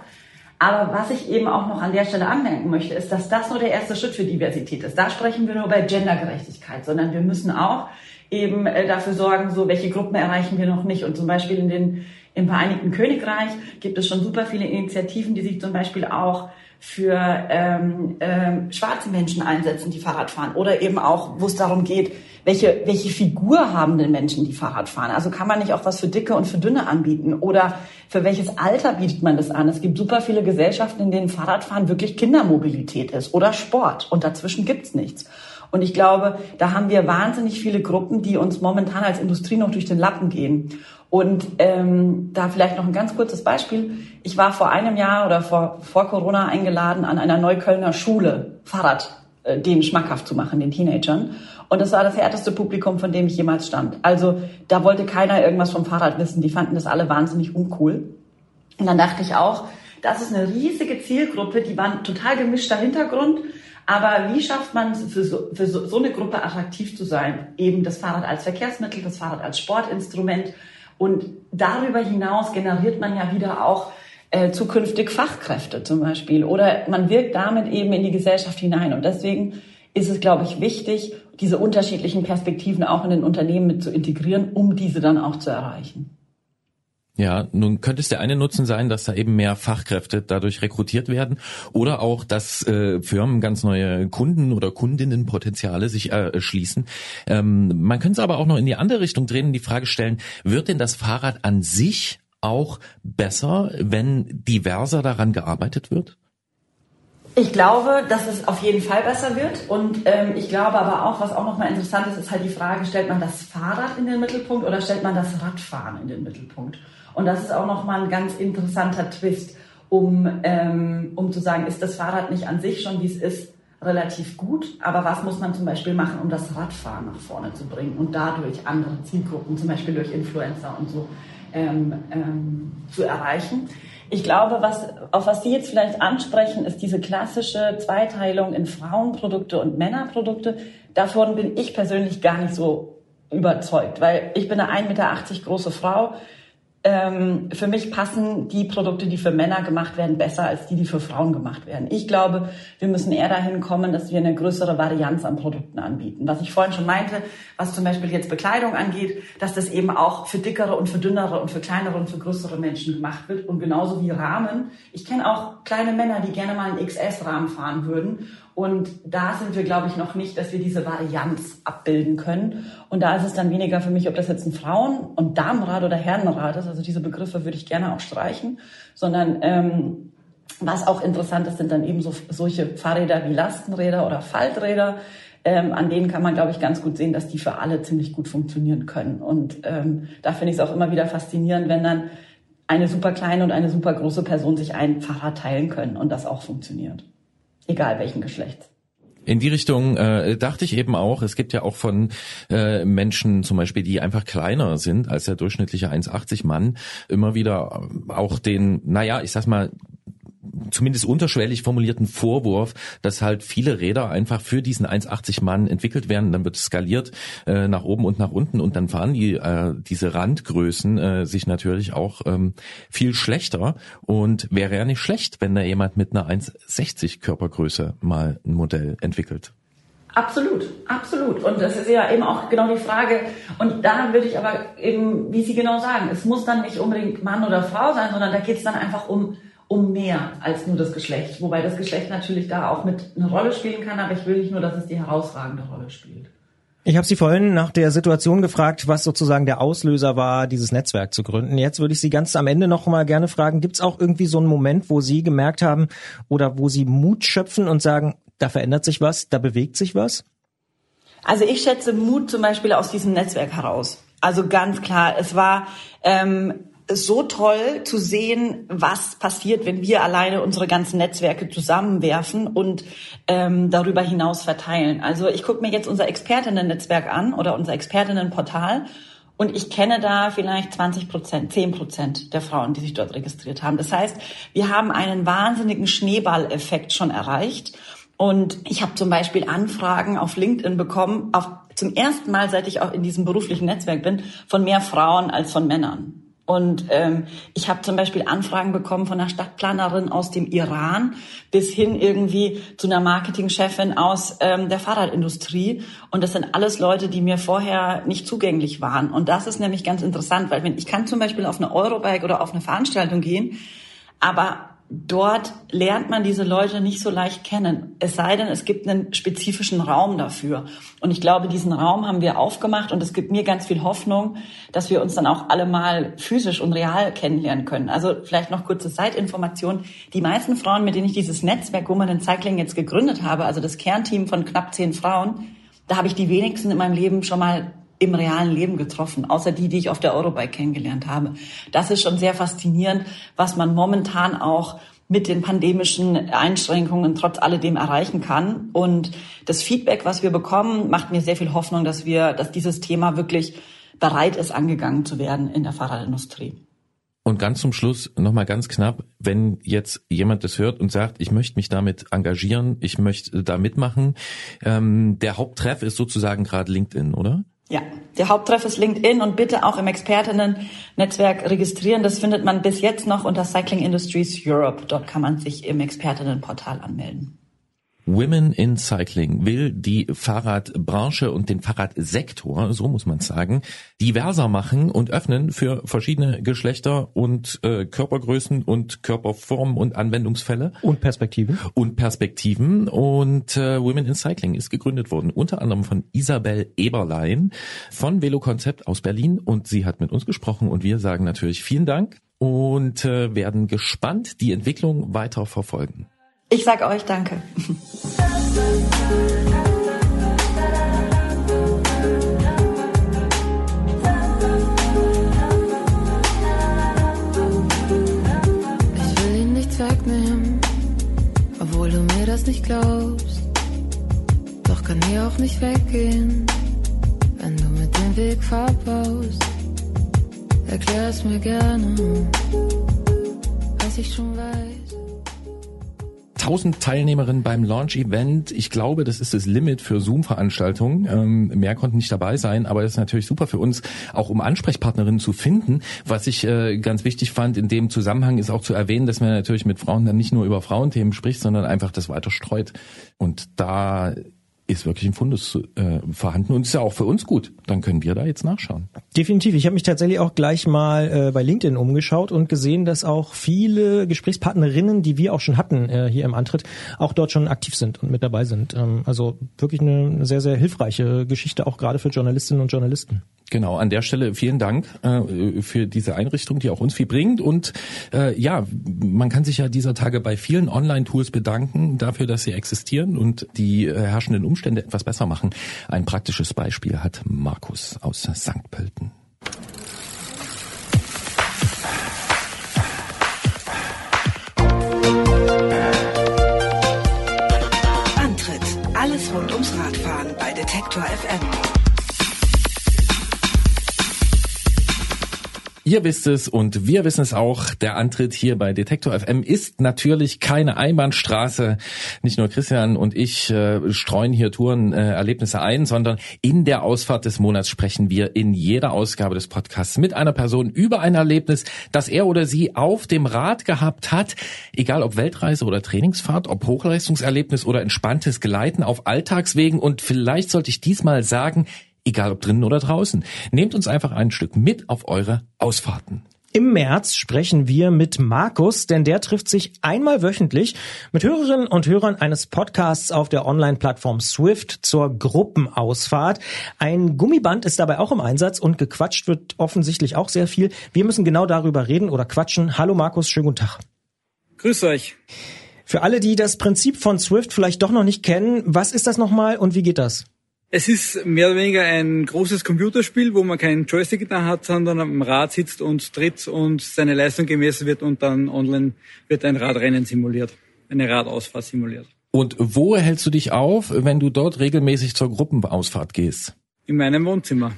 Aber was ich eben auch noch an der Stelle anmerken möchte, ist, dass das nur der erste Schritt für Diversität ist. Da sprechen wir nur bei Gendergerechtigkeit, sondern wir müssen auch eben äh, dafür sorgen, so welche Gruppen erreichen wir noch nicht. Und zum Beispiel in den im Vereinigten Königreich gibt es schon super viele Initiativen, die sich zum Beispiel auch für ähm, ähm, schwarze Menschen einsetzen, die Fahrrad fahren. Oder eben auch, wo es darum geht, welche, welche Figur haben denn Menschen, die Fahrrad fahren? Also kann man nicht auch was für Dicke und für Dünne anbieten? Oder für welches Alter bietet man das an? Es gibt super viele Gesellschaften, in denen Fahrradfahren wirklich Kindermobilität ist oder Sport. Und dazwischen gibt's nichts. Und ich glaube, da haben wir wahnsinnig viele Gruppen, die uns momentan als Industrie noch durch den Lappen gehen. Und ähm, da vielleicht noch ein ganz kurzes Beispiel. Ich war vor einem Jahr oder vor, vor Corona eingeladen an einer Neuköllner Schule, Fahrrad äh, denen schmackhaft zu machen, den Teenagern. Und das war das härteste Publikum, von dem ich jemals stand. Also da wollte keiner irgendwas vom Fahrrad wissen. Die fanden das alle wahnsinnig uncool. Und dann dachte ich auch, das ist eine riesige Zielgruppe, die waren total gemischter Hintergrund. Aber wie schafft man es für, so, für so, so eine Gruppe attraktiv zu sein? Eben das Fahrrad als Verkehrsmittel, das Fahrrad als Sportinstrument. Und darüber hinaus generiert man ja wieder auch äh, zukünftig Fachkräfte zum Beispiel. Oder man wirkt damit eben in die Gesellschaft hinein. Und deswegen ist es, glaube ich, wichtig, diese unterschiedlichen Perspektiven auch in den Unternehmen mit zu integrieren, um diese dann auch zu erreichen. Ja, nun könnte es der eine Nutzen sein, dass da eben mehr Fachkräfte dadurch rekrutiert werden oder auch, dass äh, Firmen ganz neue Kunden oder Kundinnenpotenziale sich erschließen. Äh, ähm, man könnte es aber auch noch in die andere Richtung drehen und die Frage stellen, wird denn das Fahrrad an sich auch besser, wenn diverser daran gearbeitet wird? Ich glaube, dass es auf jeden Fall besser wird. Und ähm, ich glaube aber auch, was auch nochmal interessant ist, ist halt die Frage, stellt man das Fahrrad in den Mittelpunkt oder stellt man das Radfahren in den Mittelpunkt? Und das ist auch nochmal ein ganz interessanter Twist, um, ähm, um zu sagen, ist das Fahrrad nicht an sich schon, wie es ist, relativ gut, aber was muss man zum Beispiel machen, um das Radfahren nach vorne zu bringen und dadurch andere Zielgruppen, zum Beispiel durch Influencer und so, ähm, ähm, zu erreichen. Ich glaube, was, auf was Sie jetzt vielleicht ansprechen, ist diese klassische Zweiteilung in Frauenprodukte und Männerprodukte. Davon bin ich persönlich gar nicht so überzeugt, weil ich bin eine 1,80 Meter große Frau ähm, für mich passen die Produkte, die für Männer gemacht werden, besser als die, die für Frauen gemacht werden. Ich glaube, wir müssen eher dahin kommen, dass wir eine größere Varianz an Produkten anbieten. Was ich vorhin schon meinte, was zum Beispiel jetzt Bekleidung angeht, dass das eben auch für dickere und für dünnere und für kleinere und für größere Menschen gemacht wird. Und genauso wie Rahmen. Ich kenne auch kleine Männer, die gerne mal einen XS-Rahmen fahren würden. Und da sind wir, glaube ich, noch nicht, dass wir diese Varianz abbilden können. Und da ist es dann weniger für mich, ob das jetzt ein Frauen- und Damenrad oder Herrenrad ist. Also diese Begriffe würde ich gerne auch streichen, sondern ähm, was auch interessant ist, sind dann eben so, solche Fahrräder wie Lastenräder oder Falträder. Ähm, an denen kann man, glaube ich, ganz gut sehen, dass die für alle ziemlich gut funktionieren können. Und ähm, da finde ich es auch immer wieder faszinierend, wenn dann eine super kleine und eine super große Person sich ein Fahrrad teilen können und das auch funktioniert egal welchen Geschlechts. In die Richtung äh, dachte ich eben auch, es gibt ja auch von äh, Menschen zum Beispiel, die einfach kleiner sind als der durchschnittliche 1,80 Mann, immer wieder auch den, naja, ich sag mal, zumindest unterschwellig formulierten Vorwurf, dass halt viele Räder einfach für diesen 1,80 Mann entwickelt werden, dann wird skaliert äh, nach oben und nach unten und dann fahren die äh, diese Randgrößen äh, sich natürlich auch ähm, viel schlechter und wäre ja nicht schlecht, wenn da jemand mit einer 1,60 Körpergröße mal ein Modell entwickelt. Absolut, absolut. Und das ist ja eben auch genau die Frage. Und da würde ich aber eben, wie Sie genau sagen, es muss dann nicht unbedingt Mann oder Frau sein, sondern da geht es dann einfach um, um mehr als nur das Geschlecht. Wobei das Geschlecht natürlich da auch mit eine Rolle spielen kann, aber ich will nicht nur, dass es die herausragende Rolle spielt. Ich habe Sie vorhin nach der Situation gefragt, was sozusagen der Auslöser war, dieses Netzwerk zu gründen. Jetzt würde ich Sie ganz am Ende noch mal gerne fragen, gibt es auch irgendwie so einen Moment, wo Sie gemerkt haben oder wo Sie Mut schöpfen und sagen, da verändert sich was, da bewegt sich was? Also ich schätze Mut zum Beispiel aus diesem Netzwerk heraus. Also ganz klar, es war ähm, so toll zu sehen, was passiert, wenn wir alleine unsere ganzen Netzwerke zusammenwerfen und ähm, darüber hinaus verteilen. Also ich gucke mir jetzt unser Expertinnen-Netzwerk an oder unser Expertinnen-Portal und ich kenne da vielleicht 20 Prozent, 10 Prozent der Frauen, die sich dort registriert haben. Das heißt, wir haben einen wahnsinnigen Schneeballeffekt schon erreicht. Und ich habe zum Beispiel Anfragen auf LinkedIn bekommen, auf, zum ersten Mal, seit ich auch in diesem beruflichen Netzwerk bin, von mehr Frauen als von Männern. Und ähm, ich habe zum Beispiel Anfragen bekommen von einer Stadtplanerin aus dem Iran bis hin irgendwie zu einer Marketingchefin aus ähm, der Fahrradindustrie. Und das sind alles Leute, die mir vorher nicht zugänglich waren. Und das ist nämlich ganz interessant, weil wenn ich kann zum Beispiel auf eine Eurobike oder auf eine Veranstaltung gehen, aber dort lernt man diese Leute nicht so leicht kennen. Es sei denn, es gibt einen spezifischen Raum dafür. Und ich glaube, diesen Raum haben wir aufgemacht und es gibt mir ganz viel Hoffnung, dass wir uns dann auch alle mal physisch und real kennenlernen können. Also vielleicht noch kurze Zeitinformation. Die meisten Frauen, mit denen ich dieses Netzwerk Women in Cycling jetzt gegründet habe, also das Kernteam von knapp zehn Frauen, da habe ich die wenigsten in meinem Leben schon mal im realen Leben getroffen, außer die, die ich auf der Eurobike kennengelernt habe. Das ist schon sehr faszinierend, was man momentan auch mit den pandemischen Einschränkungen trotz alledem erreichen kann. Und das Feedback, was wir bekommen, macht mir sehr viel Hoffnung, dass wir, dass dieses Thema wirklich bereit ist, angegangen zu werden in der Fahrradindustrie. Und ganz zum Schluss nochmal ganz knapp, wenn jetzt jemand das hört und sagt, ich möchte mich damit engagieren, ich möchte da mitmachen, ähm, der Haupttreff ist sozusagen gerade LinkedIn, oder? Ja, der Haupttreff ist LinkedIn und bitte auch im Expertinnen-Netzwerk registrieren. Das findet man bis jetzt noch unter Cycling Industries Europe. Dort kann man sich im Expertinnenportal anmelden. Women in Cycling will die Fahrradbranche und den Fahrradsektor, so muss man sagen, diverser machen und öffnen für verschiedene Geschlechter und äh, Körpergrößen und Körperformen und Anwendungsfälle. Und Perspektiven. Und Perspektiven. Und äh, Women in Cycling ist gegründet worden, unter anderem von Isabel Eberlein von Velokonzept aus Berlin. Und sie hat mit uns gesprochen und wir sagen natürlich vielen Dank und äh, werden gespannt die Entwicklung weiter verfolgen. Ich sage euch danke. Ich will ihn nicht wegnehmen, obwohl du mir das nicht glaubst. Doch kann hier auch nicht weggehen, wenn du mit dem Weg verbaust. Erklär's mir gerne, was ich schon weiß. 1000 Teilnehmerinnen beim Launch-Event. Ich glaube, das ist das Limit für Zoom-Veranstaltungen. Ähm, mehr konnten nicht dabei sein, aber das ist natürlich super für uns, auch um Ansprechpartnerinnen zu finden. Was ich äh, ganz wichtig fand in dem Zusammenhang ist auch zu erwähnen, dass man natürlich mit Frauen dann nicht nur über Frauenthemen spricht, sondern einfach das weiter streut. Und da ist wirklich ein Fundus äh, vorhanden und ist ja auch für uns gut. Dann können wir da jetzt nachschauen. Definitiv. Ich habe mich tatsächlich auch gleich mal äh, bei LinkedIn umgeschaut und gesehen, dass auch viele Gesprächspartnerinnen, die wir auch schon hatten äh, hier im Antritt, auch dort schon aktiv sind und mit dabei sind. Ähm, also wirklich eine, sehr, sehr hilfreiche Geschichte, auch gerade für Journalistinnen und Journalisten. Genau, an der Stelle vielen Dank äh, für diese Einrichtung, die auch uns viel bringt. Und äh, ja, man kann sich ja dieser Tage bei vielen Online-Tools bedanken dafür, dass sie existieren und die äh, herrschenden Umstände etwas besser machen. Ein praktisches Beispiel hat Markus aus St. Pölten. Antritt. Alles rund ums Radfahren bei Detektor FM. Ihr wisst es und wir wissen es auch. Der Antritt hier bei Detektor FM ist natürlich keine Einbahnstraße. Nicht nur Christian und ich äh, streuen hier Tourenerlebnisse äh, ein, sondern in der Ausfahrt des Monats sprechen wir in jeder Ausgabe des Podcasts mit einer Person über ein Erlebnis, das er oder sie auf dem Rad gehabt hat. Egal ob Weltreise oder Trainingsfahrt, ob Hochleistungserlebnis oder entspanntes Gleiten auf Alltagswegen. Und vielleicht sollte ich diesmal sagen, egal ob drinnen oder draußen. Nehmt uns einfach ein Stück mit auf eure Ausfahrten. Im März sprechen wir mit Markus, denn der trifft sich einmal wöchentlich mit Hörerinnen und Hörern eines Podcasts auf der Online-Plattform Swift zur Gruppenausfahrt. Ein Gummiband ist dabei auch im Einsatz und gequatscht wird offensichtlich auch sehr viel. Wir müssen genau darüber reden oder quatschen. Hallo Markus, schönen guten Tag. Grüß euch. Für alle, die das Prinzip von Swift vielleicht doch noch nicht kennen, was ist das nochmal und wie geht das? Es ist mehr oder weniger ein großes Computerspiel, wo man keinen Joystick da hat, sondern am Rad sitzt und tritt und seine Leistung gemessen wird und dann online wird ein Radrennen simuliert, eine Radausfahrt simuliert. Und wo hältst du dich auf, wenn du dort regelmäßig zur Gruppenausfahrt gehst? In meinem Wohnzimmer.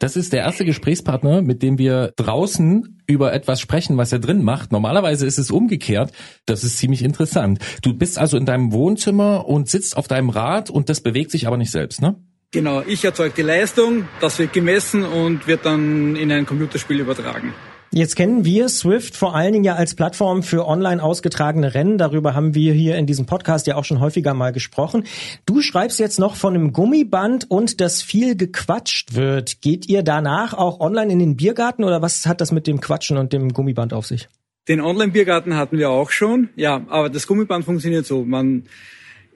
Das ist der erste Gesprächspartner, mit dem wir draußen über etwas sprechen, was er drin macht. Normalerweise ist es umgekehrt. Das ist ziemlich interessant. Du bist also in deinem Wohnzimmer und sitzt auf deinem Rad und das bewegt sich aber nicht selbst, ne? Genau, ich erzeuge die Leistung, das wird gemessen und wird dann in ein Computerspiel übertragen. Jetzt kennen wir Swift vor allen Dingen ja als Plattform für online ausgetragene Rennen. Darüber haben wir hier in diesem Podcast ja auch schon häufiger mal gesprochen. Du schreibst jetzt noch von einem Gummiband und dass viel gequatscht wird. Geht ihr danach auch online in den Biergarten oder was hat das mit dem Quatschen und dem Gummiband auf sich? Den Online-Biergarten hatten wir auch schon, ja, aber das Gummiband funktioniert so. Man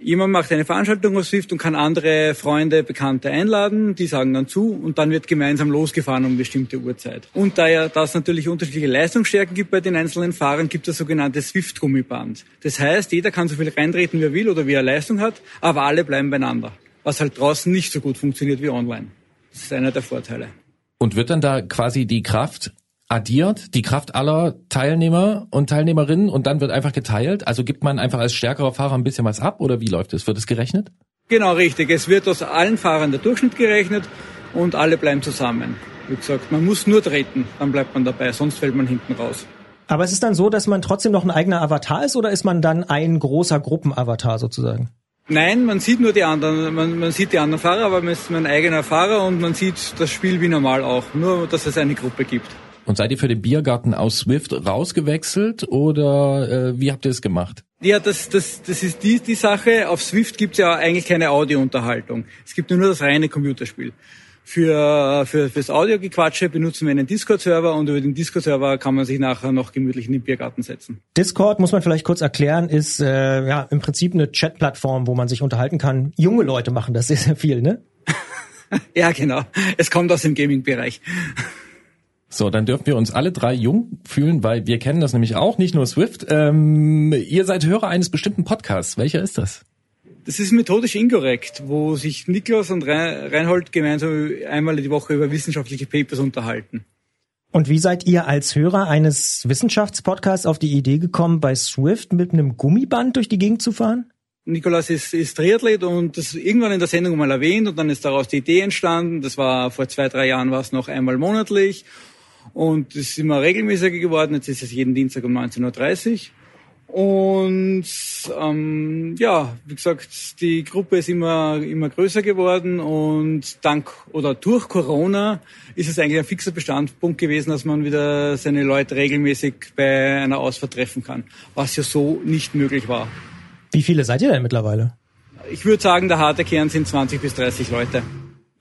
Jemand macht eine Veranstaltung auf Swift und kann andere Freunde, Bekannte einladen, die sagen dann zu und dann wird gemeinsam losgefahren um bestimmte Uhrzeit. Und da ja das natürlich unterschiedliche Leistungsstärken gibt bei den einzelnen Fahrern, gibt es sogenannte Swift-Gummiband. Das heißt, jeder kann so viel reintreten, wie er will oder wie er Leistung hat, aber alle bleiben beieinander. Was halt draußen nicht so gut funktioniert wie online. Das ist einer der Vorteile. Und wird dann da quasi die Kraft addiert, die Kraft aller Teilnehmer und Teilnehmerinnen und dann wird einfach geteilt? Also gibt man einfach als stärkerer Fahrer ein bisschen was ab oder wie läuft es? Wird es gerechnet? Genau, richtig. Es wird aus allen Fahrern der Durchschnitt gerechnet und alle bleiben zusammen. Wie gesagt, man muss nur treten, dann bleibt man dabei, sonst fällt man hinten raus. Aber es ist dann so, dass man trotzdem noch ein eigener Avatar ist oder ist man dann ein großer Gruppenavatar sozusagen? Nein, man sieht nur die anderen, man, man sieht die anderen Fahrer, aber man ist mein eigener Fahrer und man sieht das Spiel wie normal auch, nur dass es eine Gruppe gibt. Und seid ihr für den Biergarten aus Swift rausgewechselt oder äh, wie habt ihr es gemacht? Ja, das, das, das ist die, die Sache. Auf Swift gibt's ja eigentlich keine Audiounterhaltung. Es gibt nur das reine Computerspiel. Für, für fürs Audiogequatsche benutzen wir einen Discord-Server und über den Discord-Server kann man sich nachher noch gemütlich in den Biergarten setzen. Discord, muss man vielleicht kurz erklären, ist äh, ja im Prinzip eine Chat-Plattform, wo man sich unterhalten kann. Junge Leute machen das sehr, sehr viel, ne? ja, genau. Es kommt aus dem Gaming-Bereich. So, dann dürfen wir uns alle drei jung fühlen, weil wir kennen das nämlich auch, nicht nur Swift. Ähm, ihr seid Hörer eines bestimmten Podcasts. Welcher ist das? Das ist methodisch inkorrekt, wo sich Niklas und Reinhold gemeinsam einmal die Woche über wissenschaftliche Papers unterhalten. Und wie seid ihr als Hörer eines Wissenschaftspodcasts auf die Idee gekommen, bei Swift mit einem Gummiband durch die Gegend zu fahren? Nikolas ist, ist Triathlet und das irgendwann in der Sendung mal erwähnt und dann ist daraus die Idee entstanden. Das war vor zwei, drei Jahren war es noch einmal monatlich und es ist immer regelmäßiger geworden. Jetzt ist es jeden Dienstag um 19.30 Uhr. Und ähm, ja, wie gesagt, die Gruppe ist immer, immer größer geworden und dank oder durch Corona ist es eigentlich ein fixer Bestandpunkt gewesen, dass man wieder seine Leute regelmäßig bei einer Ausfahrt treffen kann, was ja so nicht möglich war. Wie viele seid ihr denn mittlerweile? Ich würde sagen, der harte Kern sind 20 bis 30 Leute.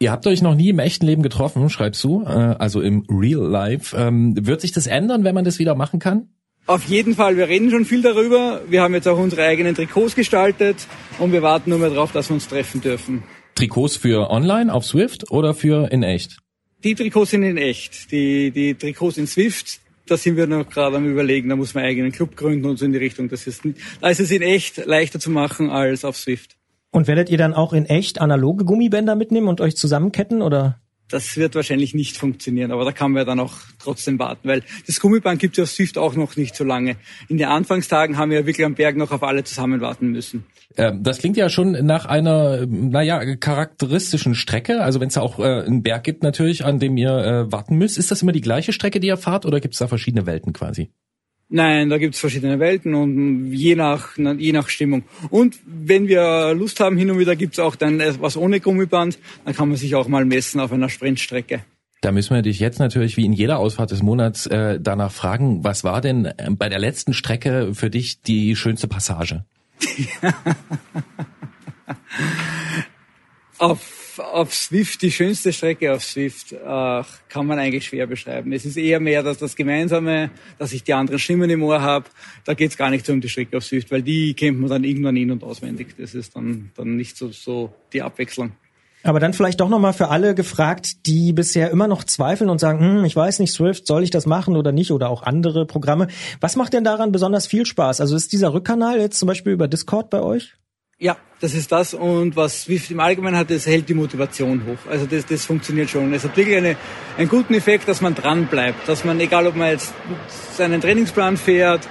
Ihr habt euch noch nie im echten Leben getroffen, schreibst du, äh, also im Real Life. Ähm, wird sich das ändern, wenn man das wieder machen kann? Auf jeden Fall, wir reden schon viel darüber. Wir haben jetzt auch unsere eigenen Trikots gestaltet und wir warten nur mehr darauf, dass wir uns treffen dürfen. Trikots für online auf Swift oder für in echt? Die Trikots sind in echt. Die, die Trikots in Swift, da sind wir noch gerade am überlegen, da muss man einen eigenen Club gründen und so in die Richtung. Das ist, da ist es in echt leichter zu machen als auf Swift. Und werdet ihr dann auch in echt analoge Gummibänder mitnehmen und euch zusammenketten oder? das wird wahrscheinlich nicht funktionieren, aber da kann man ja dann auch trotzdem warten, weil das Gummiband gibt es auf Swift auch noch nicht so lange. In den Anfangstagen haben wir ja wirklich am Berg noch auf alle zusammen warten müssen. Ähm, das klingt ja schon nach einer, naja, charakteristischen Strecke. Also wenn es auch äh, einen Berg gibt natürlich, an dem ihr äh, warten müsst. Ist das immer die gleiche Strecke, die ihr fahrt oder gibt es da verschiedene Welten quasi? Nein, da gibt's verschiedene Welten und je nach, je nach Stimmung. Und wenn wir Lust haben, hin und wieder gibt's auch dann etwas ohne Gummiband, dann kann man sich auch mal messen auf einer Sprintstrecke. Da müssen wir dich jetzt natürlich wie in jeder Ausfahrt des Monats äh, danach fragen, was war denn äh, bei der letzten Strecke für dich die schönste Passage? auf, auf Swift, die schönste Strecke auf Swift, äh, kann man eigentlich schwer beschreiben. Es ist eher mehr dass das Gemeinsame, dass ich die anderen Stimmen im Ohr habe. Da geht's gar nicht so um die Strecke auf Swift, weil die kennt man dann irgendwann in- und auswendig. Das ist dann, dann nicht so, so die Abwechslung. Aber dann vielleicht doch nochmal für alle gefragt, die bisher immer noch zweifeln und sagen, hm, ich weiß nicht, Swift, soll ich das machen oder nicht oder auch andere Programme. Was macht denn daran besonders viel Spaß? Also ist dieser Rückkanal jetzt zum Beispiel über Discord bei euch? Ja, das ist das. Und was Swift im Allgemeinen hat, das hält die Motivation hoch. Also das, das funktioniert schon. Es hat wirklich eine, einen guten Effekt, dass man dran bleibt. Dass man, egal ob man jetzt seinen Trainingsplan fährt,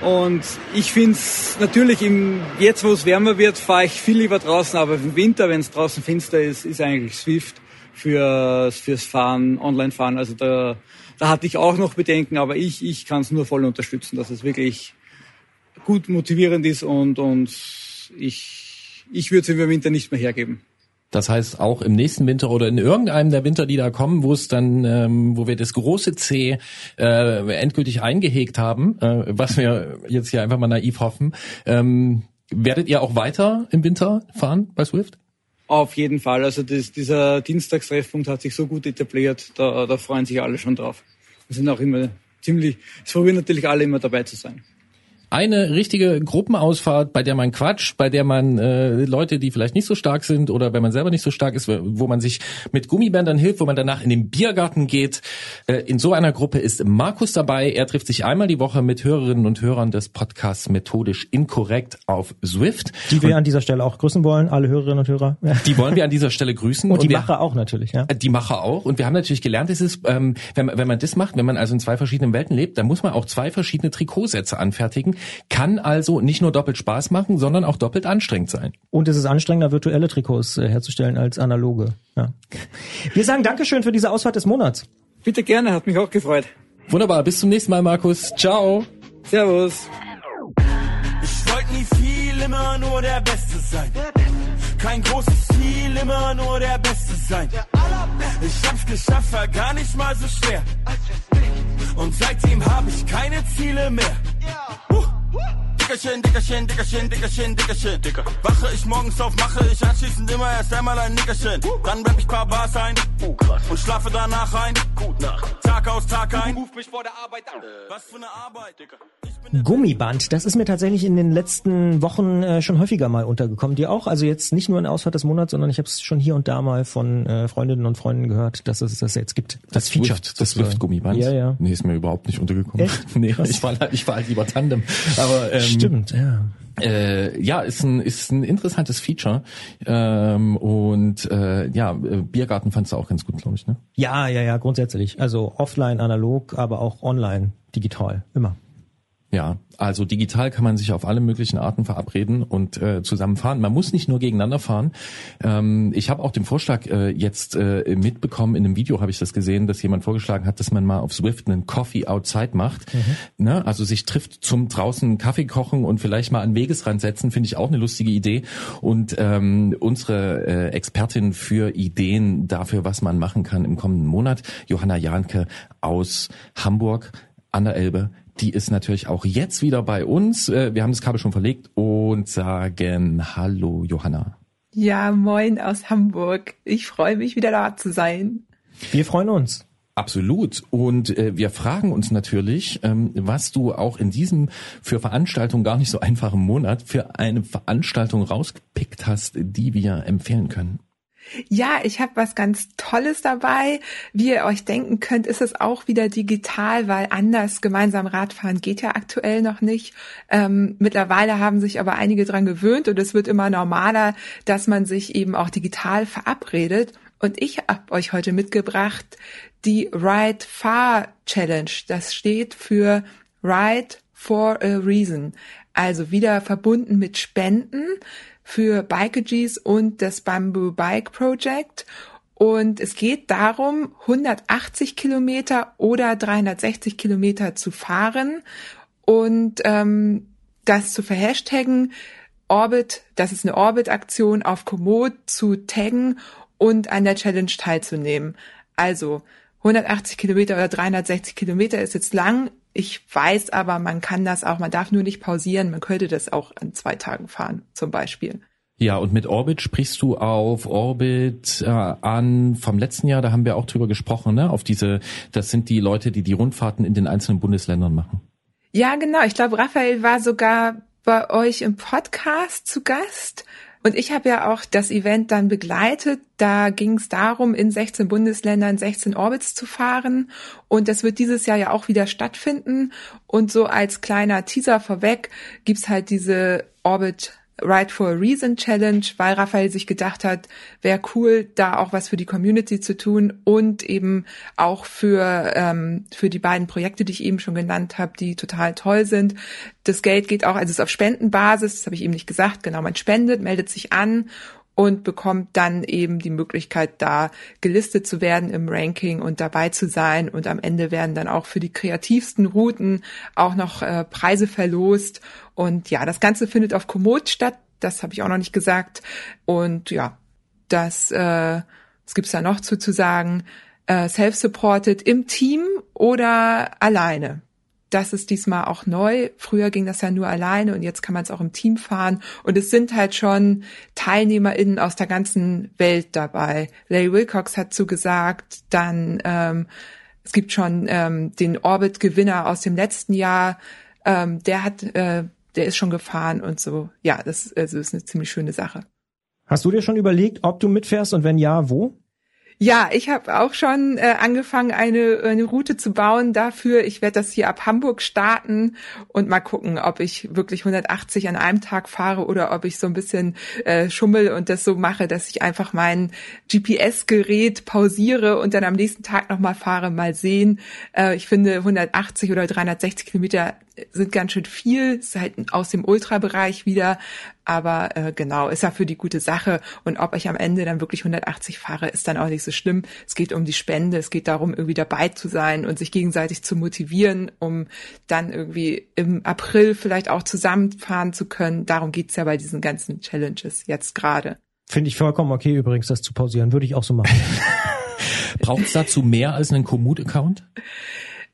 und ich finde es natürlich, im, jetzt wo es wärmer wird, fahre ich viel lieber draußen, aber im Winter, wenn es draußen finster ist, ist eigentlich Swift für, fürs Fahren, Online-Fahren. Also da, da hatte ich auch noch Bedenken, aber ich, ich kann es nur voll unterstützen, dass es wirklich gut motivierend ist und, und ich, ich würde es im Winter nicht mehr hergeben. Das heißt, auch im nächsten Winter oder in irgendeinem der Winter, die da kommen, wo es dann, ähm, wo wir das große C äh, endgültig eingehegt haben, äh, was wir jetzt hier einfach mal naiv hoffen, ähm, werdet ihr auch weiter im Winter fahren bei Swift? Auf jeden Fall. Also das, dieser Dienstagstreffpunkt hat sich so gut etabliert, da, da freuen sich alle schon drauf. Wir sind auch immer ziemlich, es freuen natürlich alle immer dabei zu sein eine richtige Gruppenausfahrt, bei der man quatscht, bei der man äh, Leute, die vielleicht nicht so stark sind oder wenn man selber nicht so stark ist, wo man sich mit Gummibändern hilft, wo man danach in den Biergarten geht. Äh, in so einer Gruppe ist Markus dabei. Er trifft sich einmal die Woche mit Hörerinnen und Hörern des Podcasts Methodisch Inkorrekt auf Swift. Die wir und, an dieser Stelle auch grüßen wollen, alle Hörerinnen und Hörer. Die wollen wir an dieser Stelle grüßen. Und, und die Macher auch natürlich, ja. Die Macher auch. Und wir haben natürlich gelernt, es ist, ähm, wenn, wenn man das macht, wenn man also in zwei verschiedenen Welten lebt, dann muss man auch zwei verschiedene Trikotsätze anfertigen kann also nicht nur doppelt Spaß machen, sondern auch doppelt anstrengend sein. Und es ist anstrengender, virtuelle Trikots äh, herzustellen als analoge. Ja. Wir sagen Dankeschön für diese Ausfahrt des Monats. Bitte gerne, hat mich auch gefreut. Wunderbar, bis zum nächsten Mal, Markus. Ciao. Servus. Ich wollte nie viel, immer nur der Beste sein. Kein großes Ziel, immer nur der Beste sein. Ich hab's geschafft, war gar nicht mal so schwer. Und seitdem hab ich keine Ziele mehr. Uh. Dickerchen, Dickerchen, Dickerchen, Dickerchen, Dickerchen. Dicker. Wache ich morgens auf, mache ich anschließend immer erst einmal ein Nickerchen. Dann rapp ich paar Bars ein uh, und schlafe danach ein. Gut Nacht. Tag aus, Tag ein. Ruf mich vor der Arbeit an. Äh. Was für eine Arbeit, Dicker. Gummiband, das ist mir tatsächlich in den letzten Wochen äh, schon häufiger mal untergekommen. Dir auch? Also jetzt nicht nur in Ausfahrt des Monats, sondern ich habe es schon hier und da mal von äh, Freundinnen und Freunden gehört, dass es das jetzt gibt. Das, das Feature. Swift, das Swift-Gummiband? Ja, ja. Nee, ist mir überhaupt nicht untergekommen. Echt? nee, ich war, ich war halt lieber Tandem. Aber, ähm, Stimmt, ja. Äh, ja, ist ein ist ein interessantes Feature ähm, und äh, ja, Biergarten fandst du auch ganz gut, glaube ich, ne? Ja, ja, ja, grundsätzlich. Also offline, analog, aber auch online, digital, immer. Ja, also digital kann man sich auf alle möglichen Arten verabreden und äh, zusammen fahren. Man muss nicht nur gegeneinander fahren. Ähm, ich habe auch den Vorschlag äh, jetzt äh, mitbekommen, in einem Video habe ich das gesehen, dass jemand vorgeschlagen hat, dass man mal auf Swift einen Coffee Outside macht. Mhm. Ne? Also sich trifft zum draußen Kaffee kochen und vielleicht mal an Wegesrand setzen, finde ich auch eine lustige Idee. Und ähm, unsere äh, Expertin für Ideen dafür, was man machen kann im kommenden Monat, Johanna Janke aus Hamburg an der Elbe, die ist natürlich auch jetzt wieder bei uns. Äh, wir haben das Kabel schon verlegt und sagen Hallo, Johanna. Ja, moin aus Hamburg. Ich freue mich wieder da zu sein. Wir freuen uns. Absolut. Und äh, wir fragen uns natürlich, ähm, was du auch in diesem für Veranstaltungen gar nicht so einfachen Monat für eine Veranstaltung rausgepickt hast, die wir empfehlen können. Ja, ich habe was ganz Tolles dabei. Wie ihr euch denken könnt, ist es auch wieder digital, weil anders gemeinsam Radfahren geht ja aktuell noch nicht. Ähm, mittlerweile haben sich aber einige dran gewöhnt und es wird immer normaler, dass man sich eben auch digital verabredet. Und ich habe euch heute mitgebracht die Ride Far Challenge. Das steht für Ride for a Reason. Also wieder verbunden mit Spenden für Bikeagees und das Bamboo Bike Project. Und es geht darum, 180 Kilometer oder 360 Kilometer zu fahren und ähm, das zu verhashtaggen, Orbit, das ist eine Orbit-Aktion auf Komoot zu taggen und an der Challenge teilzunehmen. Also 180 Kilometer oder 360 Kilometer ist jetzt lang. Ich weiß aber, man kann das auch, man darf nur nicht pausieren. Man könnte das auch an zwei Tagen fahren, zum Beispiel. Ja, und mit Orbit sprichst du auf Orbit äh, an vom letzten Jahr, da haben wir auch drüber gesprochen, ne? Auf diese, das sind die Leute, die die Rundfahrten in den einzelnen Bundesländern machen. Ja, genau. Ich glaube, Raphael war sogar bei euch im Podcast zu Gast. Und ich habe ja auch das Event dann begleitet. Da ging es darum, in 16 Bundesländern 16 Orbits zu fahren. Und das wird dieses Jahr ja auch wieder stattfinden. Und so als kleiner Teaser vorweg gibt's halt diese Orbit Right for a Reason Challenge, weil Raphael sich gedacht hat, wäre cool, da auch was für die Community zu tun und eben auch für, ähm, für die beiden Projekte, die ich eben schon genannt habe, die total toll sind. Das Geld geht auch, also es ist auf Spendenbasis, das habe ich eben nicht gesagt, genau, man spendet, meldet sich an und bekommt dann eben die Möglichkeit, da gelistet zu werden im Ranking und dabei zu sein. Und am Ende werden dann auch für die kreativsten Routen auch noch äh, Preise verlost. Und ja, das Ganze findet auf Komoot statt. Das habe ich auch noch nicht gesagt. Und ja, das, äh, was gibt's da noch zu, zu sagen? Äh, Self-supported im Team oder alleine das ist diesmal auch neu. Früher ging das ja nur alleine und jetzt kann man es auch im Team fahren. Und es sind halt schon TeilnehmerInnen aus der ganzen Welt dabei. Larry Wilcox hat zugesagt, dann ähm, es gibt schon ähm, den Orbit-Gewinner aus dem letzten Jahr, ähm, der hat, äh, der ist schon gefahren und so. Ja, das also ist eine ziemlich schöne Sache. Hast du dir schon überlegt, ob du mitfährst und wenn ja, wo? Ja, ich habe auch schon äh, angefangen, eine, eine Route zu bauen dafür. Ich werde das hier ab Hamburg starten und mal gucken, ob ich wirklich 180 an einem Tag fahre oder ob ich so ein bisschen äh, schummel und das so mache, dass ich einfach mein GPS-Gerät pausiere und dann am nächsten Tag nochmal fahre, mal sehen. Äh, ich finde 180 oder 360 Kilometer sind ganz schön viel, ist halt aus dem Ultrabereich wieder, aber äh, genau, ist ja für die gute Sache und ob ich am Ende dann wirklich 180 fahre, ist dann auch nicht so schlimm. Es geht um die Spende, es geht darum, irgendwie dabei zu sein und sich gegenseitig zu motivieren, um dann irgendwie im April vielleicht auch zusammenfahren zu können. Darum geht's ja bei diesen ganzen Challenges jetzt gerade. Finde ich vollkommen okay übrigens, das zu pausieren. Würde ich auch so machen. Braucht es dazu mehr als einen Komoot-Account?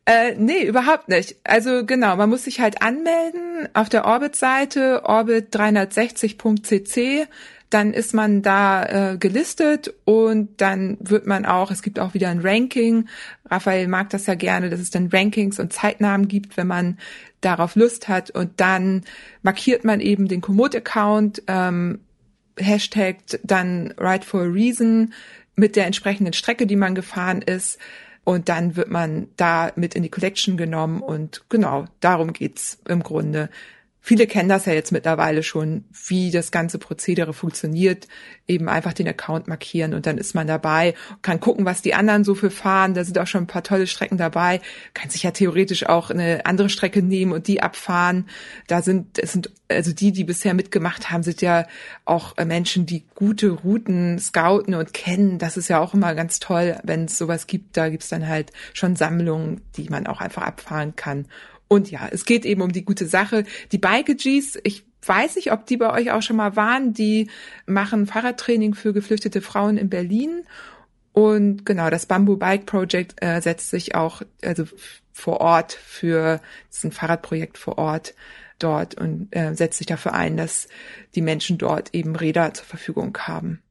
Äh, nee, überhaupt nicht. Also genau, man muss sich halt anmelden auf der Orbit-Seite, orbit360.cc. Dann ist man da äh, gelistet und dann wird man auch, es gibt auch wieder ein Ranking. Raphael mag das ja gerne, dass es dann Rankings und Zeitnamen gibt, wenn man darauf Lust hat. Und dann markiert man eben den Komoot-Account, ähm, hashtagt dann Right for a Reason mit der entsprechenden Strecke, die man gefahren ist und dann wird man da mit in die Collection genommen und genau, darum geht's im Grunde. Viele kennen das ja jetzt mittlerweile schon, wie das ganze Prozedere funktioniert. Eben einfach den Account markieren und dann ist man dabei, kann gucken, was die anderen so für fahren. Da sind auch schon ein paar tolle Strecken dabei. Kann sich ja theoretisch auch eine andere Strecke nehmen und die abfahren. Da sind, es sind, also die, die bisher mitgemacht haben, sind ja auch Menschen, die gute Routen scouten und kennen. Das ist ja auch immer ganz toll, wenn es sowas gibt. Da gibt's dann halt schon Sammlungen, die man auch einfach abfahren kann. Und ja, es geht eben um die gute Sache. Die Bikeagees, ich weiß nicht, ob die bei euch auch schon mal waren, die machen Fahrradtraining für geflüchtete Frauen in Berlin. Und genau, das Bamboo Bike Project äh, setzt sich auch also vor Ort für, das ist ein Fahrradprojekt vor Ort dort und äh, setzt sich dafür ein, dass die Menschen dort eben Räder zur Verfügung haben.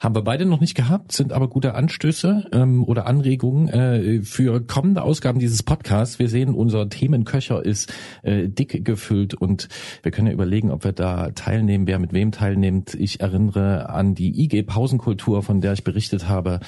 Haben wir beide noch nicht gehabt, sind aber gute Anstöße ähm, oder Anregungen äh, für kommende Ausgaben dieses Podcasts. Wir sehen, unser Themenköcher ist äh, dick gefüllt und wir können ja überlegen, ob wir da teilnehmen, wer mit wem teilnimmt. Ich erinnere an die IG Pausenkultur, von der ich berichtet habe.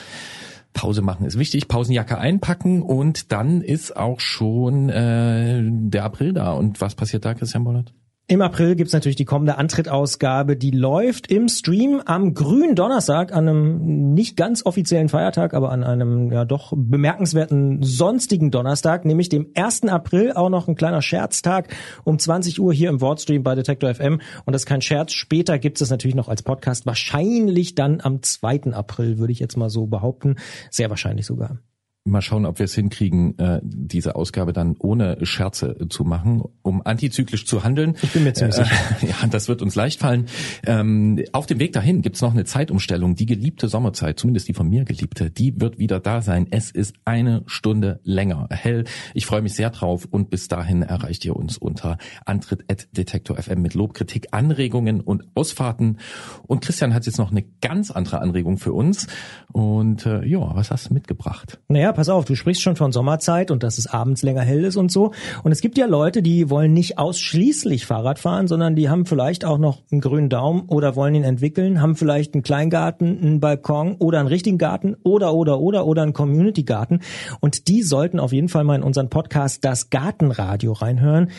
Pause machen ist wichtig, Pausenjacke einpacken und dann ist auch schon äh, der April da. Und was passiert da, Christian Bollert? Im April gibt's natürlich die kommende Antrittausgabe, die läuft im Stream am grünen Donnerstag, an einem nicht ganz offiziellen Feiertag, aber an einem ja doch bemerkenswerten sonstigen Donnerstag, nämlich dem 1. April, auch noch ein kleiner Scherztag um 20 Uhr hier im Wortstream bei Detektor FM. Und das ist kein Scherz. Später gibt's es natürlich noch als Podcast, wahrscheinlich dann am 2. April, würde ich jetzt mal so behaupten. Sehr wahrscheinlich sogar mal schauen, ob wir es hinkriegen, äh, diese Ausgabe dann ohne Scherze zu machen, um antizyklisch zu handeln. Ich bin mir ziemlich äh, sicher. Ja, das wird uns leicht fallen. Ähm, auf dem Weg dahin gibt's noch eine Zeitumstellung. Die geliebte Sommerzeit, zumindest die von mir geliebte, die wird wieder da sein. Es ist eine Stunde länger hell. Ich freue mich sehr drauf und bis dahin erreicht ihr uns unter antritt.detektor.fm mit Lob, Kritik, Anregungen und Ausfahrten. Und Christian hat jetzt noch eine ganz andere Anregung für uns. Und äh, ja, was hast du mitgebracht? Naja, pass auf, du sprichst schon von Sommerzeit und dass es abends länger hell ist und so. Und es gibt ja Leute, die wollen nicht ausschließlich Fahrrad fahren, sondern die haben vielleicht auch noch einen grünen Daumen oder wollen ihn entwickeln, haben vielleicht einen Kleingarten, einen Balkon oder einen richtigen Garten oder, oder, oder, oder einen Community-Garten. Und die sollten auf jeden Fall mal in unseren Podcast Das Gartenradio reinhören.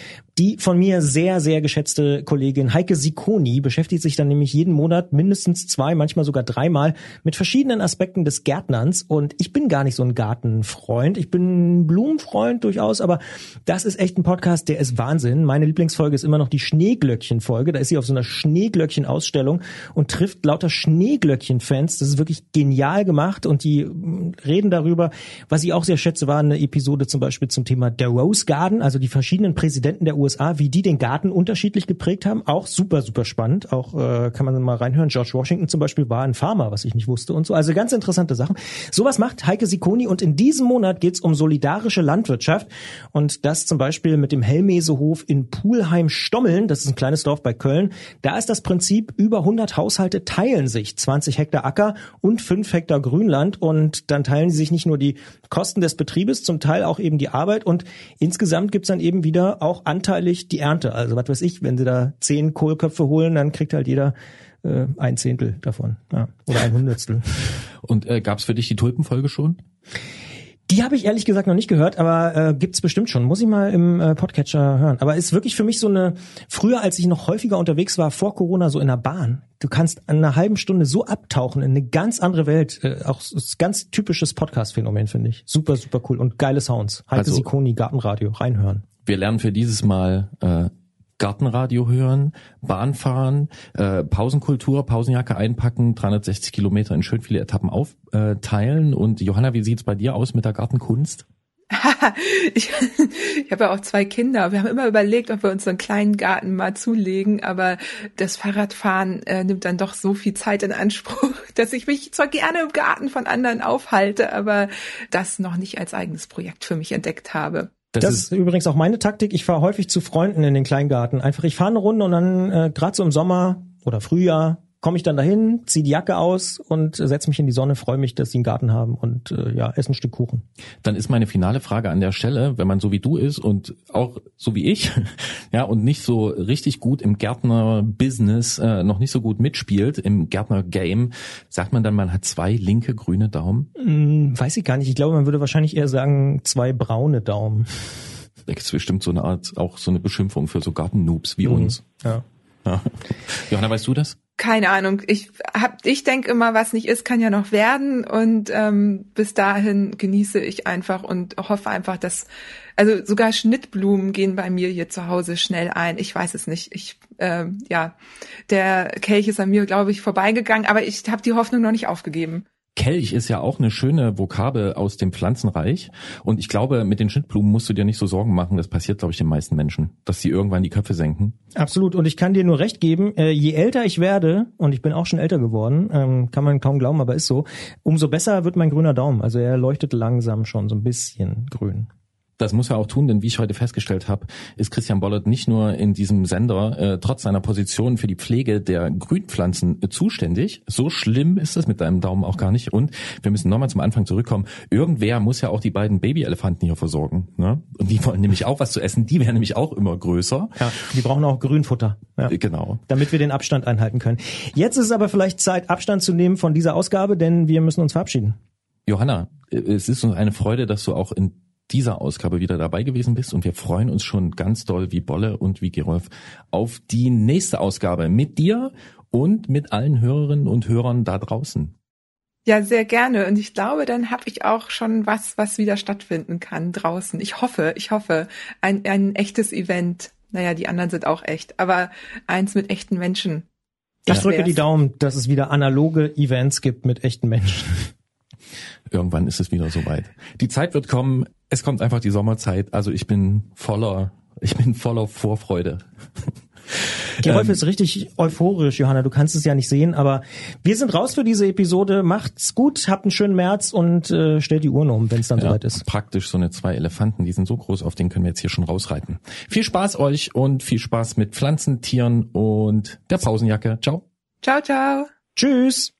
Die von mir sehr, sehr geschätzte Kollegin Heike Sikoni beschäftigt sich dann nämlich jeden Monat mindestens zwei, manchmal sogar dreimal mit verschiedenen Aspekten des Gärtnerns. Und ich bin gar nicht so ein Gartenfreund. Ich bin Blumenfreund durchaus, aber das ist echt ein Podcast, der ist Wahnsinn. Meine Lieblingsfolge ist immer noch die Schneeglöckchen-Folge. Da ist sie auf so einer Schneeglöckchen-Ausstellung und trifft lauter Schneeglöckchen-Fans. Das ist wirklich genial gemacht und die reden darüber. Was ich auch sehr schätze, war eine Episode zum Beispiel zum Thema der Rose Garden, also die verschiedenen Präsidenten der USA, wie die den Garten unterschiedlich geprägt haben. Auch super, super spannend. Auch äh, kann man mal reinhören. George Washington zum Beispiel war ein Farmer, was ich nicht wusste und so. Also ganz interessante Sachen. Sowas macht Heike Sikoni und in diesem Monat geht's um solidarische Landwirtschaft und das zum Beispiel mit dem Hellmesehof in Pulheim-Stommeln. Das ist ein kleines Dorf bei Köln. Da ist das Prinzip, über 100 Haushalte teilen sich 20 Hektar Acker und 5 Hektar Grünland und dann teilen sie sich nicht nur die Kosten des Betriebes, zum Teil auch eben die Arbeit und insgesamt gibt's dann eben wieder auch anteilig die Ernte. Also was weiß ich, wenn sie da zehn Kohlköpfe holen, dann kriegt halt jeder äh, ein Zehntel davon ja, oder ein Hundertstel. Und äh, gab's für dich die Tulpenfolge schon? Die habe ich ehrlich gesagt noch nicht gehört, aber äh, gibt's bestimmt schon. Muss ich mal im äh, Podcatcher hören. Aber ist wirklich für mich so eine, früher als ich noch häufiger unterwegs war, vor Corona, so in der Bahn. Du kannst an einer halben Stunde so abtauchen in eine ganz andere Welt. Äh, auch ist ganz typisches Podcast-Phänomen, finde ich. Super, super cool. Und geile Sounds. Heike Also- Sikoni, Gartenradio, reinhören. Wir lernen für dieses Mal äh, Gartenradio hören, Bahn fahren, äh, Pausenkultur, Pausenjacke einpacken, 360 Kilometer in schön viele Etappen aufteilen. Und Johanna, wie sieht's bei dir aus mit der Gartenkunst? ich ich habe ja auch zwei Kinder. Wir haben immer überlegt, ob wir uns so einen kleinen Garten mal zulegen, aber das Fahrradfahren äh, nimmt dann doch so viel Zeit in Anspruch, dass ich mich zwar gerne im Garten von anderen aufhalte, aber das noch nicht als eigenes Projekt für mich entdeckt habe. Das, ist übrigens auch meine Taktik. Ich fahre häufig zu Freunden in den Kleingarten. Einfach, ich fahre eine Runde und dann äh, gerade so im Sommer oder Frühjahr komme ich dann dahin, ziehe die Jacke aus und setze mich in die Sonne, freue mich, dass sie einen Garten haben und äh, ja, esse ein Stück Kuchen. Dann ist meine finale Frage an der Stelle, wenn man so wie du ist und auch so wie ich, ja, und nicht so richtig gut im Gärtner-Business, äh, noch nicht so gut mitspielt, im Gärtner-Game, sagt man dann, man hat zwei linke grüne Daumen? Hm, weiß ich gar nicht. Ich glaube, man würde wahrscheinlich eher sagen, zwei braune Daumen. Da gibt's bestimmt so eine Art, auch so eine Beschimpfung für so Gartennoobs wie Mhm. uns. Ja. Ja. Johanna, weißt du das? Keine Ahnung. Ich hab, ich denke immer, was nicht ist, kann ja noch werden. Und ähm, bis dahin genieße ich einfach und hoffe einfach, dass also sogar Schnittblumen gehen bei mir hier zu Hause schnell ein. Ich weiß es nicht. Ich ähm, ja, der Kelch ist an mir, glaube ich, vorbeigegangen, aber ich habe die Hoffnung noch nicht aufgegeben. Kelch ist ja auch eine schöne Vokabel aus dem Pflanzenreich. Und ich glaube, mit den Schnittblumen musst du dir nicht so Sorgen machen. Das passiert, glaube ich, den meisten Menschen, dass sie irgendwann die Köpfe senken. Absolut. Und ich kann dir nur recht geben, äh, je älter ich werde, und ich bin auch schon älter geworden, ähm, kann man kaum glauben, aber ist so, umso besser wird mein grüner Daumen. Also er leuchtet langsam schon so ein bisschen grün. Das muss er auch tun, denn wie ich heute festgestellt habe, ist Christian Bollert nicht nur in diesem Sender äh, trotz seiner Position für die Pflege der Grünpflanzen äh, zuständig. So schlimm ist das mit deinem Daumen auch gar nicht. Und wir müssen nochmal zum Anfang zurückkommen. Irgendwer muss ja auch die beiden Babyelefanten hier versorgen. Ne? Und die wollen nämlich auch was zu essen. Die werden nämlich auch immer größer. Ja, die brauchen auch Grünfutter. Ja. Äh, Genau. Damit wir den Abstand einhalten können. Jetzt ist es aber vielleicht Zeit, Abstand zu nehmen von dieser Ausgabe, denn wir müssen uns verabschieden. Johanna, äh, es ist uns eine Freude, dass du auch in dieser Ausgabe wieder dabei gewesen bist und wir freuen uns schon ganz doll wie Bolle und wie Gerolf auf die nächste Ausgabe mit dir und mit allen Hörerinnen und Hörern da draußen. Ja, sehr gerne. Und ich glaube, dann habe ich auch schon was, was wieder stattfinden kann draußen. Ich hoffe, ich hoffe, ein, ein echtes Event. Naja, die anderen sind auch echt, aber eins mit echten Menschen. Das ich drücke wär's. die Daumen, dass es wieder analoge Events gibt mit echten Menschen. Irgendwann ist es wieder soweit. Die Zeit wird kommen. Es kommt einfach die Sommerzeit. Also ich bin voller, ich bin voller Vorfreude. Gerolf ähm, ist richtig euphorisch, Johanna. Du kannst es ja nicht sehen, aber wir sind raus für diese Episode. Macht's gut, habt einen schönen März und äh, stellt die Uhren um, wenn es dann ja, soweit ist. Praktisch so eine zwei Elefanten, die sind so groß, auf denen können wir jetzt hier schon rausreiten. Viel Spaß euch und viel Spaß mit Pflanzen, Tieren und der Pausenjacke. Ciao. Ciao, ciao. Tschüss.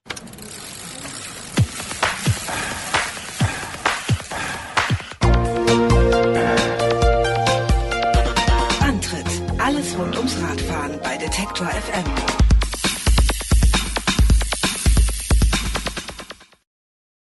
Detektor FM.